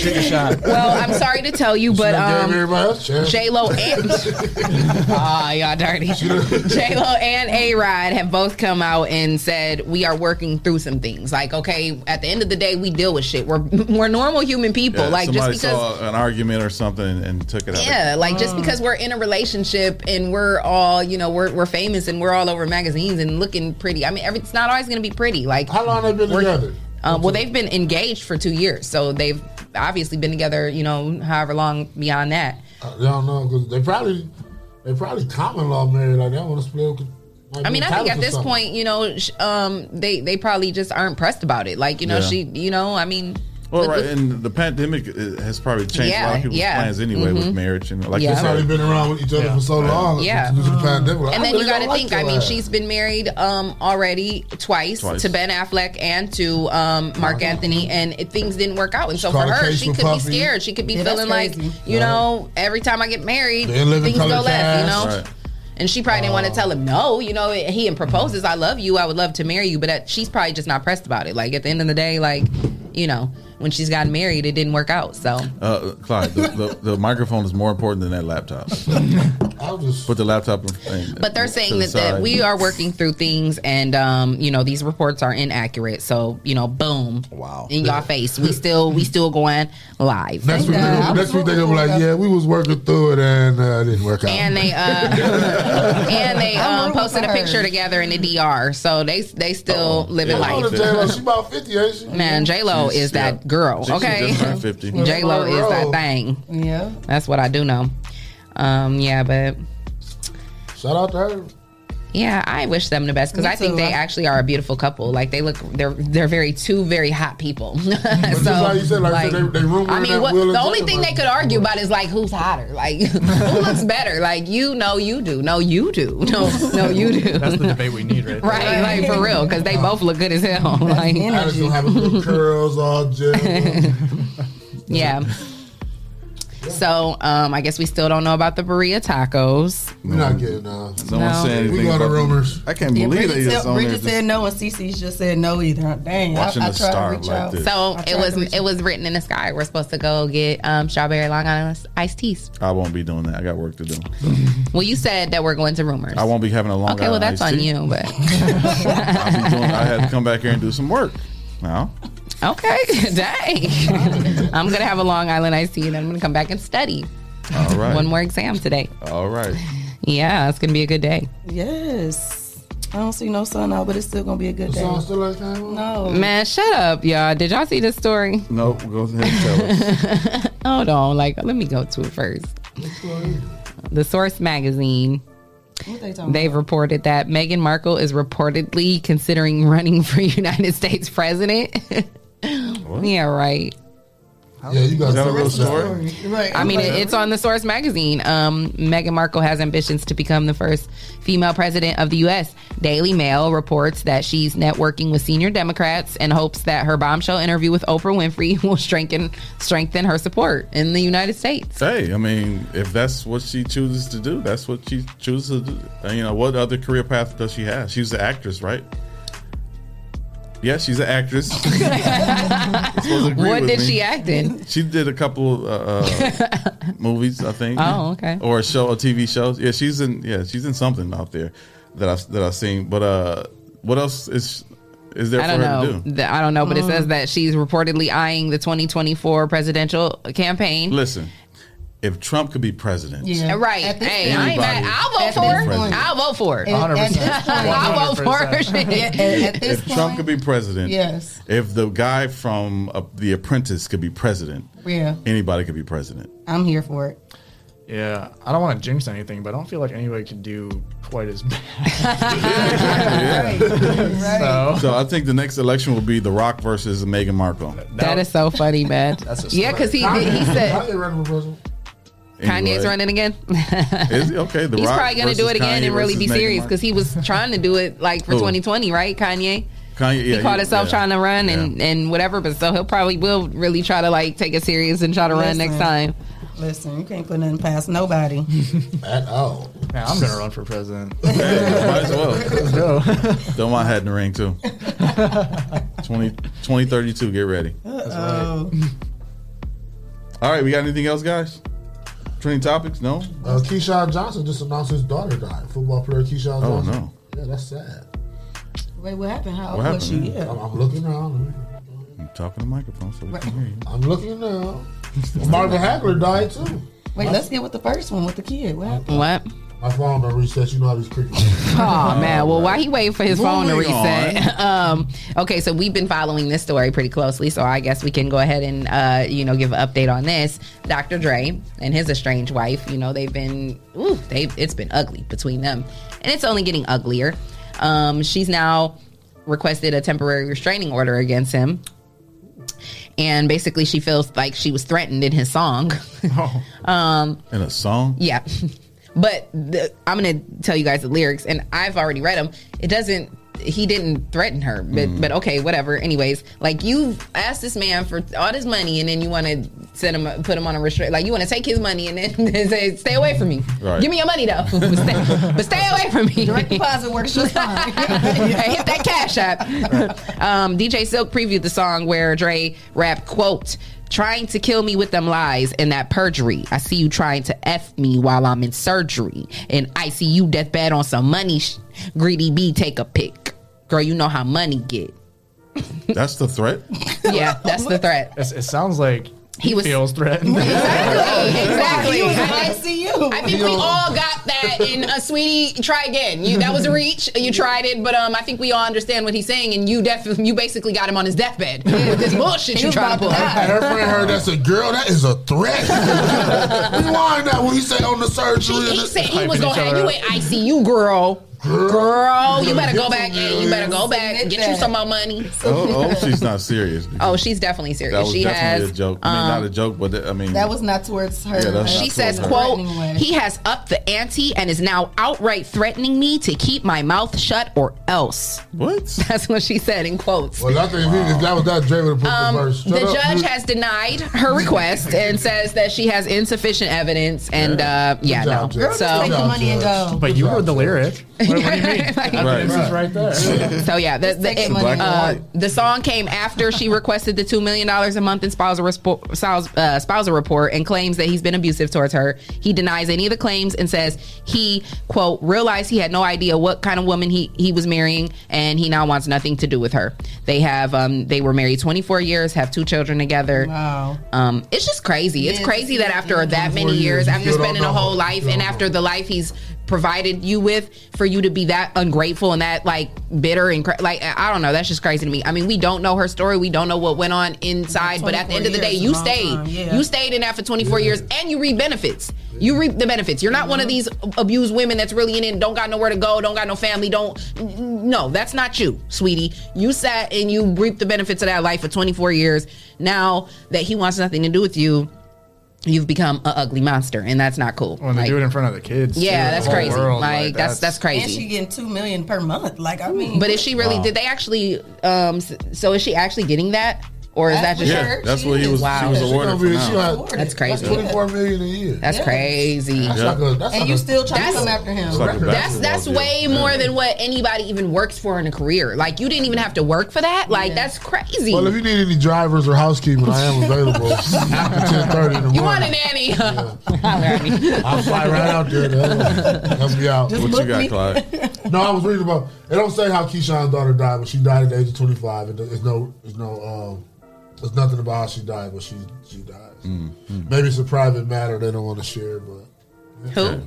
Take a shot. Well, I'm sorry to tell you, but Should've um, everybody else a chance. J Lo and ah, y'all dirty. J Lo and A Rod have both come out and said we are working through some things. Like, okay, at the end of the day, we deal with shit. We're we're normal human people. Yeah, like just because. saw an argument or something and, and took it out. Yeah, like just because we're in a relationship and we're all, you know, we're, we're famous and we're all over magazines and looking pretty. I mean, every, it's not always going to be pretty. Like how long have they been together? Uh, well, they've been engaged for two years, so they've obviously been together. You know, however long beyond that. I don't know because they probably they probably common law married like that. Want to split? might I mean, I think at this something. point, you know, um, they they probably just aren't pressed about it. Like, you know, Yeah. she, you know, I mean, Well, look- right, and the pandemic uh, has probably changed a lot of people's yeah. plans anyway with Mhm. marriage and like Yeah. you They said, already been around with each other for so long. Yeah. due to the pandemic. Like, and I then really you got to don't like think. I mean, she's been married um, already twice, Twice. to Ben Affleck and to um, Marc Anthony, and it, things didn't work out. And so for her, she with could be scared. She could be Yeah, feeling like, you Yeah. know, every time I get married, They live in things go color left. You know. Right. And she probably didn't want to tell him no. You know, he and proposes, "I love you. I would love to marry you," but that, she's probably just not pressed about it. Like at the end of the day, like you know, when she's gotten married, it didn't work out. So uh, Clyde, the, the, the microphone is more important than that laptop. I'll just put the laptop. In, But they're to saying the that, that we are working through things, and um, you know these reports are inaccurate. So you know, boom, wow, in your face. We still we still going live. Next week, they, next week they're gonna be like, yeah, we was working through it and uh, it didn't work out. And they uh, and they um, posted a picture together in the DR. So they they still living Yeah, I life. J-Lo, she about 50, ain't she? Man, J Lo is that girl. She- she Okay, just turned 50. J Lo is that thing. Yeah. That's what I do know. Um, yeah, but Shout out to her. Yeah, I wish them the best because I think they actually are a beautiful couple. Like they look, they're they're very two very hot people. so like you said, like, they- they I mean, what, the only Jada thing they could argue about is like who's hotter, like who looks better. Like you know, you do. No, you do. No, no, you do. That's the debate we need, right? there. Right, like for real, because they both look good as hell. Like, I just don't have a little curls all gel. yeah. So, um, I guess we still don't know about the birria tacos. We're not getting uh, No one No. said anything. We go to about- rumors. I can't Yeah, believe Bridget, they just said. Bridget just- said no, and Cece just said no either. Dang, I, I Watching tried the to star reach like out. this. So it was it was written in the sky. We're supposed to go get um, strawberry Long Island iced teas. I won't be doing that. I got work to do. Well, you said that we're going to rumors. I won't be having a long. Okay, well that's iced on tea. you, but I'll be doing- I had to come back here and do some work. Now, okay, dang. I'm gonna have a Long Island iced tea, and then I'm gonna come back and study. all right, One more exam today. all right. Yeah, it's gonna be a good day. Yes. I don't see no sun out, but it's still gonna be a good day. Song still like? No. Man, shut up, y'all. Did y'all see this story? Nope, go ahead and tell us. Hold on, like let me go to it first. The Source magazine. They They've reported that Meghan Markle is reportedly considering running for United States president. Yeah, right. Yeah, you got Is a some real real story? Right. I mean, it, it's on the Source magazine. Um, Meghan Markle has ambitions to become the first female president of the U.S. Daily Mail reports that she's networking with senior Democrats and hopes that her bombshell interview with Oprah Winfrey will strengthen strengthen her support in the United States. Hey, I mean, if that's what she chooses to do, that's what she chooses to do. And, you know, what other career path does she have? She's the actress, right? Yeah, she's an actress. Supposed to agree What did me. she act in? She did a couple uh, uh, movies, I think. Oh, okay. Or a show, or TV show. Yeah, she's in. Yeah, she's in something out there that I that I've seen. But uh, what else is is there I for don't her know. to do? The- I don't know, but it Mm. says that she's reportedly eyeing the 2024 presidential campaign. Listen, if Trump could be president, Yeah. Right. At this Hey, I ain't mad. I'll vote for it. I'll vote for it. At- at this point- I'll vote for her. 100%. Shit. At, at this if Trump point, could be president, Yes. If the guy from uh, The Apprentice could be president, yeah, anybody could be president. I'm here for it. Yeah, I don't want to jinx anything, but I don't feel like anybody could do quite as bad. So, So I think the next election will be The Rock versus Meghan Markle. That is so funny, man. That's a yeah, because he did, he said Kanye's Anyway. running again. Is he? Okay, The He's Rock probably gonna do it again Kanye and really be Meghan serious because he was trying to do it like for Who? 2020, right? Kanye. Kanye, yeah, he called himself yeah. trying to run and, and whatever, but so he'll probably will really try to like take it serious and try to run next time. Listen, you can't put nothing past nobody. At all. Man, I'm gonna run for president. Might as well. Let's go. Throw my hat in the ring too. 20, 2032, get ready. Oh, All right, we got anything else, guys? Trending topics? No? Uh, Keyshawn Johnson just announced his daughter died. Football player Keyshawn Oh, Johnson. no. Yeah, that's sad. wait, what happened? How What old was she? Yeah. I'm, I'm looking around. I'm talking to the microphone so we can hear you. I'm looking now. Marvin Hagler died too. Wait, let's get with the first one with the kid. What happened? What? My phone been reset. You know how these crickets. Oh man, well, why he waiting for his phone to reset? um, okay, so we've been following this story pretty closely, so I guess we can go ahead and uh, you know give an update on this. Dr. Dre and his estranged wife, you know, they've been ooh, they it's been ugly between them, and it's only getting uglier. Um, she's now requested a temporary restraining order against him. And basically, she feels like she was threatened in his song. um, In a song? yeah. But the, I'm going to tell you guys the lyrics, and I've already read them. It doesn't. He didn't threaten her, but Mm. but okay, whatever. Anyways, like you've asked this man for all this money, and then you want to send him, put him on a restraint. Like you want to take his money and then say, "Stay away from me. Right. Give me your money though, but, stay, but stay away from me." Direct deposit works just fine. Hit that cash app. um, DJ Silk previewed the song where Dre rapped, quote, trying to kill me with them lies and that perjury. I see you trying to F me while I'm in surgery. And ICU deathbed on some money. Sh- Greedy B, take a pic. Girl, you know how money get. That's the threat? Yeah, that's the threat. It, it sounds like he, He was- feels threatened. Exactly. Exactly. He was in I- ICU. I think we all got that in uh, sweetie. Try again. You that was a reach. You tried it, but um, I think we all understand what he's saying, and you definitely you basically got him on his deathbed with this bullshit you was trying to about pull. to. Her friend heard that said, "Girl, that is a threat." we Rewind that when he said on the surgery. He, and he said he was gonna have you in ICU, girl. Girl, you better go back. Hey, you better go back. Submit Get you some more money. Oh, oh, she's not serious. Oh, she's definitely That serious. was She definitely has. a joke. I mean, um, not a joke, but I mean, That was not towards her. Yeah, She not says, her. quote, he has upped the ante and is now outright threatening me to keep my mouth shut or else. What? That's what she said in quotes. Well, I think if, he, that was that, Dre would put Um, the verse. the up, judge has denied her request and says that she has insufficient evidence and uh, yeah, Good no. job, Judge. Girl, So, take the money and go. But you heard the lyric. What, what do you mean? Like- Right. This is right there. so yeah, the, the, it- uh, the song came after she requested the two million dollars a month in spousal, respo- spouse, uh, spousal report and claims that he's been abusive towards her. He denies any of the claims and says he quote realized he had no idea what kind of woman he he was marrying and he now wants nothing to do with her. They have um they were married 24 years, have two children together. Wow. Um, it's just crazy. It's Yeah, crazy that after yeah, that many years, years, after spending a whole life, and after the life he's provided you with, for you to be that ungrateful and that like bitter and cra- like I don't know. That's just crazy to me. I mean, we don't know her story. We don't know what went on inside. But at the end of the day, you is a long stayed. yeah. You stayed in that for 24 years, and you reap benefits. You reap the benefits. You're not one of these abused women that's really in it. Don't got nowhere to go. Don't got no family. Don't. No, that's not you, sweetie. You sat and you reaped the benefits of that life for 24 years. Now that he wants nothing to do with you, you've become an ugly monster, and that's not cool. When they do it in front of the kids. yeah, the that's crazy. world, like, that's that's crazy. And she getting two million per month. Like I mean, But is she really? Wow. Did they actually? Um. So is she actually getting that, or is that just Yeah, that's what he was- Wow, he was awarded She gonna be- for she got- That's crazy. That's 24 million a year. That's Yes. crazy. That's like a, that's And like you a- still trying to come after him. Like That's that's deal. way Yeah. more than what anybody even works for in a career. Like you didn't even have to work for that. Like that's crazy. Well, if you need any drivers or housekeeping, I am available after 10:30 in the morning. you want morning. a nanny? Holler at me. I'll fly right out there to help, help you out. What you got, Clyde? No, I was reading about. It don't say how Keyshawn's daughter died, but she died at the age of 25. It, it's no, it's no, um, there's nothing about how she died, but she she dies. Mm-hmm. Maybe it's a private matter they don't want to share, but Who?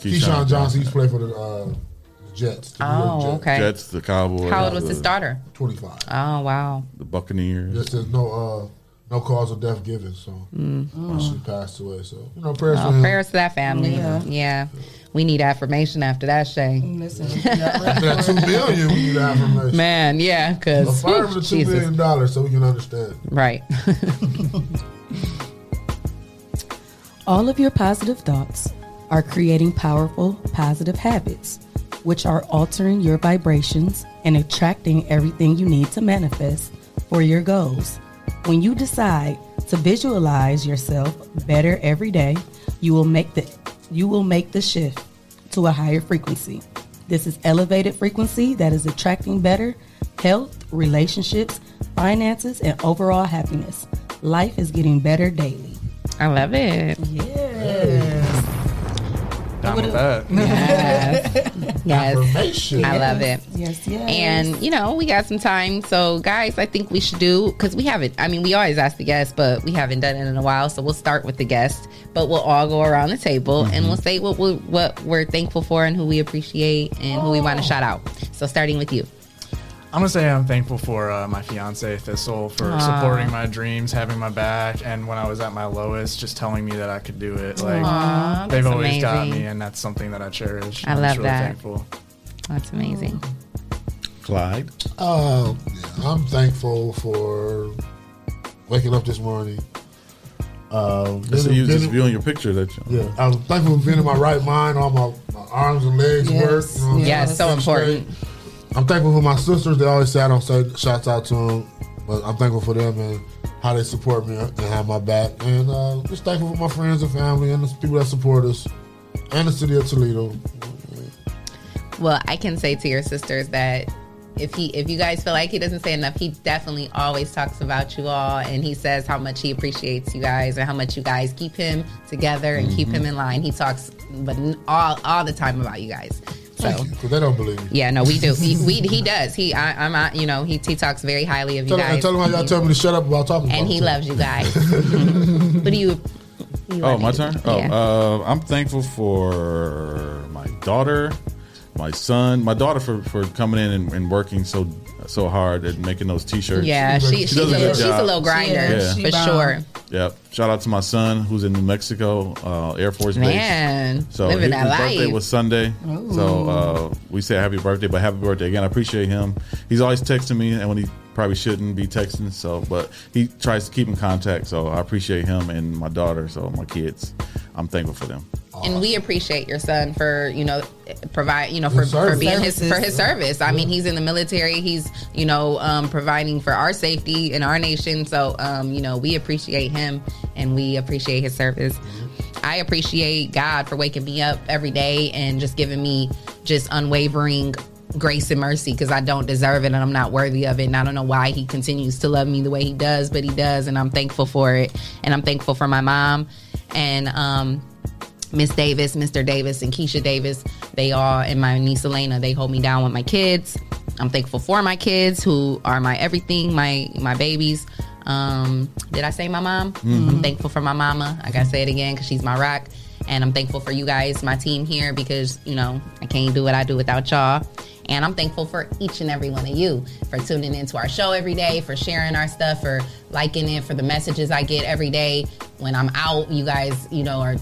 Keyshawn, Johnson, he's played for the, uh, the Jets. the Oh, Jets. okay. Jets, the Cowboys. How old was the, his daughter? 25. Oh wow. The Buccaneers. Just there's no uh, no cause of death given, so Mm. she passed away. So you know, prayers for Oh, him. prayers to that family. Yeah. Yeah. We need affirmation after that, Shay. Listen, After that two million, we need affirmation. Man, yeah, A because fire for the two million dollars, so we can understand. Right. All of your positive thoughts are creating powerful, positive habits, which are altering your vibrations and attracting everything you need to manifest for your goals. When you decide to visualize yourself better every day, you will make the you will make the shift to a higher frequency. This is elevated frequency that is attracting better health, relationships, finances, and overall happiness. Life is getting better daily. I love it. Yes. Down with that. Yes. yes. I love it. Yes, yes. And you know, we got some time. So guys, I think we should do because we haven't I mean we always ask the guests, but we haven't done it in a while. So we'll start with the guest. But we'll all go around the table and we'll say what we what we're thankful for and who we appreciate and who we want to oh. shout out. So starting with you. I'm gonna say I'm thankful for uh, my fiance Thistle for Aw. supporting my dreams, having my back, and when I was at my lowest, just telling me that I could do it. Like Aw, they've that's always got me, and that's something that I cherish. I I'm love really that. Thankful. That's amazing. Clyde. Uh, yeah, I'm thankful for waking up this morning. Um, I see you being- just viewing your picture that you. Yeah, I'm thankful for being in my right mind. All my, my arms and legs Yes. work. You know what I'm Yes, so important. straight. I'm thankful for my sisters. They always say I don't say shouts out to them, but I'm thankful for them and how they support me and have my back. And uh, just thankful for my friends and family and the people that support us and the city of Toledo. Well, I can say to your sisters that if he if you guys feel like he doesn't say enough, he definitely always talks about you all and he says how much he appreciates you guys and how much you guys keep him together and keep Mhm. him in line. He talks but all all the time about you guys. So because they don't believe me. yeah, no, we do. He, we, he does. He, I, I'm, not, you know, he, he talks very highly of you Tell, guys. and tell them how y'all tell me to shut up about talking and about he loves you guys. what do you? you Oh, my you? turn. Oh, Yeah. uh, I'm thankful for my daughter, my son, my daughter for, for coming in and, and working so so hard at making those t-shirts. Yeah, she- she's does a- good she's a little grinder, Yeah. for bomb. sure. Yep. Shout out to my son who's in New Mexico, uh, Air Force Man, Base. So living his, that his birthday was Sunday. Ooh. So uh, we say happy birthday, but happy birthday again. I appreciate him. He's always texting me, and when he probably shouldn't be texting, so but he tries to keep in contact. So I appreciate him and my daughter. So my kids, I'm thankful for them. and we appreciate your son for you know provide you know for, for being his for his service. I mean, he's in the military. He's you know um, providing for our safety in our nation. So um, you know we appreciate him and we appreciate his service. I appreciate God for waking me up every day and just giving me just unwavering grace and mercy because I don't deserve it and I'm not worthy of it. And I don't know why he continues to love me the way he does, but he does. And I'm thankful for it. And I'm thankful for my mom and um, Miss Davis, Mr. Davis, and Keisha Davis. They all, and my niece Elena, they hold me down with my kids. I'm thankful for my kids who are my everything, my my babies. Um, did I say my mom? Mhm. I'm thankful for my mama. I gotta say it again because she's my rock. And I'm thankful for you guys, my team here, because you know I can't do what I do without y'all. And I'm thankful for each and every one of you for tuning into our show every day, for sharing our stuff, for liking it, for the messages I get every day when I'm out. You guys, you know, are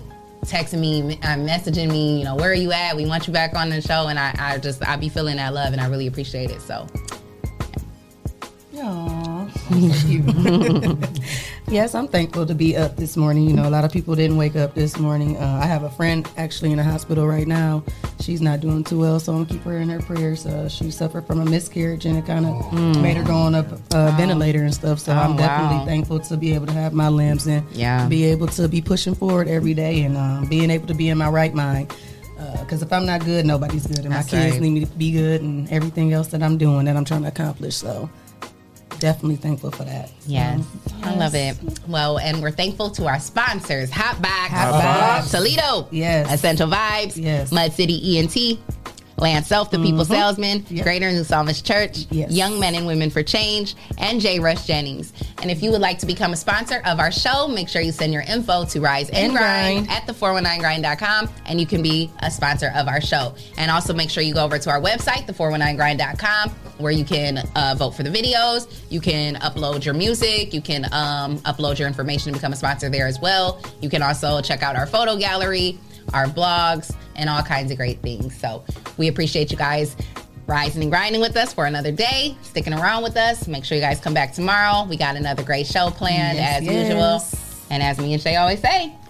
texting me, uh, messaging me, you know, where are you at? We want you back on the show. And I, I just, I be feeling that love and I really appreciate it. So Aw, Yes, I'm thankful to be up this morning. You know, a lot of people didn't wake up this morning. Uh, I have a friend actually in the hospital right now. She's not doing too well, so I'm gonna keep her in her prayers. Uh, she suffered from a miscarriage, and it kind of Mm. made her go on a uh, ventilator and stuff. So Oh, I'm definitely wow. thankful to be able to have my limbs and Yeah. be able to be pushing forward every day and um, being able to be in my right mind. Because if I'm not good, nobody's good, and That's my kids right. need me to be good, and everything else that I'm doing that I'm trying to accomplish. So definitely thankful for that. Yes, Um, I love it. Well, and we're thankful to our sponsors: Hot Box, Hot Box. Toledo, yes, Essential Vibes, yes, Mud City ENT. Land Self, the People Mhm. Salesman, Greater New Psalmist Church, yes. Young Men and Women for Change, and J. Rush Jennings. And if you would like to become a sponsor of our show, make sure you send your info to Rise and, And Grind, Grind. at the419grind.com and you can be a sponsor of our show. And also make sure you go over to our website, the419grind.com, where you can uh, vote for the videos. You can upload your music. You can um, upload your information to become a sponsor there as well. You can also check out our photo gallery, our blogs, and all kinds of great things. So we appreciate you guys rising and grinding with us for another day, sticking around with us. Make sure you guys come back tomorrow. We got another great show planned Yes, as yes. usual. And as me and Shay always say,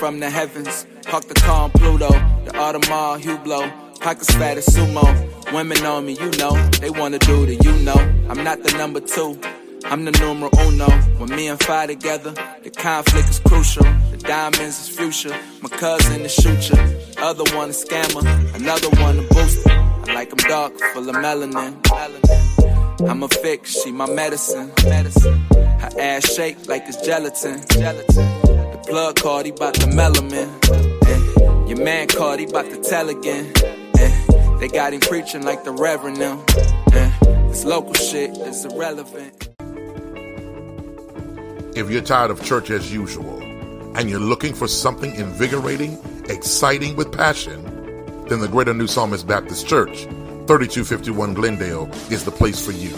From the heavens. Park the car Pluto. The Audemars Hublot. Pockets fat as sumo. Women on me, you know. They wanna do the you know. I'm not the number two. I'm the numero uno. When me and Fi together, the conflict is crucial. The diamonds is future. My cousin is shooter. Other one a scammer. Another one a booster. I like 'em dark, full of melanin. I'm a fix, she my medicine. medicine. Her ass shake like it's gelatin. gelatin. Plug called, he bout the melanin. Eh, Your man called, he bout to tell again. Eh, They got him preaching like the reverend now. Eh, This local shit is irrelevant. If you're tired of church as usual and you're looking for something invigorating, exciting with passion, then the Greater New Psalmist Baptist Church, 3251 Glendale, is the place for you.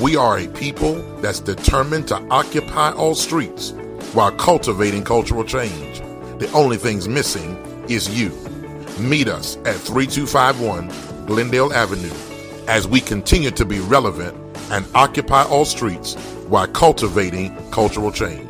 We are a people that's determined to occupy all streets while cultivating cultural change. The only thing's missing is you. Meet us at 3251 Glendale Avenue as we continue to be relevant and occupy all streets while cultivating cultural change.